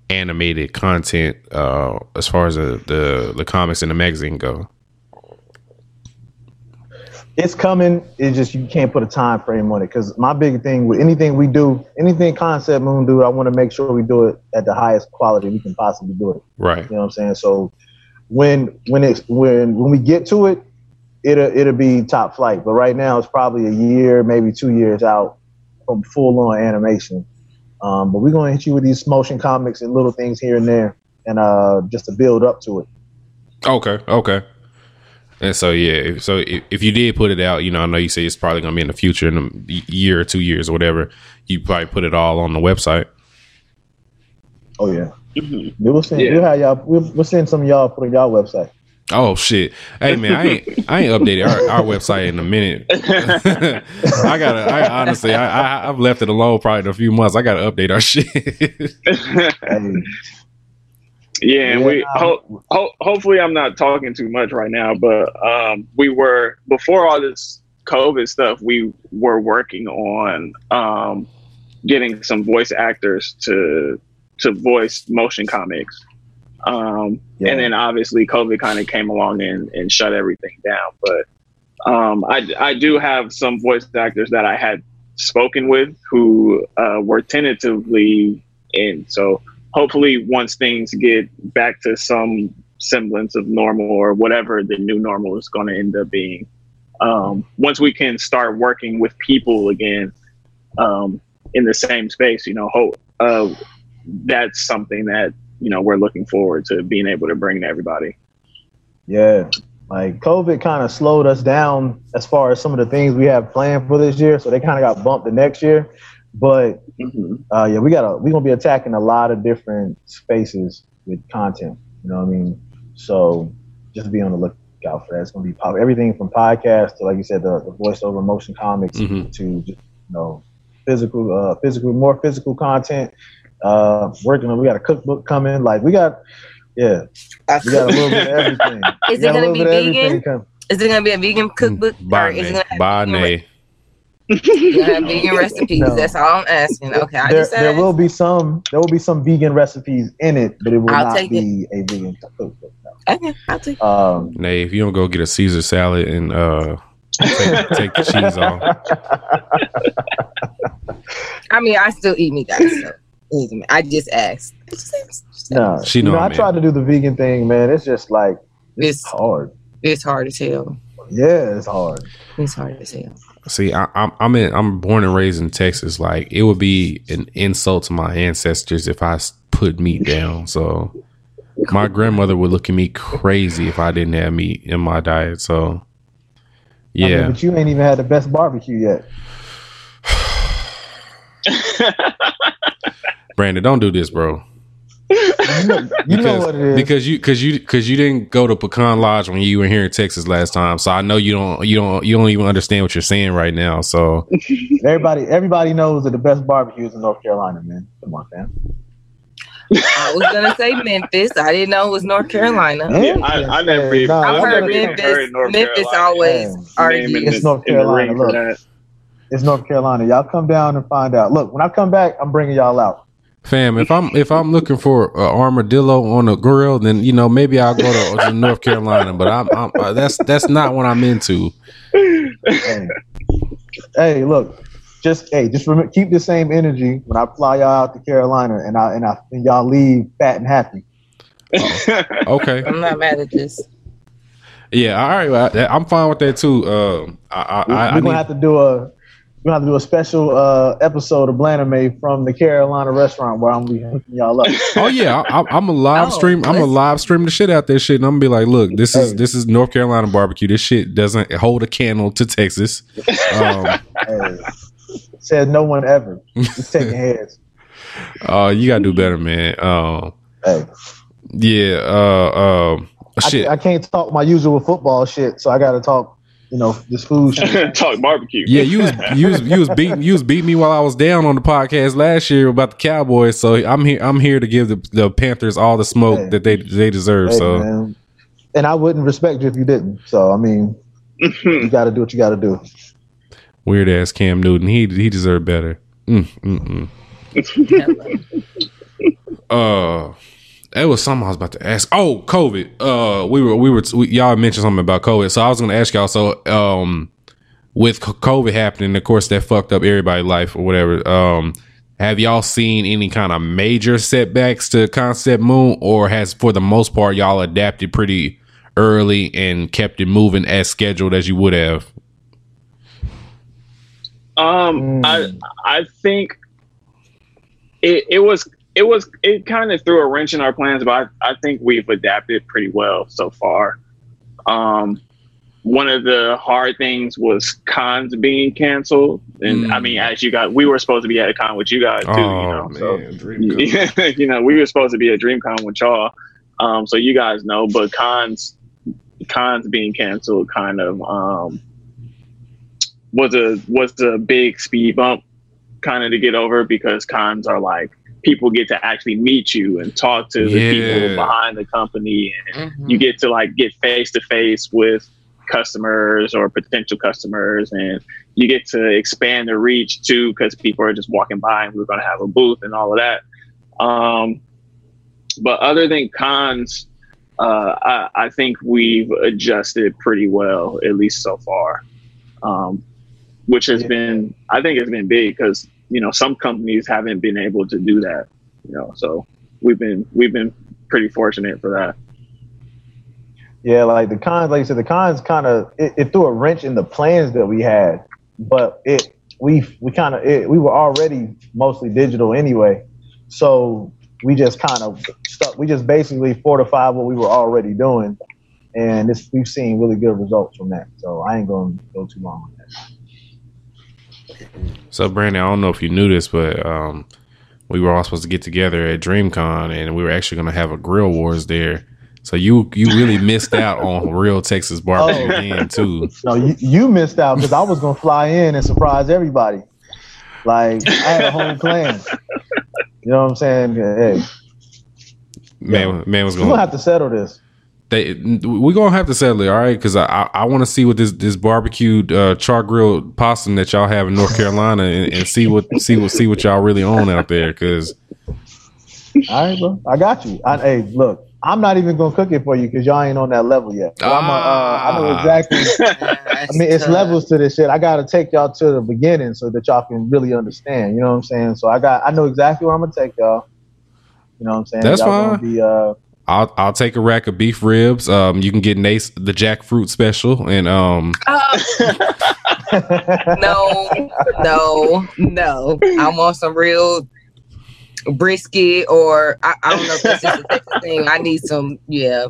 animated content uh, as far as the, the the comics and the magazine go? It's coming. It's just you can't put a time frame on it because my big thing with anything we do, anything Concept Moon do, I want to make sure we do it at the highest quality we can possibly do it. Right. You know what I'm saying? So when when it's when when we get to it, it'll it'll be top flight. But right now it's probably a year, maybe two years out from full on animation. Um, but we're gonna hit you with these motion comics and little things here and there, and uh, just to build up to it. Okay. Okay. And so yeah, so if, if you did put it out, you know, I know you say it's probably gonna be in the future in a year or two years or whatever. You probably put it all on the website. Oh yeah, Mhm. we'll send Yeah. we'll have y'all we'll, we'll send some of y'all put on y'all website. Oh shit! Hey man, I ain't I ain't updated our, our website in a minute. I gotta. I honestly, I, I I've left it alone probably in a few months. I gotta update our shit. Hey, Yeah, and Yeah, we ho- ho- hopefully I'm not talking too much right now, but um, we were before all this COVID stuff, we were working on um, getting some voice actors to to voice motion comics. Um, Yeah. And then obviously COVID kind of came along and, and shut everything down. But um, I, I do have some voice actors that I had spoken with who uh, were tentatively in. So hopefully once things get back to some semblance of normal or whatever the new normal is going to end up being um, once we can start working with people again um, in the same space you know hope uh, that's something that you know we're looking forward to being able to bring to everybody Yeah, like COVID kind of slowed us down as far as some of the things we have planned for this year. So they kind of got bumped the next year. But Mhm. uh, yeah, we gotta we're gonna be attacking a lot of different spaces with content. You know what I mean? So just be on the lookout for that. It's gonna be pop- everything from podcasts to like you said, the, the voiceover motion comics Mhm. to you know physical, uh, physical, more physical content. Uh, working on we got a cookbook coming. Like we got, yeah, we got a little bit of everything. We Is it gonna be bit of everything vegan? Is it gonna be a vegan cookbook? Bye, or is it gonna have vegan, Nay. re- you gonna have vegan recipes? No. That's all I'm asking. Okay, I there, just there will be some there will be some vegan recipes in it, but it will I'll not take be a vegan cookbook. Okay, I'll take. No. Um, Nay, if you don't go get a Caesar salad and uh take, take the cheese off, I mean, I still eat meat, guys. So. I just asked. I just asked. Just no, asked. She you know know, I'm I in. tried to do the vegan thing, man. It's just like It's hard. it's hard to tell. Yeah, it's hard. It's hard to tell. See, I, I'm I'm in, I'm born and raised in Texas. Like it would be an insult to my ancestors if I put meat down. So my grandmother would look at me crazy if I didn't have meat in my diet. So, I mean, yeah, but you ain't even had the best barbecue yet. Brandon, don't do this, bro. You know, you know Because, what it is. because you because you because you didn't go to Pecan Lodge when you were here in Texas last time. So I know you don't you don't you don't even understand what you're saying right now. So everybody, everybody knows that the best barbecue is in North Carolina, man. Come on, fam. I was gonna say Memphis. I didn't know it was North Carolina. Yeah, I, I never even. Nah, I've y'all heard Memphis. heard North Memphis Carolina. always Yeah. argues. Name in It's North in the ring Carolina, look. It's North Carolina. Y'all come down and find out. Look, when I come back, I'm bringing y'all out. Fam, if I'm if I'm looking for an armadillo on a grill, then you know maybe I'll go to, to North Carolina. But I'm, I'm uh, that's that's not what I'm into. Hey, hey look, just hey, just remember, keep the same energy when I fly y'all out to Carolina, and I and I and y'all leave fat and happy. Okay, I'm not mad at this. yeah, all right, well, I, I'm fine with that too. Uh, I I, We're I, I gonna need, have to do a we're gonna have to do a special uh, episode of Blaname from the Carolina restaurant where I'm gonna be hooking y'all up. oh yeah, I, I'm a live Oh, stream. I'm a let's- live stream the shit out there shit, and I'm gonna be like, look, this is this is North Carolina barbecue. This shit doesn't hold a candle to Texas. Um, hey, said no one ever. Just taking heads. uh, you gotta do better, man. Um, Hey, yeah, uh, um, I, shit. I can't talk my usual football shit, so I got to talk, you know, this food shit. Talk barbecue. Yeah, you was you was you was beating you was beating me while I was down on the podcast last year about the Cowboys. So I'm here I'm here to give the, the Panthers all the smoke Hey. that they they deserve. Hey, so man. And I wouldn't respect you if you didn't. So I mean, you got to do what you got to do. weird ass Cam Newton. He he deserved better. Mm, mm, mm. Uh, that was something I was about to ask. Oh, COVID. Uh, we were we were we, y'all mentioned something about COVID. So I was going to ask y'all. So um, with COVID happening, of course, that fucked up everybody's life or whatever. Um, have y'all seen any kind of major setbacks to Concept Moon, or has for the most part y'all adapted pretty early and kept it moving as scheduled as you would have? Um, Mm. I I think it it was it was it kind of threw a wrench in our plans, but I, I think we've adapted pretty well so far. Um, one of the hard things was cons being canceled, and Mm. I mean, as you got, we were supposed to be at a con with you guys too, you know. so dream you know, we were supposed to be at DreamCon with y'all, um, so you guys know. But cons, cons being canceled, kind of um, was a was a big speed bump, kind of to get over because cons are like people get to actually meet you and talk to the Yeah. people behind the company, and Mhm. you get to like get face to face with customers or potential customers and you get to expand the reach too because people are just walking by and we're going to have a booth and all of that um, but other than cons uh, I, I think we've adjusted pretty well at least so far um, which has Yeah. been i think it's been big because you know some companies haven't been able to do that you know so we've been we've been pretty fortunate for that Yeah, like the cons, like you said, the cons kind of it, it threw a wrench in the plans that we had, but it we we kind of we were already mostly digital anyway, so we just kind of stuck. We just basically fortified what we were already doing, and this we've seen really good results from that. So I ain't to go too long. So Brandon, I don't know if you knew this, but um, we were all supposed to get together at DreamCon, and we were actually going to have a grill wars there. So you you really missed out on real Texas barbecue Oh. then too. No, you, you missed out because I was gonna fly in and surprise everybody. Like I had a whole plan. You know what I'm saying? Hey, Man, man was we're gonna have to settle this. They we're gonna have to settle it, all right? Because I I, I want to see what this this barbecued uh, char grilled possum that y'all have in North Carolina and, and see what see what see what y'all really own out there. Because All right, bro. I got you. I, hey, look, I'm not even gonna cook it for you because y'all ain't on that level yet. But I'm a, uh, I know Ah. exactly. I mean, it's levels to this shit. I gotta take y'all to the beginning so that y'all can really understand. You know what I'm saying? So I got, I know exactly where I'm gonna take y'all. You know what I'm saying? That's y'all fine. Gonna be, uh, I'll I'll take a rack of beef ribs. Um, you can get Nace the jackfruit special, and um, no, no, no. I want some real brisket or I, I don't know if that's just a Texas thing. I need some, yeah,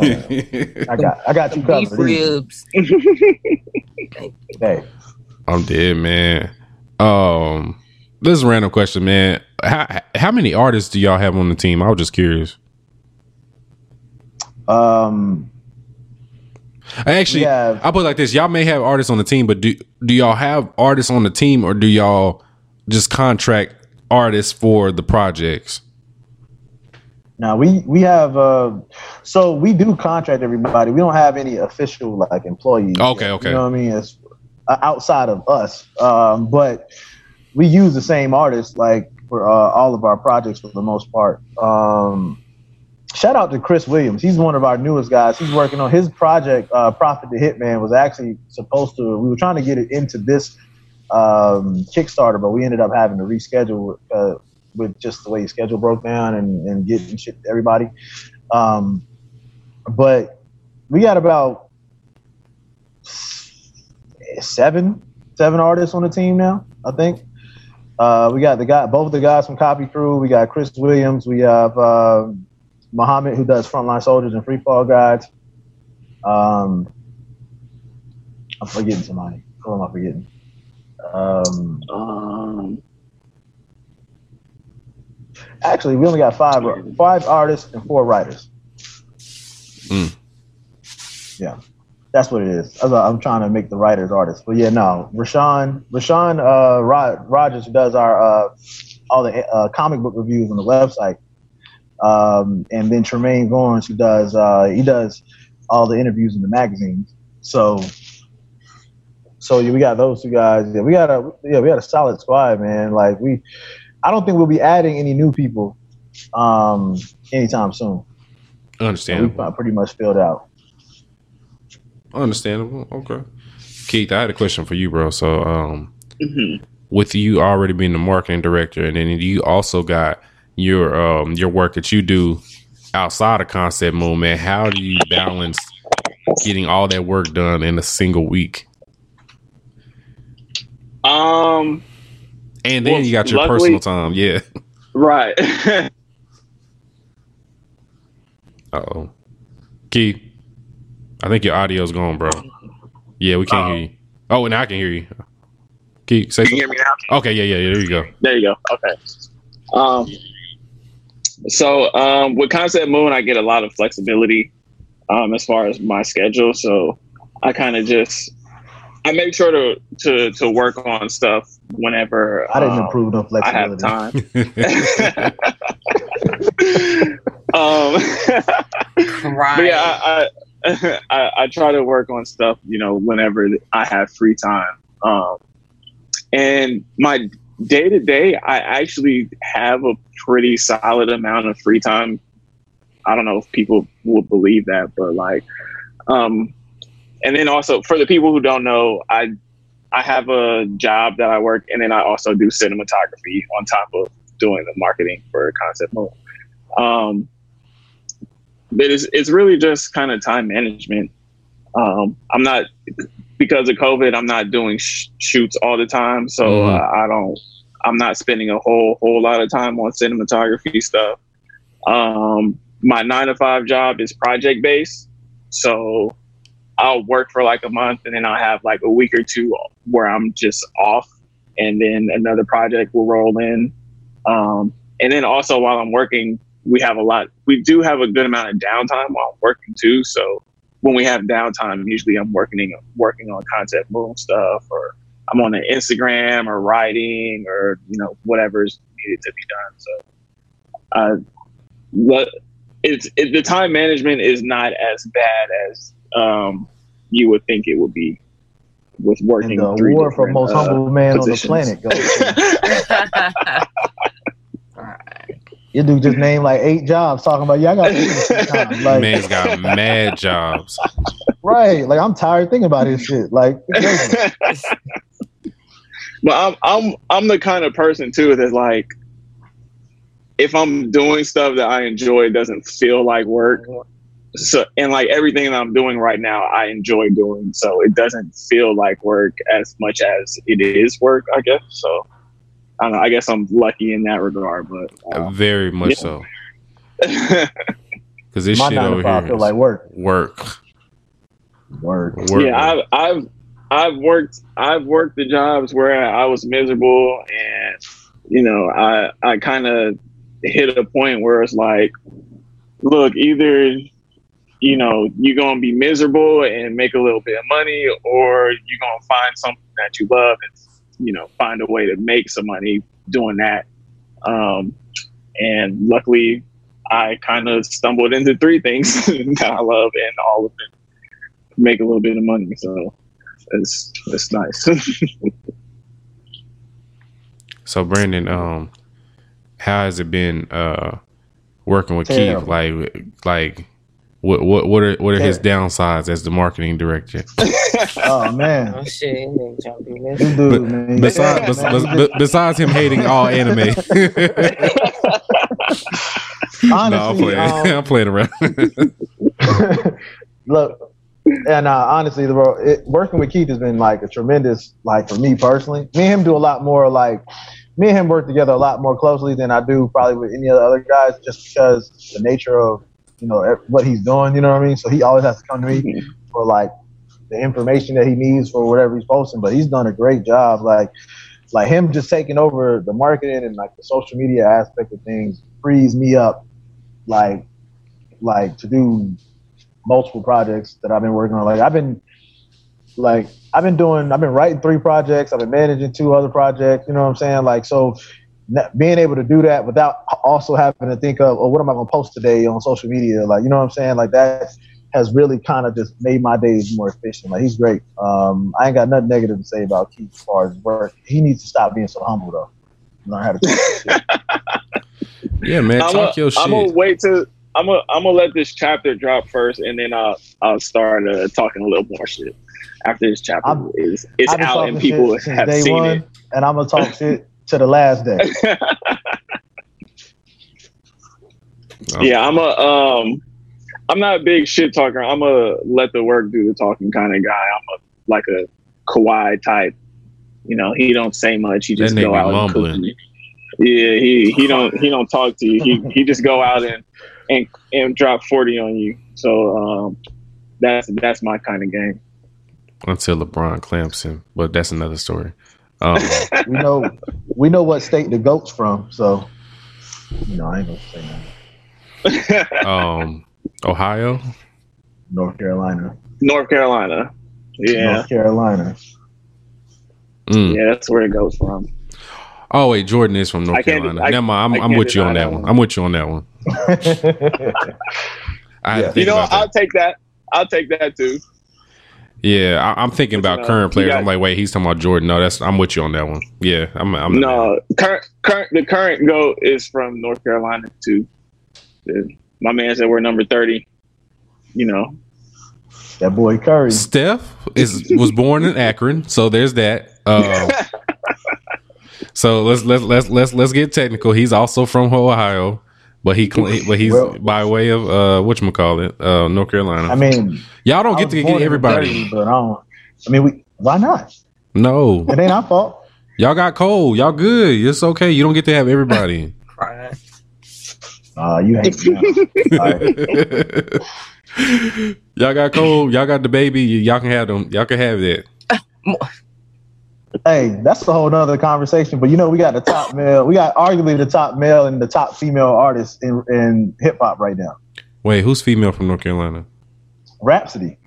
I got I got you beef covered. easy. ribs. Hey, I'm dead, man. Um, this is a random question, man. How how many artists do y'all have on the team? I was just curious. Um, I actually, have- I put it like this: y'all may have artists on the team, but do do y'all have artists on the team, or do y'all just contract artists for the projects? now we we have uh, so we do contract everybody. We don't have any official like employees. Okay, yet, okay. You know what I mean? It's uh, outside of us, um, but we use the same artists like for uh, all of our projects for the most part. Um, shout out to Chris Williams. He's one of our newest guys. He's working on his project. Uh, Profit the Hitman was actually supposed to. We were trying to get it into this um, Kickstarter, but we ended up having to reschedule uh, with just the way the schedule broke down and, and getting shit to everybody. Um, but we got about seven seven artists on the team now. I think. Uh, we got the guy, both the guys from Copy Crew. We got Chris Williams. We have uh, Muhammad, who does Frontline Soldiers and Free Fall Guides. Um, I'm forgetting somebody. Who am I forgetting? Um, Um, actually, we only got five five artists and four writers. Mm. Yeah, that's what it is. I was- I'm trying to make the writers artists, but yeah, no. Rashawn, Rashawn uh, Rod, Rogers, who does our uh, all the uh, comic book reviews on the website, um, and then Tremaine Gorns, who does uh, he does all the interviews in the magazines. So, so yeah, we got those two guys. Yeah, we got a yeah, we got a solid squad, man. Like we, I don't think we'll be adding any new people um, anytime soon. Understandable. We Understandable. pretty much filled out. Understandable. Okay. Keith, I had a question for you, bro. So, um, mhm. with you already being the marketing director, and then you also got your um your work that you do outside of Concept Moon, man. How do you balance getting all that work done in a single week? Um, And then Well, you got your luckily- personal time. Yeah. right. Uh oh. Keith, I think your audio's gone, bro. Yeah, we can't hear you. Oh, and I can hear you. Keith, say Can you hear me now? Okay, yeah, yeah, yeah. There you go. There you go. Okay. Um, so um, with Concept Moon, I get a lot of flexibility um, as far as my schedule. So I kind of just I make sure to, to to work on stuff whenever I didn't um, improve no I have flexibility. time. um, Right. but yeah, I, I, I I try to work on stuff, you know, whenever I have free time. Um, and my day to day, I actually have a pretty solid amount of free time. I don't know if people will believe that, but like, um, and then also for the people who don't know, I I have a job that I work, and then I also do cinematography on top of doing the marketing for Concept Moon. Um, but it's it's really just kind of time management. Um, I'm not because of COVID. I'm not doing sh- shoots all the time, so Mhm. uh, I don't. I'm not spending a whole whole lot of time on cinematography stuff. Um, my nine to five job is project based, so I'll work for like a month, and then I'll have like a week or two where I'm just off, and then another project will roll in. Um, and then also while I'm working, we have a lot. We do have a good amount of downtime while I'm working too. So when we have downtime, usually I'm working working on concept moon stuff, or I'm on the Instagram or writing, or you know whatever's needed to be done. So, uh, what it's it, the time management is not as bad as um, you would think it would be with working. And the three award for most uh, humble man positions. on the planet goes. to- You dude just named like eight jobs talking about yeah I got this time. like Man's got mad jobs. right like I'm tired thinking about this shit like but I'm I'm I'm the kind of person too that's like if I'm doing stuff that I enjoy it doesn't feel like work. So and like everything that I'm doing right now I enjoy doing. So it doesn't feel like work as much as it is work, I guess. So I don't know. I guess I'm lucky in that regard, but uh, Very much Yeah. so. Because this My shit over here feel like work. work. Work. Work. yeah, I've, I've I've worked I've worked the jobs where I was miserable, and you know, I I kind of hit a point where it's like, look, either you know you're gonna be miserable and make a little bit of money, or you're gonna find something that you love and you know find a way to make some money doing that. Um, and luckily, I kind of stumbled into three things that I love, and all of them make a little bit of money. So it's it's nice. So Brandon, um, how has it been uh working with Terrible. Keith? Like, like what what what are what are his downsides as the marketing director? Oh man, Oh shit, he didn't jump in this. this dude, man. Besides, Man, bes- he bes- besides him hating all anime, just- no, I'm honestly, playing. um, I'm playing around. look, and uh, honestly, the bro, it, working with Keith has been like a tremendous, like for me personally. Me and him do a lot more, like me and him work together a lot more closely than I do probably with any of the other guys, just because the nature of you know what he's doing. You know what I mean? So he always has to come to me mm-hmm. for like the information that he needs for whatever he's posting. But he's done a great job, like like him just taking over the marketing and like the social media aspect of things frees me up, like like to do multiple projects that I've been working on. Like I've been like I've been doing I've been writing three projects, I've been managing two other projects, you know what I'm saying? Like so being able to do that without also having to think of, oh, what am I going to post today on social media? Like, you know what I'm saying? Like that has really kind of just made my days more efficient. Like he's great. Um, I ain't got nothing negative to say about Keith as far as work. He needs to stop being so humble though. Learn how to take shit. yeah, man, I'm talk your shit. I'm gonna wait to I'm gonna I'm gonna let this chapter drop first, and then I'll I'll start uh, talking a little more shit after this chapter I'm- is is out and people have seen one, and I'm gonna talk shit to the last day. Yeah, I'm a um, I'm not a big shit talker. I'm a let the work do the talking kind of guy. I'm a like a Kawhi type. You know, he don't say much. He just go be out and cook Yeah, he he don't he don't talk to you. He he just go out and and and drop forty on you. So um, that's that's my kind of game. Until LeBron clamps him, but that's another story. Um, we know we know what state the goat's from, so you know I ain't gonna say that. um, Ohio. North Carolina. North Carolina. Yeah, North Carolina. Mm. yeah, that's where it goes from. Oh wait, Jordan is from North I can't- Carolina. I- Never mind. I I'm, I'm with you on that that one. one. I'm with you on that one. I Yeah. You know. I'll take that. I'll take that too. Yeah, I, I'm thinking But, about you know, current players. got- I'm like, wait, he's talking about Jordan. No, that's I'm with you on that one. Yeah, I'm. I'm no, current current the current goat is from North Carolina too. My man said we're number thirty. You know, that boy Curry. Steph is was born in Akron, so there's that. Um, so let's let's let's let's let's get technical. He's also from Ohio, but he cl- but he's Well- by way of uh what you call it, uh North Carolina. I mean, Y'all don't I get to get everybody. Jersey, but I don't. I mean, we why not? No, It ain't our fault. y'all got cold. Y'all good. It's okay. You don't get to have everybody. Uh, you hate me. now. All right. y'all got cold. Y'all got the baby. Y'all can have them. Y'all can have that. Hey, that's a whole nother conversation. But you know, we got the top male. We got arguably the top male and the top female artist in in hip hop right now. Wait, who's female from North Carolina? Rapsody.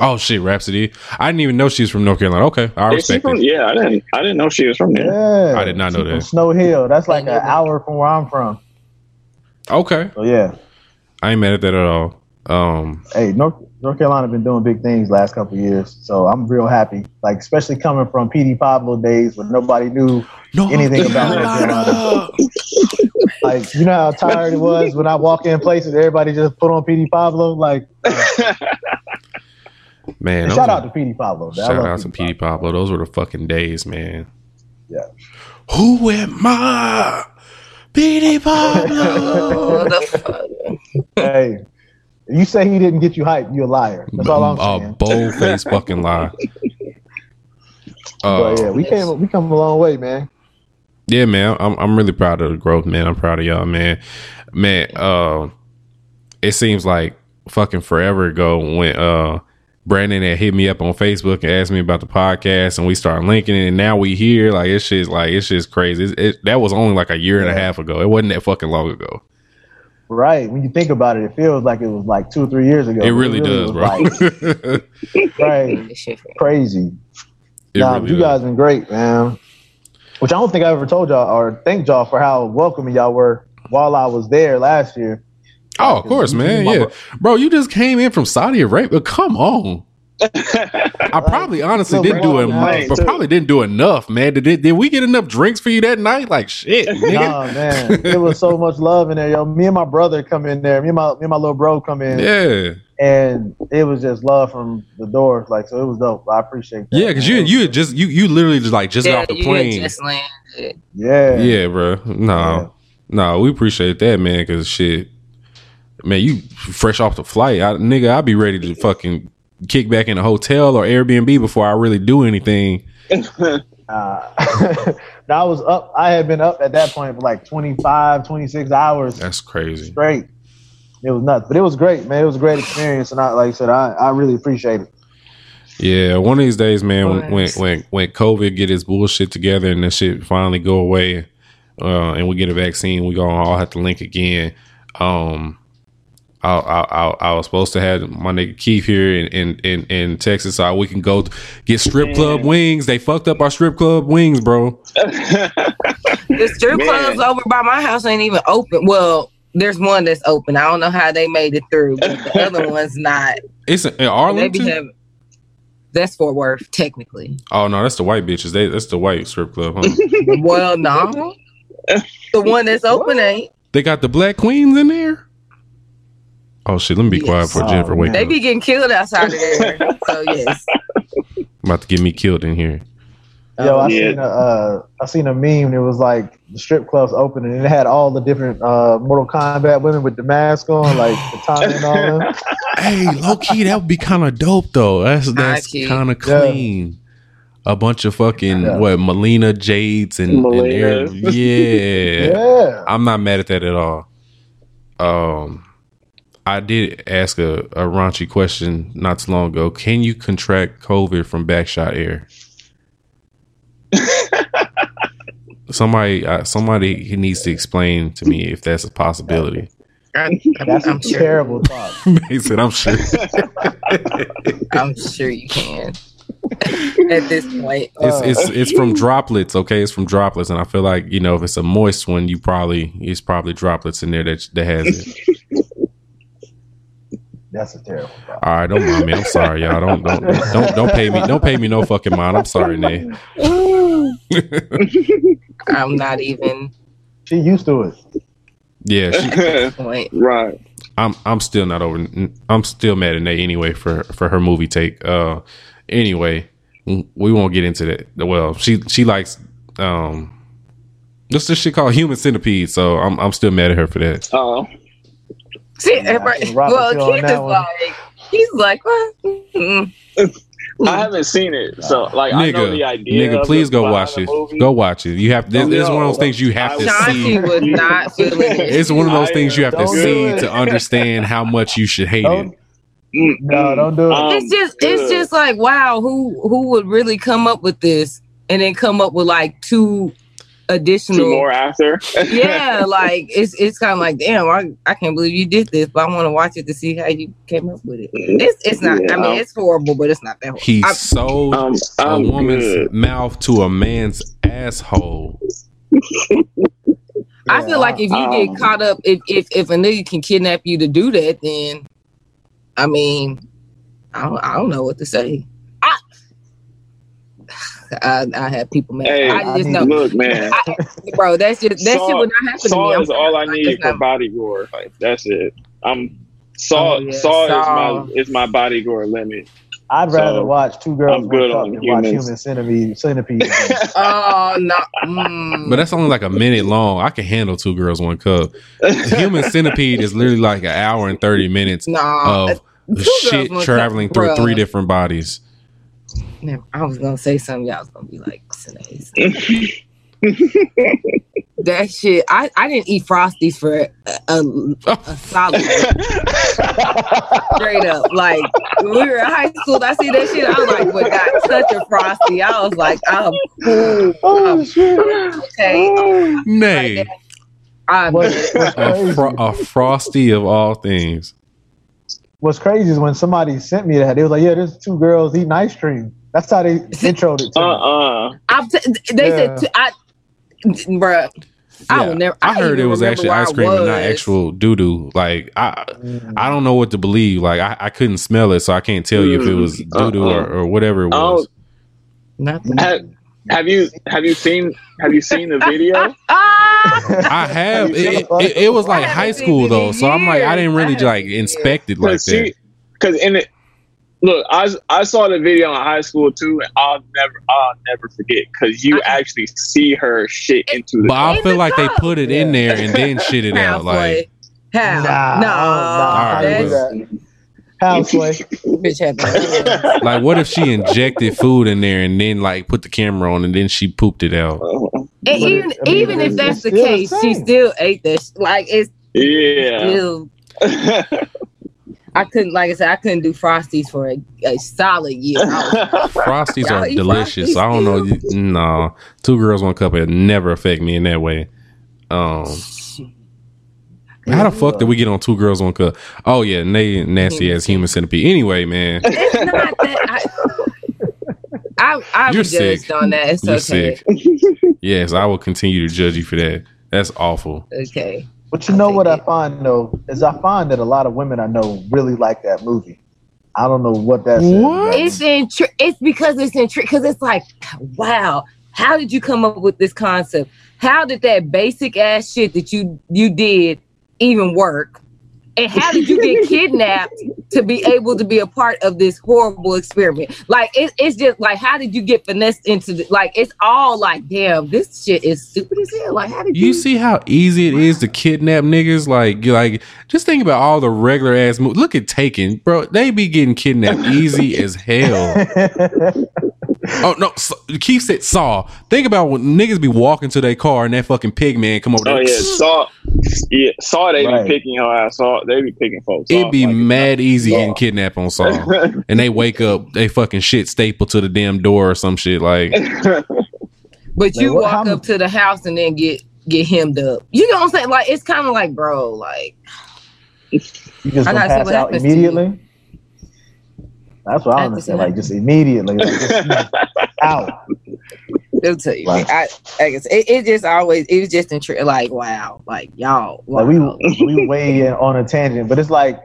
Oh shit, Rapsody. I didn't even know she was from North Carolina. Okay, I Is respect from, it. yeah, I didn't I didn't know she was from there. Yeah, I did not know She from that. Snow Hill. That's like an hour from where I'm from. Okay, So yeah. I ain't mad at that at all. Um, hey, North North Carolina been doing big things last couple of years, so I'm real happy. Like especially coming from Petey Pablo days when nobody knew no, Anything about North Carolina. like you know how tired it was when I walk in places, everybody just put on Petey Pablo. Like man. those shout were- out to Petey Pablo. I shout out to Petey Pablo. Those were the fucking days, man. Yeah. Who am I? Petey Pablo. Motherfucker. Hey, if you say he didn't get you hyped, you're a liar. That's all I'm saying. A bold faced fucking lie. Uh, but yeah, we came we come a long way, man. Yeah, man. I'm I'm really proud of the growth, man. I'm proud of y'all, man. Man, uh it seems like fucking forever ago when uh Brandon had hit me up on Facebook and asked me about the podcast and we started linking it and now we here. Like it's just like it's just crazy. It, it, that was only like a year and a half ago. It wasn't that fucking long ago. Right. When you think about it, it feels like it was like two or three years ago. It really does, bro. Like, right. Crazy. It nah, really you does. guys been great, man. Which I don't think I ever told y'all or thanked y'all for how welcoming y'all were while I was there last year. Oh, of course, man. Yeah, bro- bro, you just came in from Saudi Arabia. Come on. I probably honestly So didn't do it, Brandon, but too. probably didn't do enough, man. Did, did did we get enough drinks for you that night? Like shit, nigga. Nah, man, it was so much love in there, yo. Me and my brother come in there. Me and my me and my little bro come in, Yeah, and it was just love from the door. Like, so it was dope. I appreciate that. yeah, because you you had just you you literally just like just got Yeah, off the plane. just landed. yeah, yeah, bro. No, Yeah. no, we appreciate that, man. Because shit, man, you fresh off the flight, I, nigga. I'd be ready to fucking kick back in a hotel or Airbnb before I really do anything. Uh, I was up. I had been up at that point for like 25, 26 hours That's crazy. straight. It was nuts, but it was great, man. It was a great experience, and I, like I said, I, I really appreciate it. Yeah, one of these days, man, when when when, when COVID get his bullshit together and that shit finally go away, uh, and we get a vaccine, we gonna all have to link again. Um, I I I, I was supposed to have my nigga Keith here in in in, in Texas, so we can go get strip club wings. They fucked up our strip club wings, bro. The strip Man. clubs over by my house ain't even open. Well, there's one that's open. I don't know how they made it through, but the other one's not. It's in Arlington. have. That's Fort Worth, technically. oh no, that's the white bitches. They that's the white strip club. Huh? well, no. The one that's open ain't. they got the black queens in there. Oh shit! Let me be Yes. quiet for Oh, Jennifer. Wake. They be getting killed outside of there. So yes. about to get me killed in here. Yo, I Yeah. seen a uh, I seen a meme. It was like the strip clubs open, and it had all the different uh, Mortal Kombat women with the mask on, like the Tana and all them. hey, low key, that would be kind of dope though. That's that's kind of Yeah. clean. A bunch of fucking Yeah. what Mileena Jades and, and Aaron- yeah. Yeah, I'm not mad at that at all. Um, I did ask a, a raunchy question not too long ago. Can you contract COVID from backshot air? somebody, uh, somebody he needs to explain to me if that's a possibility. I, that's I'm a sure. terrible thought. he said, "I'm sure." I'm sure you can. At this point, It's it's it's from droplets, okay? It's from droplets, and I feel like you know if it's a moist one, you probably it's probably droplets in there that that has it. That's a terrible thought. All right, don't mind me. I'm sorry, y'all. Don't don't don't don't pay me. Don't pay me no fucking mind. I'm sorry, Nay. I'm not even. She used to it. Yeah, she, Point. right. I'm I'm still not over. I'm still mad at Nay anyway for for her movie take. Uh, anyway, we won't get into that. Well, she she likes um. What's this shit called Human Centipede? So I'm I'm still mad at her for that. Oh, See, Yeah, I everybody, can rock with well, you on Keith one. like, he's like, what? I haven't seen it, so like I know the idea. nigga, please go watch it. movie. Go watch it. You have this. This is one of those things you have to I- see. Shanti was not feeling it. It's one of those I, things you have to see it. to understand how much you should hate Don't, it. No, don't do it. Um, it's just it's just like wow who who would really come up with this and then come up with like two additional two more after. yeah like it's it's kind of like damn I, I can't believe you did this but i want to watch it to see how you came up with it it's it's not i Yeah. mean it's horrible but it's not that horrible He I- sold Um, a I'm woman's good. mouth to a man's asshole. I feel like if you Um, get caught up, if, if if a nigga can kidnap you to do that, then I mean, I don't, I don't know what to say. I I, I have people mad. Hey, I just know, Look, man. I, bro. That's just that Saw- shit would not happen Saw to me. is all I need for not- body gore. Like that's it. I'm Saw. Oh, yeah, Saw, Saw. is my is my body gore limit. I'd rather So, watch two girls I'm good one cup on than watch human centipede. centipede. Oh no! Mm. But that's only like a minute long. I can handle two girls, one cup. Human centipede is literally like an hour and 30 minutes nah, of shit one cup, traveling through bruh. three different bodies. Never- I was gonna say something. Y'all was gonna be like, "Sinaise." That shit. I, I didn't eat frosties for a, a, a solid straight up. Like when we were in high school, I see that shit. I was like, "But got such a frosty." I was like, "I'm cool." Oh I'm shit! okay. Nay, I'm What's, what's a, crazy? fro- a frosty of all things. What's crazy is when somebody sent me that, they was like, "Yeah, there's two girls eating ice cream." That's how they introed it to Uh me. uh I'm t- they Yeah. said to, I, bruh. I never. I heard it was remember actually ice cream and not actual doo doo. Like I, Mm. I don't know what to believe. Like I, I couldn't smell it, so I can't tell you if it was Mm, doo doo or, or whatever it was. Not the- have, have you have you seen have you seen the video? I have. It, it, it was like high school though, so I'm like I didn't really like inspect it like Cause that. cause in it, look, I I saw the video in high school too, and I'll never I'll never forget because you actually see her shit into the. But I feel the like they put it in there and then shit it out. Like How? Nah, no, nah, I don't do that's How Sway? bitch had like what if she injected food in there and then like put the camera on and then she pooped it out? And even I mean, even if it's- that's it's the still the case, she same. still ate this. Like it's yeah. still. I couldn't, like I said, I couldn't do frosties for a, a solid year. I was- Frosties Y'all are eat delicious. Frosties I don't know. you- No, two girls, one cup. It never affect me in that way. Um, how the fuck did we get on two girls, one cup? Oh yeah, they nasty ass human centipede. Anyway, man, it's not that. I, I, I You're was judged sick. on that. It's you're okay. sick. yes, I will continue to judge you for that. That's awful. Okay. But you know I'll what I find though is I find that a lot of women I know really like that movie. I don't know what that's. What? It's intri- It's because it's intri- because it's like, wow, how did you come up with this concept? How did that basic ass shit that you you did even work? And how did you get kidnapped to be able to be a part of this horrible experiment? Like it, it's just like how did you get finessed into the, like it's all like damn this shit is stupid as hell. Like how did you, You see how easy it is to kidnap niggas? Like, you like just think about all the regular ass movies. Look at Taken, bro. They be getting kidnapped easy as hell. Oh no, S- Keith said Saw. Think about when niggas be walking to their car and that fucking pig man come over Oh there. yeah, saw yeah saw they Right. be picking her ass. Saw they be picking folks. It'd be like, mad easy Saw. getting kidnapped on Saw. and they wake up, they fucking shit stapled to the damn door or some shit. Like, but you Like, what- walk mu- up to the house and then get get hemmed up. You know what I'm saying? Like it's kind of like bro, like You just I gonna gotta see pass what out happens to you. immediately. That's what I That's understand. what Like just immediately, like just out. they'll tell you. Right. I, I guess it, it just always it was just intri- like wow, like y'all. Wow. Like we we way in on a tangent, but it's like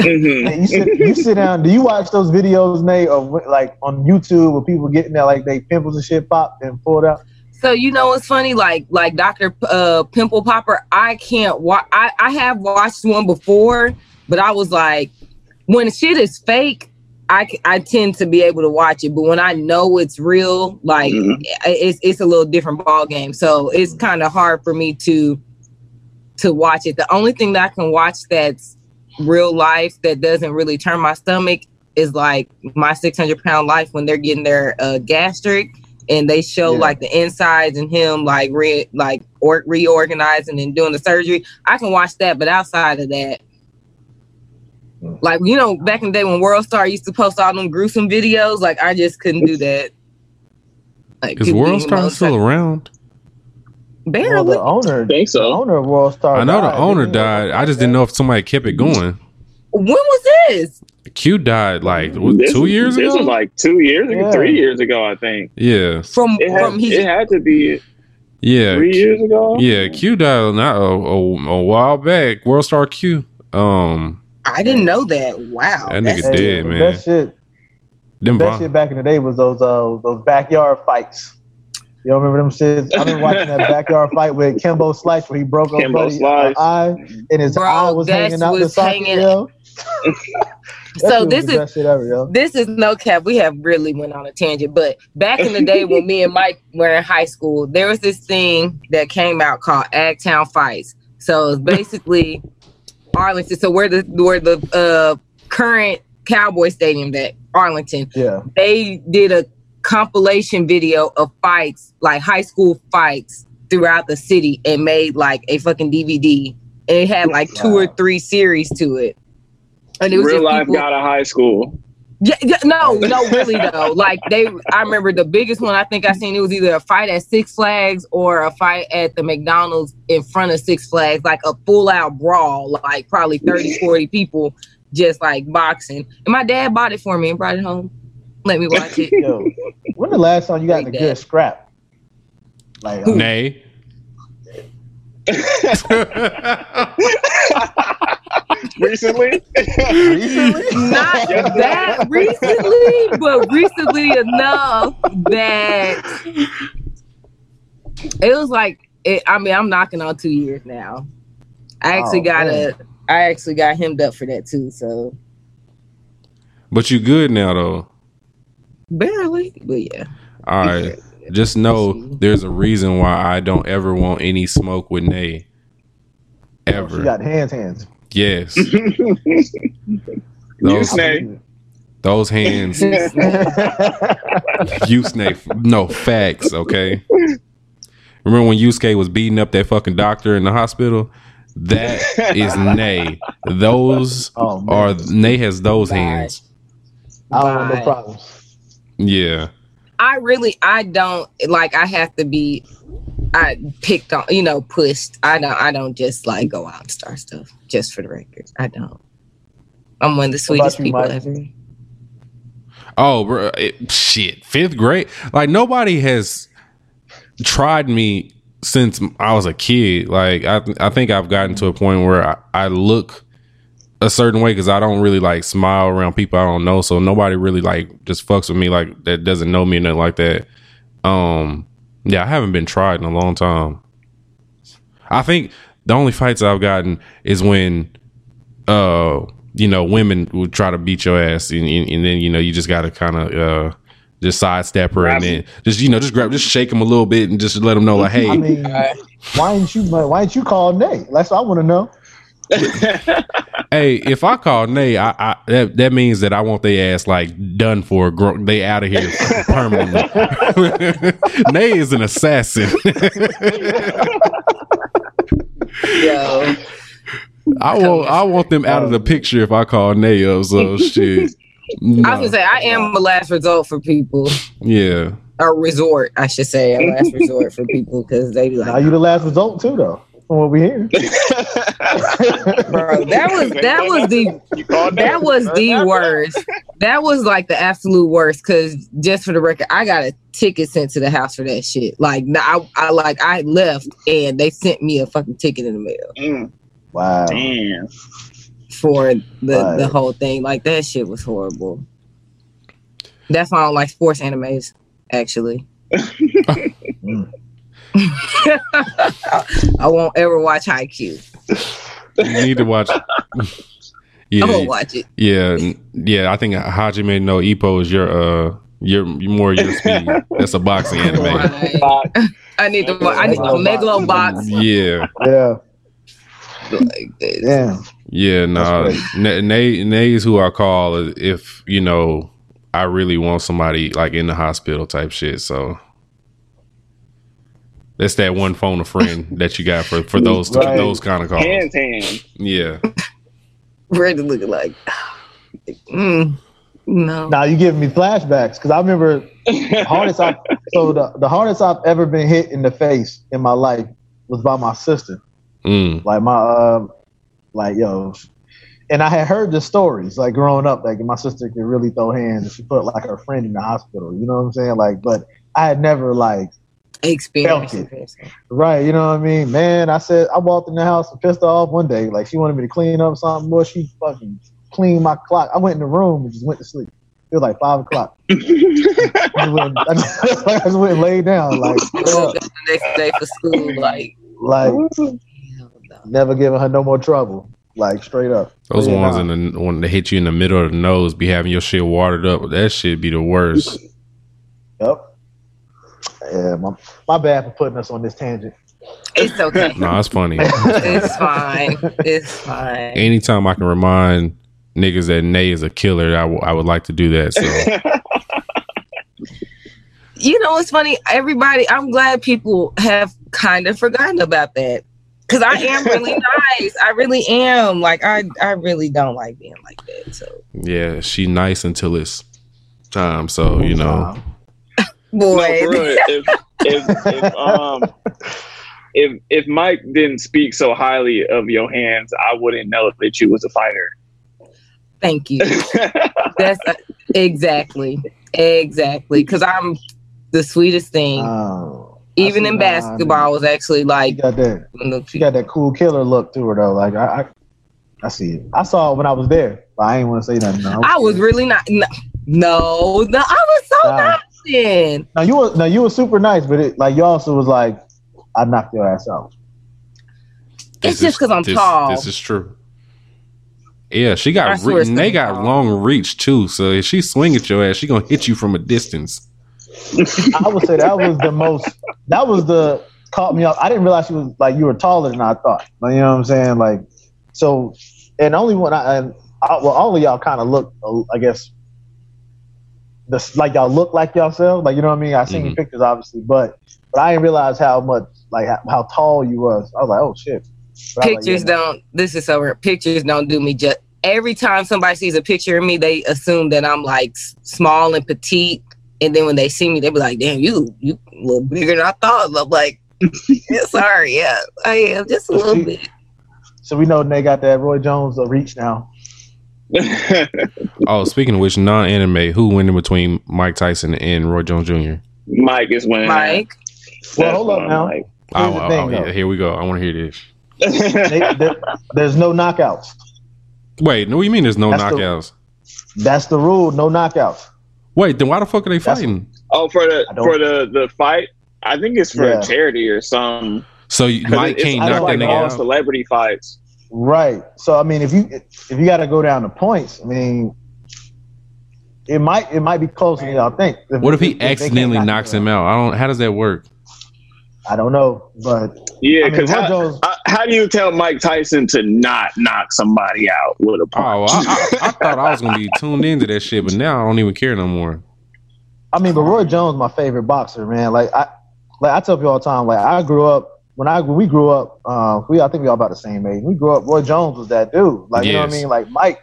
Mhm. man, you sit you sit down. Do you watch those videos, Nate, of like on YouTube where people getting that like they pimples and shit popped and pulled out? So you know what's funny? Like like Doctor uh, Pimple Popper. I can't watch. I I have watched one before, but I was like, when shit is fake. I, I tend to be able to watch it, but when I know it's real, like Mhm. it's it's a little different ball game. So it's kind of hard for me to to watch it. The only thing that I can watch that's real life that doesn't really turn my stomach is like my 600 pound life when they're getting their uh, gastric and they show Yeah. like the insides and him like re like or reorganizing and doing the surgery. I can watch that, but outside of that. Like you know, back in the day when World Star used to post all them gruesome videos, like I just couldn't do that. Like is people World Star still emotional. around? Well, Barely. the owner, think so. the owner of World Star. I know the owner didn't died. I just didn't know if somebody kept it going. when was this? Q died like what, This- two years This ago. was like two years ago, Yeah. three years ago, I think. yeah, From It had, from he it had to be yeah, three years ago. yeah. Q died not a, a, a while back. World Star Q. Um, I didn't know that. Wow. That nigga Hey, dead, man. That shit, them best bomb- shit back in the day was those uh those backyard fights. You don't remember them shits? I've been watching that backyard fight with Kimbo Slice where he broke up Kimbo buddy uh, eye and his Bro, eye was that hanging out the was socket, hanging- yo. So this is ever, this is no cap. We have really went on a tangent, but back in the day when me and Mike were in high school, there was this thing that came out called Agtown Fights. So it's basically Arlington. So where the where the uh, current Cowboy Stadium that Arlington Yeah. they did a compilation video of fights, like high school fights throughout the city, and made like a fucking DVD. And it had like two or three series to it. And it was Real just life people- got a high school. Yeah, yeah, no, no, really though. Like they, I remember the biggest one I think I seen. It was either a fight at Six Flags or a fight at the McDonald's in front of Six Flags, like a full out brawl, like probably 30, 40 people just like boxing. And my dad bought it for me and brought it home. Let me watch it. Yo, when the last time you got in a Like good scrap? Like, uh, Nay. Recently, Not that recently, but recently enough that it was like. It, I mean, I'm knocking on two years now. I actually Oh, got man. a. I actually got hemmed up for that too. So But you good now though. barely, but yeah. All right. Just know there's a reason why I don't ever want any smoke with Nay. Ever. she Ever. got hands, hands. Yes. you Those, snake. those hands. Yusuke. No, facts, okay? Remember when Yusuke was beating up that fucking doctor in the hospital? That is Nay. Those Oh, are Nay has those hands. I don't want no Bye. problems. Yeah. I really, I don't like. I have to be. I picked on, you know, pushed. I don't. I don't just like go out and start stuff. Just for the record, I don't. I'm one of the sweetest people Mike? ever. Oh, bro, it, shit. Fifth grade. Like nobody has tried me since I was a kid. Like I, I think I've gotten to a point where I, I look a certain way because I don't really like smile around people I don't know. So nobody really like just fucks with me like that doesn't know me or nothing like that. Um, yeah, I haven't been tried in a long time. I think the only fights I've gotten is when uh you know women would try to beat your ass and, and, and then you know you just gotta kind of uh just sidestep her Grab and then just you know just grab just shake them a little bit and just let them know like hey I mean, why didn't you? Why didn't you call Nate? That's what I want to know. hey if I call Nay I, I that, that means that I want their ass like done for gro- they out of here permanently. Nay is an assassin. Yo, I want I want them out of the picture if I call Nay up so shit. I was gonna say I am a last resort for people. yeah. A resort, I should say, a last resort for people because they be Now like, you the last result too, though. From what we hear. bro, that was that was the that was the worst. That was like the absolute worst. Because just for the record, I got a ticket sent to the house for that shit. Like, nah, I, I like I left and they sent me a fucking ticket in the mail Mm, Wow. damn. for the the whole thing. Like that shit was horrible. That's why I don't like sports animes. Actually, Mm. I won't ever watch Haikyuu. you need to watch I yeah won't watch it. Yeah, yeah. I think Hajime no Ippo is your uh your more your speed. That's a boxing anime. Right. I need to. wa- I need a megalobox. Yeah, Yeah. Like. Yeah. yeah. Nah, That's N- Nay Nay is who I call if you know I really want somebody like in the hospital type shit. So that's that one phone a friend that you got for for those Right. those kind of calls. Hands, hands. Yeah, Ready looking like. Mm, no. Now you giving me flashbacks because I remember the hardest I so the, the hardest I've ever been hit in the face in my life was by my sister. mm, Like my um like yo and I had heard the stories like growing up, like my sister could really throw hands and she put like her friend in the hospital, you know what I'm saying? Like, but I had never like Experience. Felt Right, you know what I mean? Man, I said I walked in the house and pissed her off one day. Like she wanted me to clean up something, boy. She fucking cleaned my clock. I went in the room and just went to sleep. It was like five o'clock. I just went, I just, I just went and laid down, like, straight up. Woke up the next day for school, like. like never giving her no more trouble, like straight up. those Yeah, ones nah. in the one that hit you in the middle of the nose, be having your shit watered up. That shit be the worst. Yep. Yeah, my, my bad for putting us on this tangent. It's okay. No, it's funny. It's fine. It's fine. anytime I can remind niggas that Nay is a killer, I, w- I would like to do that. So you know, it's funny. Everybody, I'm glad people have kind of forgotten about that because I am really nice. I really am. Like I, I really don't like being like that. So Yeah, she nice until it's time. So you know, No, boy, for real, if, if, if um if if Mike didn't speak so highly of your hands, I wouldn't know that you was a fighter. thank you. That's uh, exactly, exactly. Because I'm the sweetest thing. Oh, Even in see why, basketball, I was actually She like, got that. She got that cool killer look to her though. Like I, I, I see it. I saw it when I was there, but I ain't want to say nothing. No. I was really not. No, no, no I was so Nah. nice. Then No, you were no, you were super nice, but it like you also was like, I knocked your ass out. It's just because I'm this- tall. This is true. Yeah, she got swear re- it's and they 'cause got tall. long reach too. So if she swing at your ass, she gonna hit you from a distance. I would say that was the most. That was the caught me off. I didn't realize she was like you were taller than I thought. Like, you know what I'm saying? Like, so, and only when I and I, well, all of y'all kind of look, I guess, the like y'all look like yourself. Like you know what I mean? I seen Mhm. pictures obviously, but but I didn't realize how much like how, how tall you was. I was like, oh shit. But I was like, pictures yeah, don't. This is so weird. Pictures don't do me just. Every time somebody sees a picture of me, they assume that I'm like small and petite, and then when they see me, they be like, "Damn, you you a little bigger than I thought." I'm like, yeah, "Sorry, yeah, I am just a little bit." So we know they got that Roy Jones uh, reach now. Oh, speaking of which, non-anime, who winning between Mike Tyson and Roy Jones Jr. Mike is winning. Mike, Well, hold up now. Mike. Oh, Here's the oh, thing, oh, yeah, here we go. I want to hear this. They- there- there's no knockouts. Wait, no, what you mean there's no That's the- knockouts? That's the rule. No knockouts. Wait, then why the fuck are they That's- fighting? oh, for the for the the fight, I think it's for Yeah. a charity or some. So you, 'cause Mike can't knock don't that like nigga all out. celebrity fights. Right. So I mean, if you if you got to go down to points, I mean, it might it might be closer than y'all think. What if he they can't accidentally knock knocks him out? I don't. How does that work? I don't know, but Yeah, I mean, because how, how- how do you tell Mike Tyson to not knock somebody out with a Oh, punch? I, I, I thought I was gonna be tuned into that shit, but now I don't even care no more. I mean, but Roy Jones, my favorite boxer, man. Like I like I tell people all the time. Like I grew up when I when we grew up. Uh, we I think we all about the same age. We grew up. Roy Jones was that dude. Like you know what I mean. Like Mike.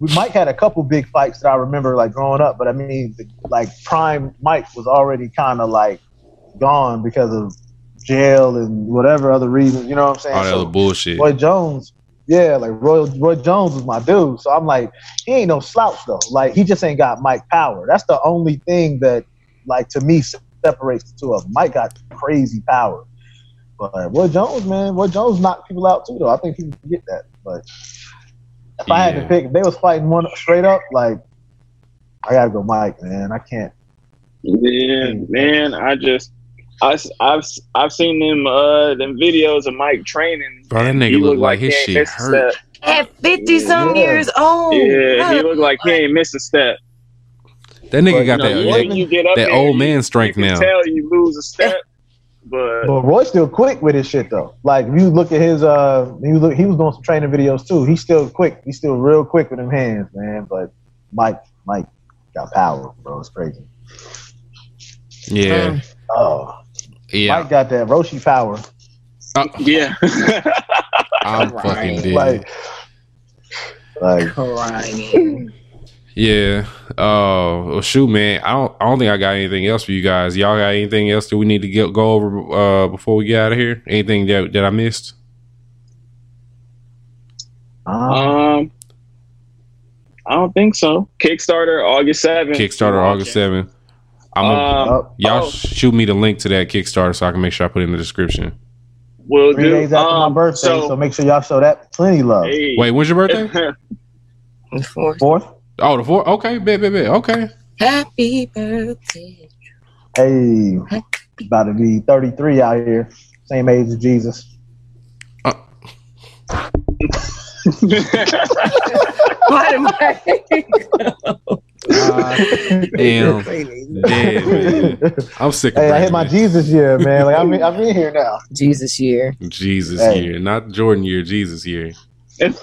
we- Mike had a couple big fights that I remember like growing up, but I mean, the, like prime Mike was already kind of like gone because of jail and whatever other reasons. You know what I'm saying? All that So other bullshit. Roy Jones, yeah, like Roy Roy Jones was my dude. So I'm like, he ain't no slouch though. Like he just ain't got Mike power. That's the only thing that, like to me, separates the two of them. Mike got crazy power, but Roy Jones, man, Roy Jones knocked people out too. Though I think people forget that. But if I had to pick, if they was fighting one straight up, like I gotta go Mike, man. I can't. Yeah, man, I just I, I've, I've seen them uh them videos of Mike training. Bro, that nigga he look look like his he ain't shit missed a hurt. step. at fifty some Yeah. years old, Yeah, he looked like he ain't missed a step. That nigga But, got You know, that. that- you get up that old man strength you can now. Tell you lose a step, but But Roy's still quick with his shit though. Like if you look at his uh he was he was doing some training videos too. He's still quick. He's still real quick with them hands, man. But Mike Mike got power, bro. It's crazy. yeah, Oh, yeah. Mike got that Roshi power. yeah. I'm fucking dead. Like like crying. Yeah. Uh, well, shoot, man. I don't. I don't think I got anything else for you guys. Y'all got anything else that we need to get go over uh before we get out of here? Anything that that I missed? um, I don't think so. Kickstarter August seventh. Kickstarter August seventh. I'm gonna, Um, y'all oh. shoot me the link to that Kickstarter so I can make sure I put it in the description. will three do. days after my Um, birthday, so, so, make sure y'all show that plenty love. hey. Wait, when's your birthday? Fourth. Fourth, oh, the four. Okay, bet, bet, bet. Okay. Happy birthday. hey, about to be 33 out here, same age as Jesus. Why am I? Uh, damn. Dead, man. I'm sick of Hey, I hit my man. Jesus year, man. Like I'm in, I'm in here now. Jesus year. Jesus Hey. year, not Jordan year. Jesus year. and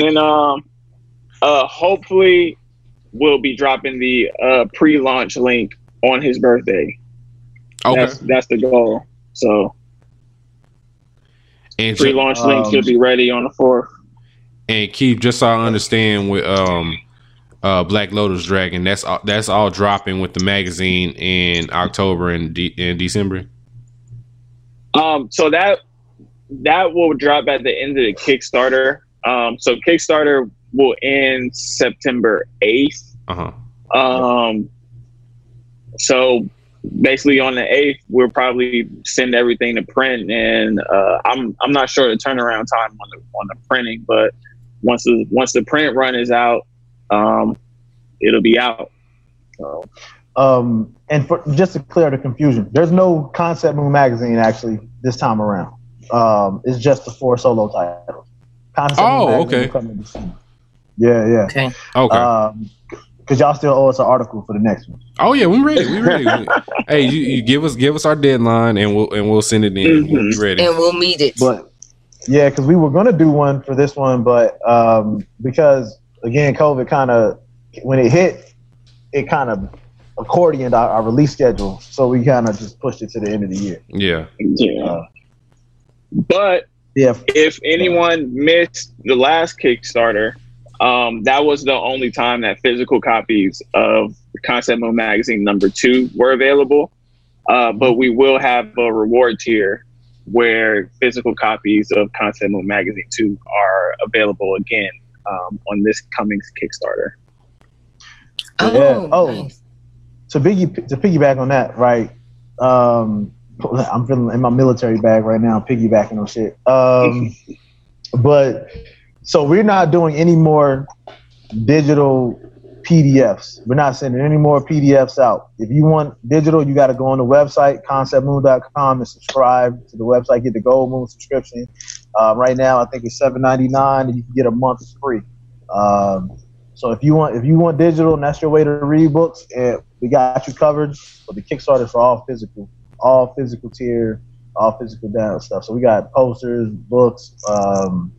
then um uh hopefully we'll be dropping the uh pre-launch link on his birthday. Okay. That's that's the goal. So and pre-launch link Um, should be ready on the fourth. and Keith, just so I understand with um uh Black Lotus Dragon, that's all, that's all dropping with the magazine in October and de- in December. Um, so that that will drop at the end of the Kickstarter. Um, so Kickstarter will end September eighth. Uh huh. Um, so basically on the eighth, we'll probably send everything to print, and uh, I'm I'm not sure the turnaround time on the on the printing, but once the once the print run is out, um, it'll be out. So Um, and for just to clear the confusion, there's no Concept Moon magazine actually this time around. Um, it's just the four solo titles. Concept Oh, magazine okay. Yeah, yeah. Okay. Okay. Um, because y'all still owe us an article for the next one. oh yeah, we ready. We ready. hey, you, you give us give us our deadline, and we'll and we'll send it in. We'll be ready. And we'll meet it. But yeah, because we were gonna do one for this one, but um, because again, COVID kind of when it hit, it kind of accordioned our, our release schedule, so we kind of just pushed it to the end of the year. Yeah. yeah, Uh, but yeah, if anyone missed the last Kickstarter, um, that was the only time that physical copies of Concept Moon Magazine number two were available. Uh, but we will have a reward tier where physical copies of Concept Moon Magazine two are available again um, on this coming Kickstarter. oh, Yeah. Oh. nice. to piggy to piggyback on that, right? Um, I'm feeling in my military bag right now, piggybacking on shit. Um, but so we're not doing any more digital PDFs. We're not sending any more PDFs out. If you want digital, you got to go on the website conceptmoon.com and subscribe to the website. Get the Gold Moon subscription. Uh, right now, I think it's seven ninety nine, and you can get a month free. Um, so if you want if you want digital and that's your way to read books, and we got you covered. But the Kickstarter for all physical, all physical tier, all physical down stuff. So we got posters, books, um,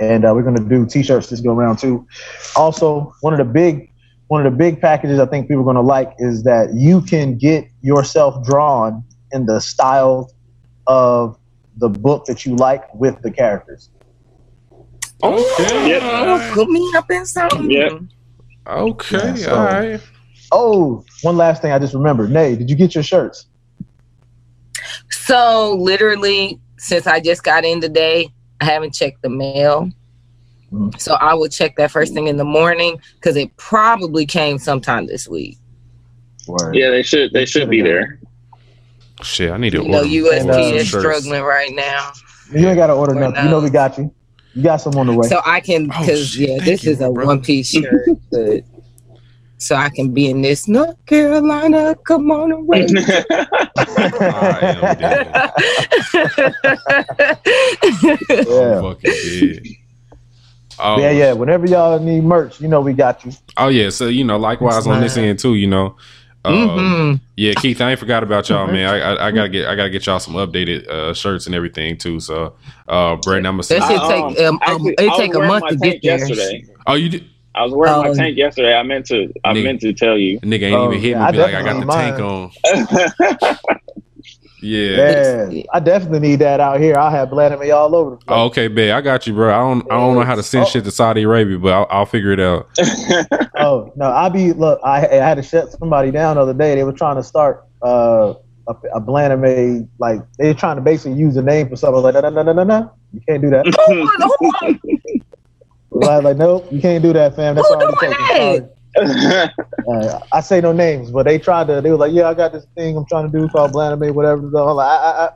and uh, we're gonna do T-shirts this go around too. Also, one of the big one of the big packages I think people are gonna like is that you can get yourself drawn in the style of the book that you like with the characters. Okay. Yep. Oh, put me up in something. Yep. Okay. Yeah, so- all right. Oh, one last thing I just remembered. Nay, did you get your shirts? So literally, since I just got in today, I haven't checked the mail. Mhm. So I will check that first thing in the morning because it probably came sometime this week. Word. Yeah, they should they should be there. Shit, I need to You know, order. USP And, uh, is shirts. struggling right now. You ain't got to order Or nothing. You know we got you. You got some on the way. So I can, Oh, because shit. yeah, Thank this you, is a bro. one piece shirt. But so I can be in this North Carolina. Come on away. I am dead. yeah. Fucking dead. Oh, yeah, yeah. Whenever y'all need merch, you know we got you. Oh yeah, so you know, likewise on this end too. You know, um, Mhm. yeah, Keith, I ain't forgot about y'all, man. I, I, I gotta get, I gotta get y'all some updated uh, shirts and everything too. So, uh, Brandon, I'm gonna. That shit take um, um, actually, it I take a month to get there. Yesterday. Oh, you did. I was wearing my Oh. tank yesterday. I meant to. I Nigga. meant to tell you. Nigga ain't Oh, even hit yeah, me. I Be like, I got the definitely tank on. Yeah. Yeah, I definitely need that out here. I'll have Vladimir all over the place. Oh, okay, babe, I got you, bro. I don't, I don't know how to send Oh. shit to Saudi Arabia, but I'll, I'll figure it out. Oh no, I be look. I, I had to shut somebody down the other day. They were trying to start uh, a, a Blaname like they were trying to basically use a name for something. I was like no no no no no, you can't do that. I was like nope, you can't do that, fam. That's Who already doing taken. Sorry. Uh, I say no names, but they tried to. They were like, yeah, I got this thing I'm trying to do called Blaname, whatever. So I'm like, I, I, I,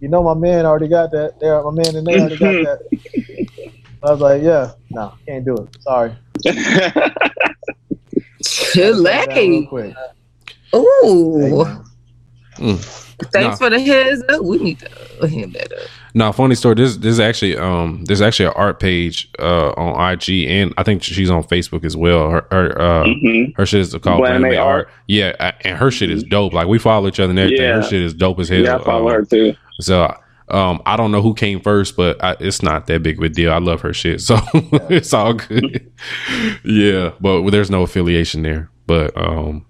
you know, my man already got that. There, my man and they already got that. I was like, yeah, no, can't do it. Sorry. Real Chile. Ooh. Mm. Thanks Nah. for the heads up. We need to hand that up. No, funny story. This this is actually um there's actually an art page uh on IG and I think she's on Facebook as well. Her her uh Mhm. her shit is called Bland Bland May May Art. Art. Yeah, uh, and her shit is dope. Like we follow each other and everything. Yeah. Her shit is dope as hell. Yeah, I follow Um, her too. So um I don't know who came first, but I, it's not that big of a deal. I love her shit, so it's all good. yeah, but there's no affiliation there. but um,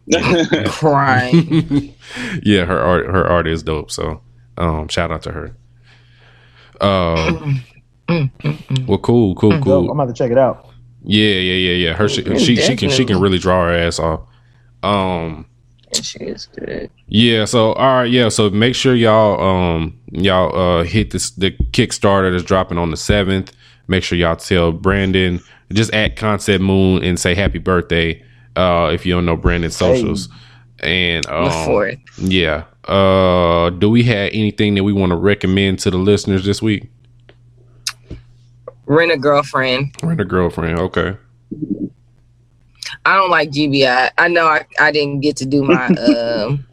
Crying. yeah, her art her art is dope. So um, shout out to her. Uh, well, cool, cool, cool. I'm about to check it out. Yeah, yeah, yeah, yeah. Her she she, she can she can really draw her ass off. Um, she is good. Yeah, so all right, yeah, so make sure y'all um y'all uh hit this the Kickstarter that's dropping on the seventh. Make sure y'all tell Brandon just at Concept Moon and say happy birthday uh if you don't know Brandon's socials. And um, The fourth. yeah. Uh do we have anything that we want to recommend to the listeners this week? Rent a girlfriend. Rent a girlfriend, okay. I don't like GBI. I know I, I didn't get to do my um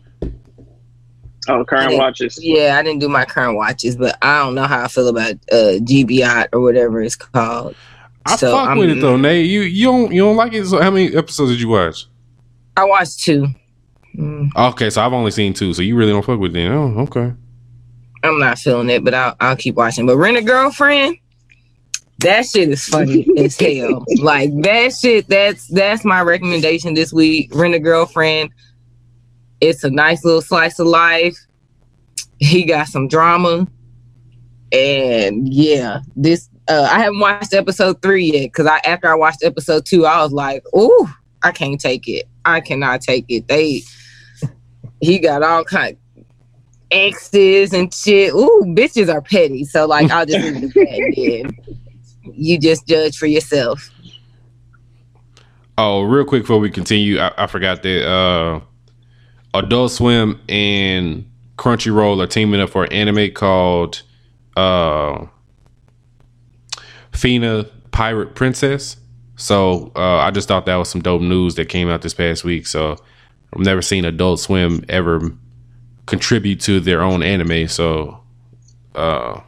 Oh, current watches. yeah, I didn't do my current watches, but I don't know how I feel about uh GBI or whatever it's called. I So, fuck with it though, Nate. You you don't you don't like it. So how many episodes did you watch? I watched two. Mm, Okay, so I've only seen two, so you really don't fuck with it. Oh, okay. I'm not feeling it, but I'll I'll keep watching. But Rent a Girlfriend, that shit is funny as hell. Like that shit, that's that's my recommendation this week. Rent a Girlfriend. It's a nice little slice of life. He got some drama. And yeah, this uh I haven't watched episode three yet because I after I watched episode two, I was like, ooh, I can't take it. I cannot take it. They he got all kind exes and shit. Ooh, bitches are petty. So like I'll just leave. You just judge for yourself. Oh, real quick before we continue, I, I forgot that uh, Adult Swim and Crunchyroll are teaming up for an anime called uh, Fena Pirate Princess. So uh, I just thought that was some dope news that came out this past week. So I've never seen Adult Swim ever contribute to their own anime. So uh,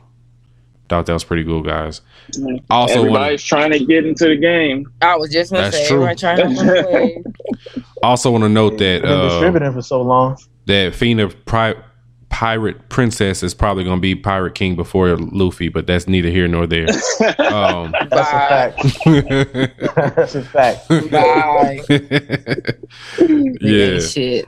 thought that was pretty cool, guys. Also, wanna- Everybody's trying to get into the game. I was just gonna That's say true. everyone trying to play. also want to note that Been uh, distributing for so long. that Fena Pri- Pirate Princess is probably going to be Pirate King before Luffy, but that's neither here nor there. Um, That's a fact. That's a fact. Bye. yeah, Shit.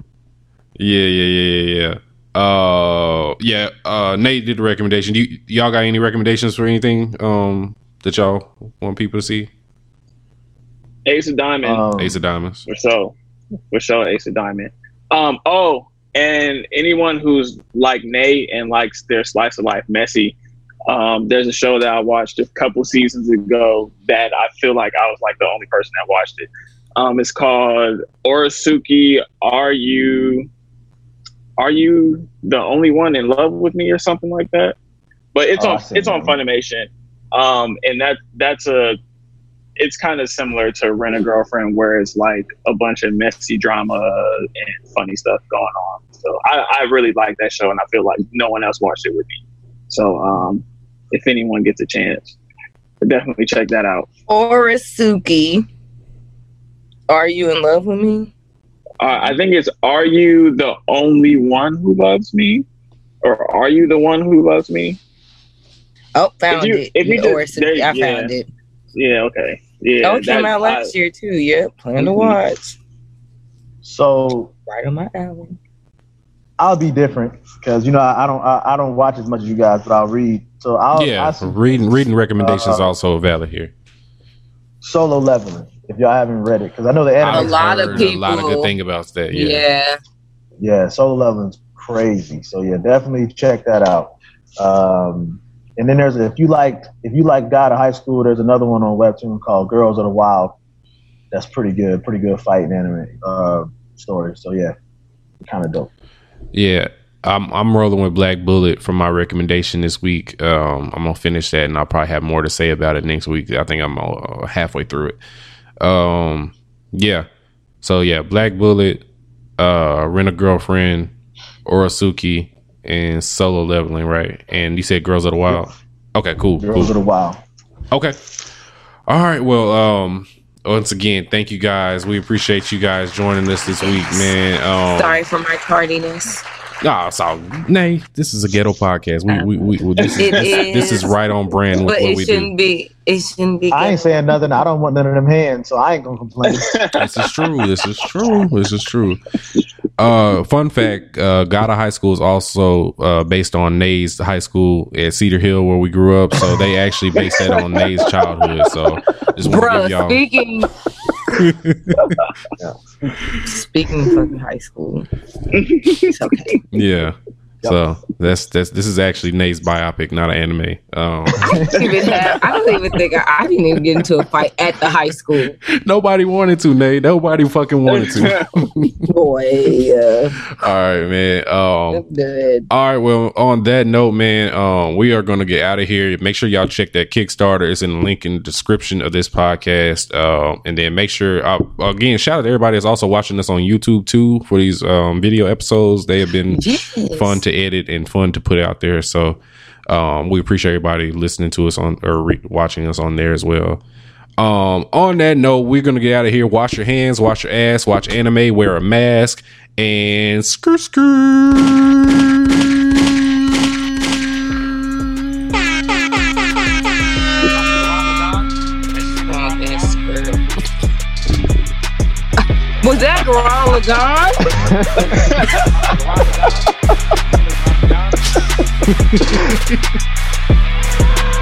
yeah, yeah, yeah, yeah, yeah. Uh, yeah. Uh, Nate did the recommendation. Do you, y'all got any recommendations for anything um that y'all want people to see? Ace of Diamond. Um, Ace of Diamonds. For sure. For sure, Ace of Diamond. Um, oh, and anyone who's like Nate and likes their slice of life messy, um, there's a show that I watched a couple seasons ago that I feel like I was like the only person that watched it. Um, it's called Oresuki. Are you are you the only one in love with me or something like that? But it's I on it's on. Funimation. Um, and that that's a it's kind of similar to Rent a Girlfriend, where it's like a bunch of messy drama and funny stuff going on. So I, I really like that show, and I feel like no one else watched it with me. So um, if anyone gets a chance, definitely check that out. Oresuki. Are you in love with me? Uh, I think it's Are you the only one who loves me? Or are you the one who loves me? Oh, found you- it. if you The just- Oresuki. there- I yeah. found it. Yeah, okay. Yeah. oh, came out last I- year too. Yep. Plan to Mhm. watch. So Right on my alley. I'll be different because you know I, I don't I, I don't watch as much as you guys, but I'll read. So I'll yeah, I see reading reading recommendations Uh, also valid here. solo leveling. If y'all haven't read it, because I know the anime. I've lot of people. a lot of good thing about that. Yeah. Yeah. Yeah, solo leveling's crazy. So yeah, definitely check that out. Um, and then there's if you like if you like God of High School, there's another one on Webtoon called Girls of the Wild. That's pretty good, pretty good fighting anime uh, story. So yeah, kind of dope. Yeah, I'm I'm rolling with Black Bullet for my recommendation this week. Um, I'm gonna finish that, and I'll probably have more to say about it next week. I think I'm uh, halfway through it. Um, yeah. So yeah, Black Bullet, uh, Rent a Girlfriend, Oresuki, and Solo Leveling, right? And you said Girls of the Wild. Okay, cool. Girls cool. of the Wild. Okay. All right. Well, um, once again, thank you guys. We appreciate you guys joining us this week, man. Um, Sorry for my tardiness. Nah, so nay, this is a ghetto podcast. We we, we, we this, is, It this, this is is. right on brand with But what it we shouldn't do. be. It shouldn't be. I ain't saying nothing. I don't want none of them hands, so I ain't gonna complain. This is true. This is true. This is true. Uh, fun fact: uh, God of High School is also uh, based on Nays High School at Cedar Hill, where we grew up. So they actually based that on Nays' childhood. So just want to Bruh, give y'all. speaking. Speaking of fucking high school, it's okay. Yeah. So that's that's this is actually Nate's biopic, not an anime. Um, I didn't even have. I don't even think I, I didn't even get into a fight at the high school. nobody wanted to, Nate. Nobody fucking wanted to. Boy, uh, All right, man. Um. All right. Well, on that note, man, um, we are going to get out of here. Make sure y'all check that Kickstarter. It's in the link in the description of this podcast. Um, and then make sure, uh, again, shout out to everybody that's also watching us on YouTube too for these um, video episodes. They have been Yes. fun to edit and fun to put out there. So um, we appreciate everybody listening to us on or re- watching us on there as well. Um, on that note, we're gonna get out of here. Wash your hands, wash your ass, watch anime, wear a mask, and screw screw. Was that Gurren Lagann? ちょっと。